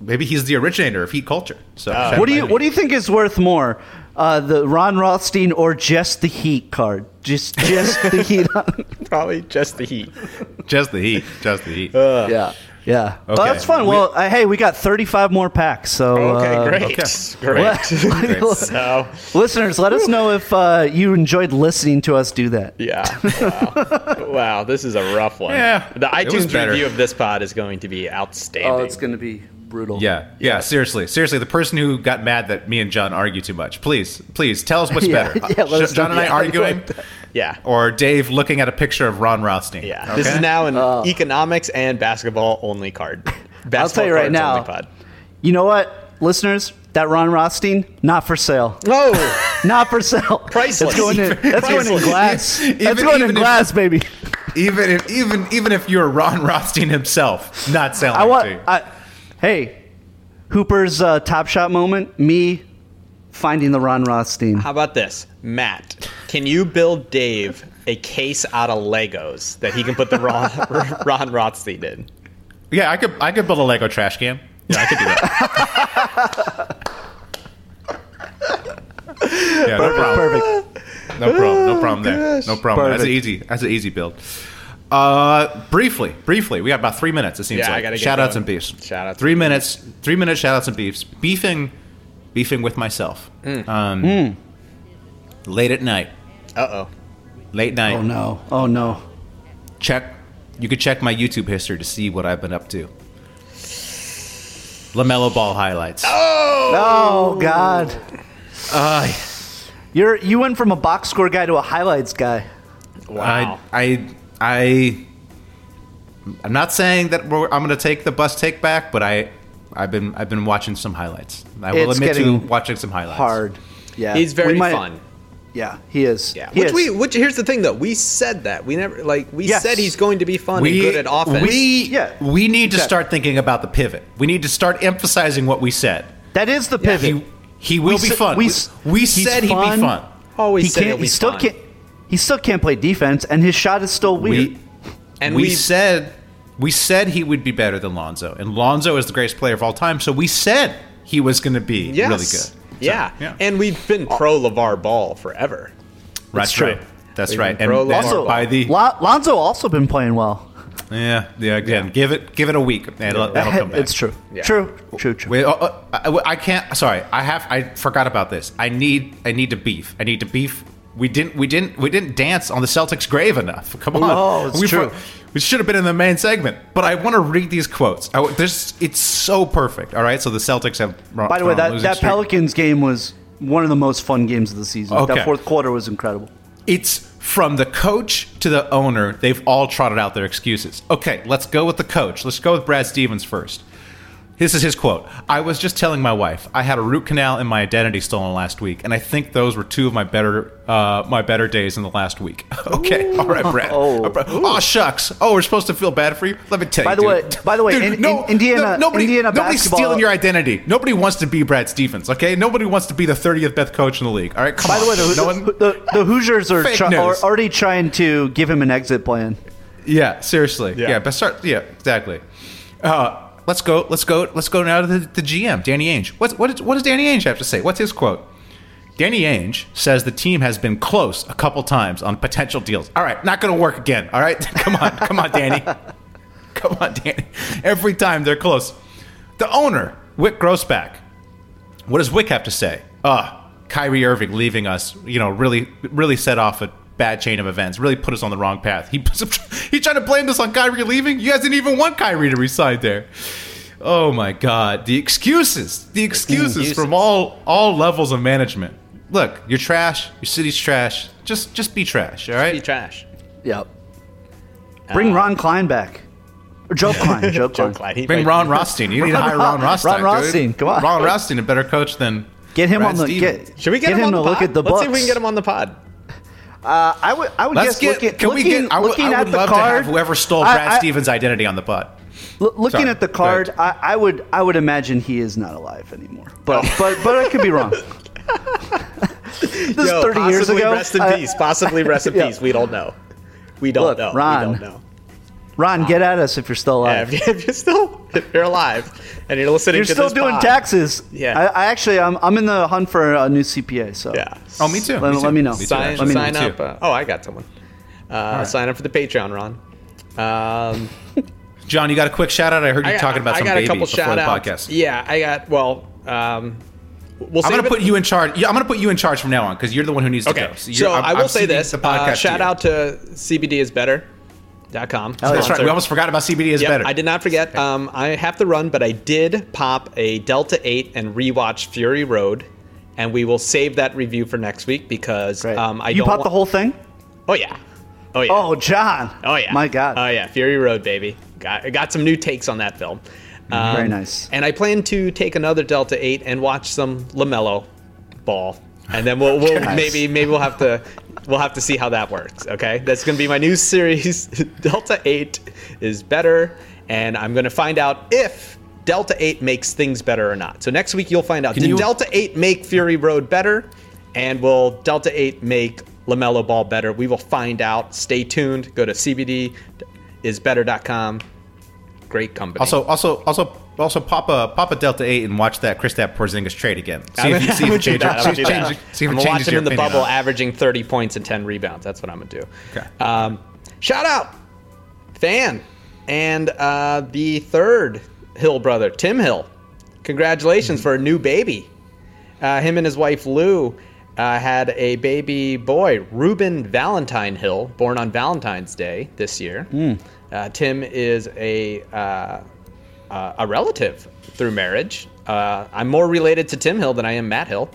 [SPEAKER 8] maybe he's the originator of Heat culture. So
[SPEAKER 10] Uh,
[SPEAKER 9] What do you What do you think is worth more, uh, the Ron Rothstein or just the Heat card? Just just the Heat.
[SPEAKER 10] Probably just the Heat.
[SPEAKER 8] Just the Heat. Just the Heat.
[SPEAKER 9] yeah, yeah. Oh,
[SPEAKER 8] Okay.
[SPEAKER 9] that's fun.
[SPEAKER 8] We-
[SPEAKER 9] well, uh, hey, we got 35 more packs. So
[SPEAKER 10] Okay,
[SPEAKER 9] uh,
[SPEAKER 10] great,
[SPEAKER 8] okay.
[SPEAKER 10] great.
[SPEAKER 9] Well,
[SPEAKER 10] so
[SPEAKER 9] listeners, let us know if uh, you enjoyed listening to us do that.
[SPEAKER 10] yeah, wow. wow, this is a rough one.
[SPEAKER 8] Yeah,
[SPEAKER 10] the iTunes review of this pod is going to be outstanding.
[SPEAKER 9] Oh, it's going to be brutal.
[SPEAKER 8] Yeah, yeah, seriously, seriously. The person who got mad that me and John argue too much, please, please tell us what's
[SPEAKER 9] Yeah,
[SPEAKER 8] better.
[SPEAKER 9] yeah, let us
[SPEAKER 8] John and I
[SPEAKER 9] Yeah,
[SPEAKER 8] arguing,
[SPEAKER 9] like
[SPEAKER 10] yeah.
[SPEAKER 8] or Dave looking at a picture of Ron Rothstein.
[SPEAKER 10] Yeah, this is now an
[SPEAKER 9] Oh.
[SPEAKER 10] economics and basketball only card. Basketball
[SPEAKER 9] I'll tell you right now.
[SPEAKER 10] pod.
[SPEAKER 9] You know what, listeners? That Ron Rothstein, not for sale.
[SPEAKER 10] No,
[SPEAKER 9] Not for sale.
[SPEAKER 10] Priceless.
[SPEAKER 9] That's going in, that's going in glass.
[SPEAKER 8] Even-
[SPEAKER 9] that's going in
[SPEAKER 8] even if-
[SPEAKER 9] glass, baby.
[SPEAKER 8] even if even even if you're Ron Rothstein himself, not selling.
[SPEAKER 9] I
[SPEAKER 8] it
[SPEAKER 9] want.
[SPEAKER 8] To you.
[SPEAKER 9] I, hey, Hooper's uh, top shot moment. Me finding the Ron Rothstein.
[SPEAKER 10] how about this, Matt? Can you build Dave a case out of Legos that he can put the Ron, Ron Rothstein in?
[SPEAKER 8] yeah, I could I could build a Lego trash can. Yeah, I could do that. yeah, no problem.
[SPEAKER 9] Perfect.
[SPEAKER 8] No problem. No problem there. No problem. That's an easy. That's an easy build. Uh, briefly, briefly, we got about three minutes. It seems
[SPEAKER 10] Yeah, I
[SPEAKER 8] like
[SPEAKER 10] gotta get
[SPEAKER 8] shout outs
[SPEAKER 10] going.
[SPEAKER 8] and beefs.
[SPEAKER 10] Shout outs
[SPEAKER 8] Three
[SPEAKER 10] and
[SPEAKER 8] minutes. Three minutes. Shout outs and beefs. Beefing, beefing with myself.
[SPEAKER 10] Mm.
[SPEAKER 8] Um, late at night.
[SPEAKER 10] Uh oh.
[SPEAKER 8] Late night.
[SPEAKER 9] Oh no. Oh no.
[SPEAKER 8] check you could check my YouTube history to see what I've been up to. LaMelo Ball highlights.
[SPEAKER 9] Oh God.
[SPEAKER 8] Uh,
[SPEAKER 9] You're you went from a box score guy to a highlights guy.
[SPEAKER 10] Wow.
[SPEAKER 8] I, I, I, I'm not saying that we're, I'm going to take the bus take back, but I, I've been, I've been watching some highlights. I will
[SPEAKER 9] It's
[SPEAKER 8] admit to watching some highlights.
[SPEAKER 9] Hard. Yeah.
[SPEAKER 10] He's very
[SPEAKER 9] might-
[SPEAKER 10] fun.
[SPEAKER 9] Yeah, he is.
[SPEAKER 10] Yeah.
[SPEAKER 9] He
[SPEAKER 10] Which
[SPEAKER 9] is.
[SPEAKER 10] we which here's the thing though. We said that. We never like we
[SPEAKER 9] Yes.
[SPEAKER 10] said he's going to be fun
[SPEAKER 8] We,
[SPEAKER 10] and good at offense.
[SPEAKER 8] we,
[SPEAKER 9] Yeah.
[SPEAKER 8] we need to start thinking about the pivot. We need to start emphasizing what we said.
[SPEAKER 9] that is the pivot.
[SPEAKER 8] He, he will
[SPEAKER 9] We
[SPEAKER 8] be
[SPEAKER 9] s-
[SPEAKER 8] fun.
[SPEAKER 9] we
[SPEAKER 8] We,
[SPEAKER 9] s-
[SPEAKER 8] we
[SPEAKER 9] he's
[SPEAKER 8] said he'd be fun.
[SPEAKER 10] always
[SPEAKER 9] he
[SPEAKER 10] said
[SPEAKER 9] can't.
[SPEAKER 10] he'll
[SPEAKER 9] He still
[SPEAKER 10] fun.
[SPEAKER 9] can't. He still can't play defense, and his shot is still weird.
[SPEAKER 8] We,
[SPEAKER 10] And
[SPEAKER 8] we
[SPEAKER 10] we-
[SPEAKER 8] said we said he would be better than Lonzo, and Lonzo is the greatest player of all time. So we said he was going to be
[SPEAKER 10] Yes.
[SPEAKER 8] really good.
[SPEAKER 10] Yeah.
[SPEAKER 8] yeah.
[SPEAKER 10] And we've been pro LeVar Ball forever.
[SPEAKER 8] That's
[SPEAKER 9] true.
[SPEAKER 8] right. That's
[SPEAKER 10] We've
[SPEAKER 8] right. And
[SPEAKER 10] pro
[SPEAKER 8] then
[SPEAKER 10] LeVar
[SPEAKER 8] by the
[SPEAKER 9] Lon- Lonzo also been playing well.
[SPEAKER 8] yeah yeah again give it give it a week and that'll, that'll come back.
[SPEAKER 9] It's true.
[SPEAKER 10] Yeah.
[SPEAKER 9] True. True. True.
[SPEAKER 8] Wait, oh, oh, I, I can't. Sorry, I have. I forgot about this. I need. I need to beef. I need to beef. We didn't. We didn't. We didn't dance on the Celtics' grave enough. Come on.
[SPEAKER 9] Oh, it's
[SPEAKER 8] we,
[SPEAKER 9] true.
[SPEAKER 8] We should have been in the main segment. But I want to read these quotes. I, this. It's so perfect. All right. So the Celtics have.
[SPEAKER 9] By the way, that, that Pelicans game was one of the most fun games of the season.
[SPEAKER 8] Okay.
[SPEAKER 9] That fourth quarter was incredible.
[SPEAKER 8] It's from the coach to the owner. They've all trotted out their excuses. Okay, let's go with the coach. Let's go with Brad Stevens first. This is his quote. I was just telling my wife I had a root canal and my identity stolen last week, and I think those were two of my better uh, my better days in the last week. okay, all right, Brad.
[SPEAKER 9] Oh.
[SPEAKER 8] Oh, shucks. Oh, we're supposed to feel bad for you. Let me tell
[SPEAKER 9] By
[SPEAKER 8] you.
[SPEAKER 9] the way- by the way,
[SPEAKER 8] Dude,
[SPEAKER 9] in- in-
[SPEAKER 8] no,
[SPEAKER 9] Indiana-
[SPEAKER 8] no, nobody,
[SPEAKER 9] Indiana
[SPEAKER 8] nobody's
[SPEAKER 9] basketball-
[SPEAKER 8] stealing your identity. Nobody wants to be Brad Stevens. Okay, nobody wants to be the 30th best coach in the league. All right, come
[SPEAKER 9] By the way, the,
[SPEAKER 8] no one,
[SPEAKER 9] the, the Hoosiers are,
[SPEAKER 8] Fake
[SPEAKER 9] try- are already trying to give him an exit plan.
[SPEAKER 8] Yeah, seriously.
[SPEAKER 10] Yeah.
[SPEAKER 8] Yeah, but start. Yeah, exactly. Uh, let's go. Let's go. Let's go now to the, the GM, Danny Ainge. What what, is, what does Danny Ainge have to say? What's his quote? Danny Ainge says the team has been close a couple times on potential deals. All right, not going to work again. All right, come on, come on, Danny. Come on, Danny. Every time they're close. The owner, Wyc Grousbeck. What does Wyc have to say? Ah, Kyrie Irving leaving us, you know, really really set off a bad chain of events. Really put us on the wrong path. He he trying to blame this on Kyrie leaving. You guys didn't even want Kyrie to resign there. Oh my God, the excuses, the excuses,
[SPEAKER 10] excuses.
[SPEAKER 8] from all all levels of management. Look, you're trash. Your city's trash. Just just be trash. All right.
[SPEAKER 10] Be trash.
[SPEAKER 9] Yep. Uh, Bring Ron Klein back. Or Joe Kleine. Joe Kleine.
[SPEAKER 10] Joe Kleine.
[SPEAKER 8] Bring Ron Rothstein. You need to hire Ron Rothstein.
[SPEAKER 9] Ron
[SPEAKER 8] dude.
[SPEAKER 9] Rothstein, come on.
[SPEAKER 8] Ron Rothstein, a better coach than
[SPEAKER 9] Get him
[SPEAKER 8] Brad
[SPEAKER 9] on the
[SPEAKER 8] Stevens.
[SPEAKER 9] get.
[SPEAKER 10] Should we get, him, on
[SPEAKER 9] to
[SPEAKER 10] the
[SPEAKER 9] look at the
[SPEAKER 10] Let's
[SPEAKER 9] books.
[SPEAKER 10] see if we can get him on the pod.
[SPEAKER 9] Uh, I would. I would
[SPEAKER 8] Let's
[SPEAKER 9] guess.
[SPEAKER 8] get.
[SPEAKER 9] look at,
[SPEAKER 8] can
[SPEAKER 9] looking,
[SPEAKER 8] we get? I would,
[SPEAKER 9] looking
[SPEAKER 8] I
[SPEAKER 9] at
[SPEAKER 8] would
[SPEAKER 9] the
[SPEAKER 8] love
[SPEAKER 9] card.
[SPEAKER 8] to have whoever stole Brad
[SPEAKER 9] I-
[SPEAKER 8] Stevens' identity on the pod.
[SPEAKER 9] L- looking
[SPEAKER 8] Sorry.
[SPEAKER 9] at the card. I, I would. I would imagine he is not alive anymore. But but but I could be wrong. this is thirty years ago.
[SPEAKER 10] Rest in peace. Possibly rest in
[SPEAKER 9] Yeah.
[SPEAKER 10] peace. We don't know. We don't
[SPEAKER 9] Look,
[SPEAKER 10] know.
[SPEAKER 9] Ron.
[SPEAKER 10] We don't know.
[SPEAKER 9] Ron, get at us if you're still alive.
[SPEAKER 10] if, you- if you're still if you're alive and you're listening to this
[SPEAKER 9] you're
[SPEAKER 10] to
[SPEAKER 9] still
[SPEAKER 10] this
[SPEAKER 9] doing
[SPEAKER 10] pod,
[SPEAKER 9] taxes.
[SPEAKER 10] Yeah.
[SPEAKER 9] I, I actually, I'm, I'm in the hunt for a new CPA. So
[SPEAKER 10] Yeah.
[SPEAKER 8] Oh, me too.
[SPEAKER 9] Let-
[SPEAKER 8] me too.
[SPEAKER 9] let me know.
[SPEAKER 8] too,
[SPEAKER 10] Sign,
[SPEAKER 8] actually.
[SPEAKER 10] sign
[SPEAKER 8] Me
[SPEAKER 10] up. Uh, oh, I got someone. Uh, Sign up for the Patreon, Ron. Um,
[SPEAKER 8] John, you got a quick shout out? I heard you
[SPEAKER 10] I got-
[SPEAKER 8] talking about
[SPEAKER 10] I
[SPEAKER 8] some
[SPEAKER 10] got
[SPEAKER 8] baby
[SPEAKER 10] a couple
[SPEAKER 8] before
[SPEAKER 10] shout
[SPEAKER 8] the
[SPEAKER 10] outs.
[SPEAKER 8] podcast.
[SPEAKER 10] Yeah, I got. Well, um, we'll
[SPEAKER 8] I'm going to put you in charge. Yeah, I'm going to put you in charge from now on because you're the one who needs to
[SPEAKER 10] Okay,
[SPEAKER 8] go.
[SPEAKER 10] so,
[SPEAKER 8] you're- I'm-
[SPEAKER 10] I will
[SPEAKER 8] I'm
[SPEAKER 10] say
[SPEAKER 8] ceding
[SPEAKER 10] this.
[SPEAKER 8] The podcast
[SPEAKER 10] Uh,
[SPEAKER 8] to
[SPEAKER 10] shout
[SPEAKER 8] you.
[SPEAKER 10] out to CBDisbetter.com.
[SPEAKER 8] Oh, that's right. We almost forgot about CBD is
[SPEAKER 10] Yep,
[SPEAKER 8] better.
[SPEAKER 10] I did not forget. Um, I have to run, but I did pop a Delta 8 and rewatch Fury Road, and we will save that review for next week because um, I
[SPEAKER 9] you
[SPEAKER 10] don't
[SPEAKER 9] popped
[SPEAKER 10] wa-
[SPEAKER 9] the whole thing.
[SPEAKER 10] Oh yeah. Oh yeah.
[SPEAKER 9] Oh, John.
[SPEAKER 10] Oh yeah.
[SPEAKER 9] My God.
[SPEAKER 10] Oh yeah. Fury Road, baby. Got got some new takes on that film. Um,
[SPEAKER 9] Very nice.
[SPEAKER 10] And I plan to take another Delta Eight and watch some LaMelo ball, and then we'll, we'll
[SPEAKER 9] Nice.
[SPEAKER 10] maybe maybe we'll have to we'll have to see how that works. Okay, that's gonna be my new series. Delta Eight is better, and I'm gonna find out if. Delta 8 makes things better or not. So next week you'll find out.
[SPEAKER 8] Can
[SPEAKER 10] Did
[SPEAKER 8] you-
[SPEAKER 10] Delta 8 make Fury Road better? And will Delta 8 make LaMelo Ball better? We will find out. Stay tuned. Go to cbdisbetter.com. Great company.
[SPEAKER 8] Also, also, also, also, pop a pop a Delta Eight and watch that Kristaps Porzingis trade again. See if, you- see if it changes.
[SPEAKER 10] I'm
[SPEAKER 8] see if
[SPEAKER 10] gonna
[SPEAKER 8] it changes-
[SPEAKER 10] that.
[SPEAKER 8] see
[SPEAKER 10] I'm
[SPEAKER 8] it changes
[SPEAKER 10] watch him in the bubble,
[SPEAKER 8] on
[SPEAKER 10] averaging 30 points and 10 rebounds. That's what I'm gonna do.
[SPEAKER 8] Okay.
[SPEAKER 10] Um, shout out, fan, and uh, the third Hill brother, Tim Hill. Congratulations
[SPEAKER 8] Mm-hmm.
[SPEAKER 10] for a new baby. Uh, him and his wife Lou uh, had a baby boy, Ruben Valentine Hill, born on Valentine's Day this year.
[SPEAKER 8] Hmm.
[SPEAKER 10] Uh, Tim is a uh, uh, a relative through marriage. Uh, I'm more related to Tim Hill than I am Matt Hill,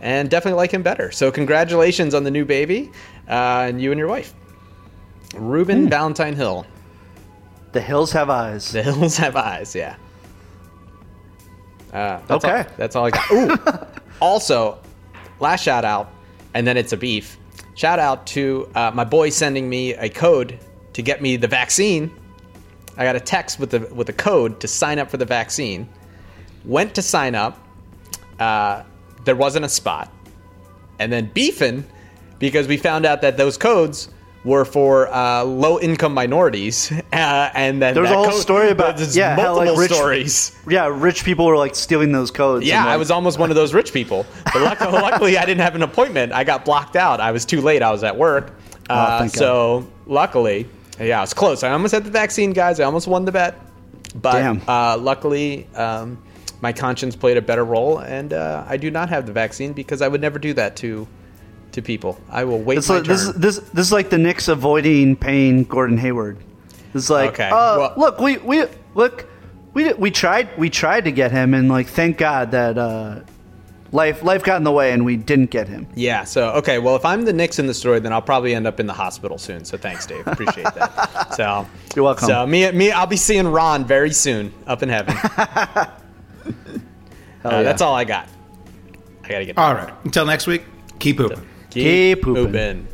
[SPEAKER 10] and definitely like him better. So congratulations on the new baby, uh, and you and your wife, Ruben
[SPEAKER 9] Hmm.
[SPEAKER 10] Valentine Hill.
[SPEAKER 9] The hills have eyes.
[SPEAKER 10] The hills have eyes. Yeah. Uh, that's
[SPEAKER 9] Okay.
[SPEAKER 10] all, that's all I got. Ooh. also, last shout out, and then it's a beef. Shout out to uh, my boy sending me a code to get me the vaccine. I got a text with the with a code to sign up for the vaccine. Went to sign up. Uh, there wasn't a spot, and then beefing because we found out that those codes were for uh, low income minorities, uh, and then
[SPEAKER 9] There's a whole
[SPEAKER 10] code-
[SPEAKER 9] story about yeah, how,
[SPEAKER 10] multiple
[SPEAKER 9] like rich,
[SPEAKER 10] stories.
[SPEAKER 9] Yeah, rich people were like stealing those codes.
[SPEAKER 10] Yeah,
[SPEAKER 9] like,
[SPEAKER 10] I was almost one of those rich people. But luck- luckily, I didn't have an appointment. I got blocked out. I was too late. I was at work. Uh,
[SPEAKER 9] Oh, thank God.
[SPEAKER 10] so luckily, yeah, I was close. I almost had the vaccine, guys. I almost won the bet. But. Uh, luckily, um, my conscience played a better role, and uh, I do not have the vaccine because I would never do that to to people. I will wait
[SPEAKER 9] It's like, this,
[SPEAKER 10] turn.
[SPEAKER 9] is- this, this is like the Knicks avoiding paying Gordon Hayward. It's like,
[SPEAKER 10] Okay,
[SPEAKER 9] uh,
[SPEAKER 10] well-
[SPEAKER 9] look, we we look, we we tried we tried to get him, and like, thank God that uh, life life got in the way, and we didn't get him.
[SPEAKER 10] Yeah. So okay. Well, if I'm the Knicks in the story, then I'll probably end up in the hospital soon. So thanks, Dave. Appreciate that. So
[SPEAKER 9] You're welcome.
[SPEAKER 10] So me, me, I'll be seeing Ron very soon up in heaven. Uh,
[SPEAKER 9] yeah.
[SPEAKER 10] That's all I got. I gotta get.
[SPEAKER 8] All right. Until next week, keep pooping.
[SPEAKER 9] Keep pooping.
[SPEAKER 10] pooping.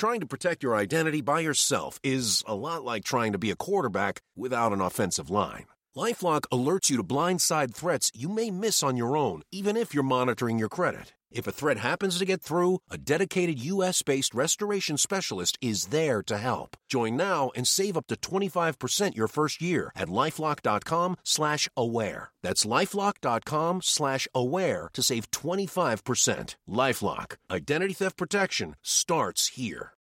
[SPEAKER 13] Trying to protect your identity by yourself is a lot like trying to be a quarterback without an offensive line. LifeLock alerts you to blindside threats you may miss on your own, even if you're monitoring your credit. If a threat happens to get through, a dedicated U.S.-based restoration specialist is there to help. Join now and save up to 25% your first year at lifelock.com slash aware. That's lifelock.com slash aware to save 25%. LifeLock. Identity theft protection starts here.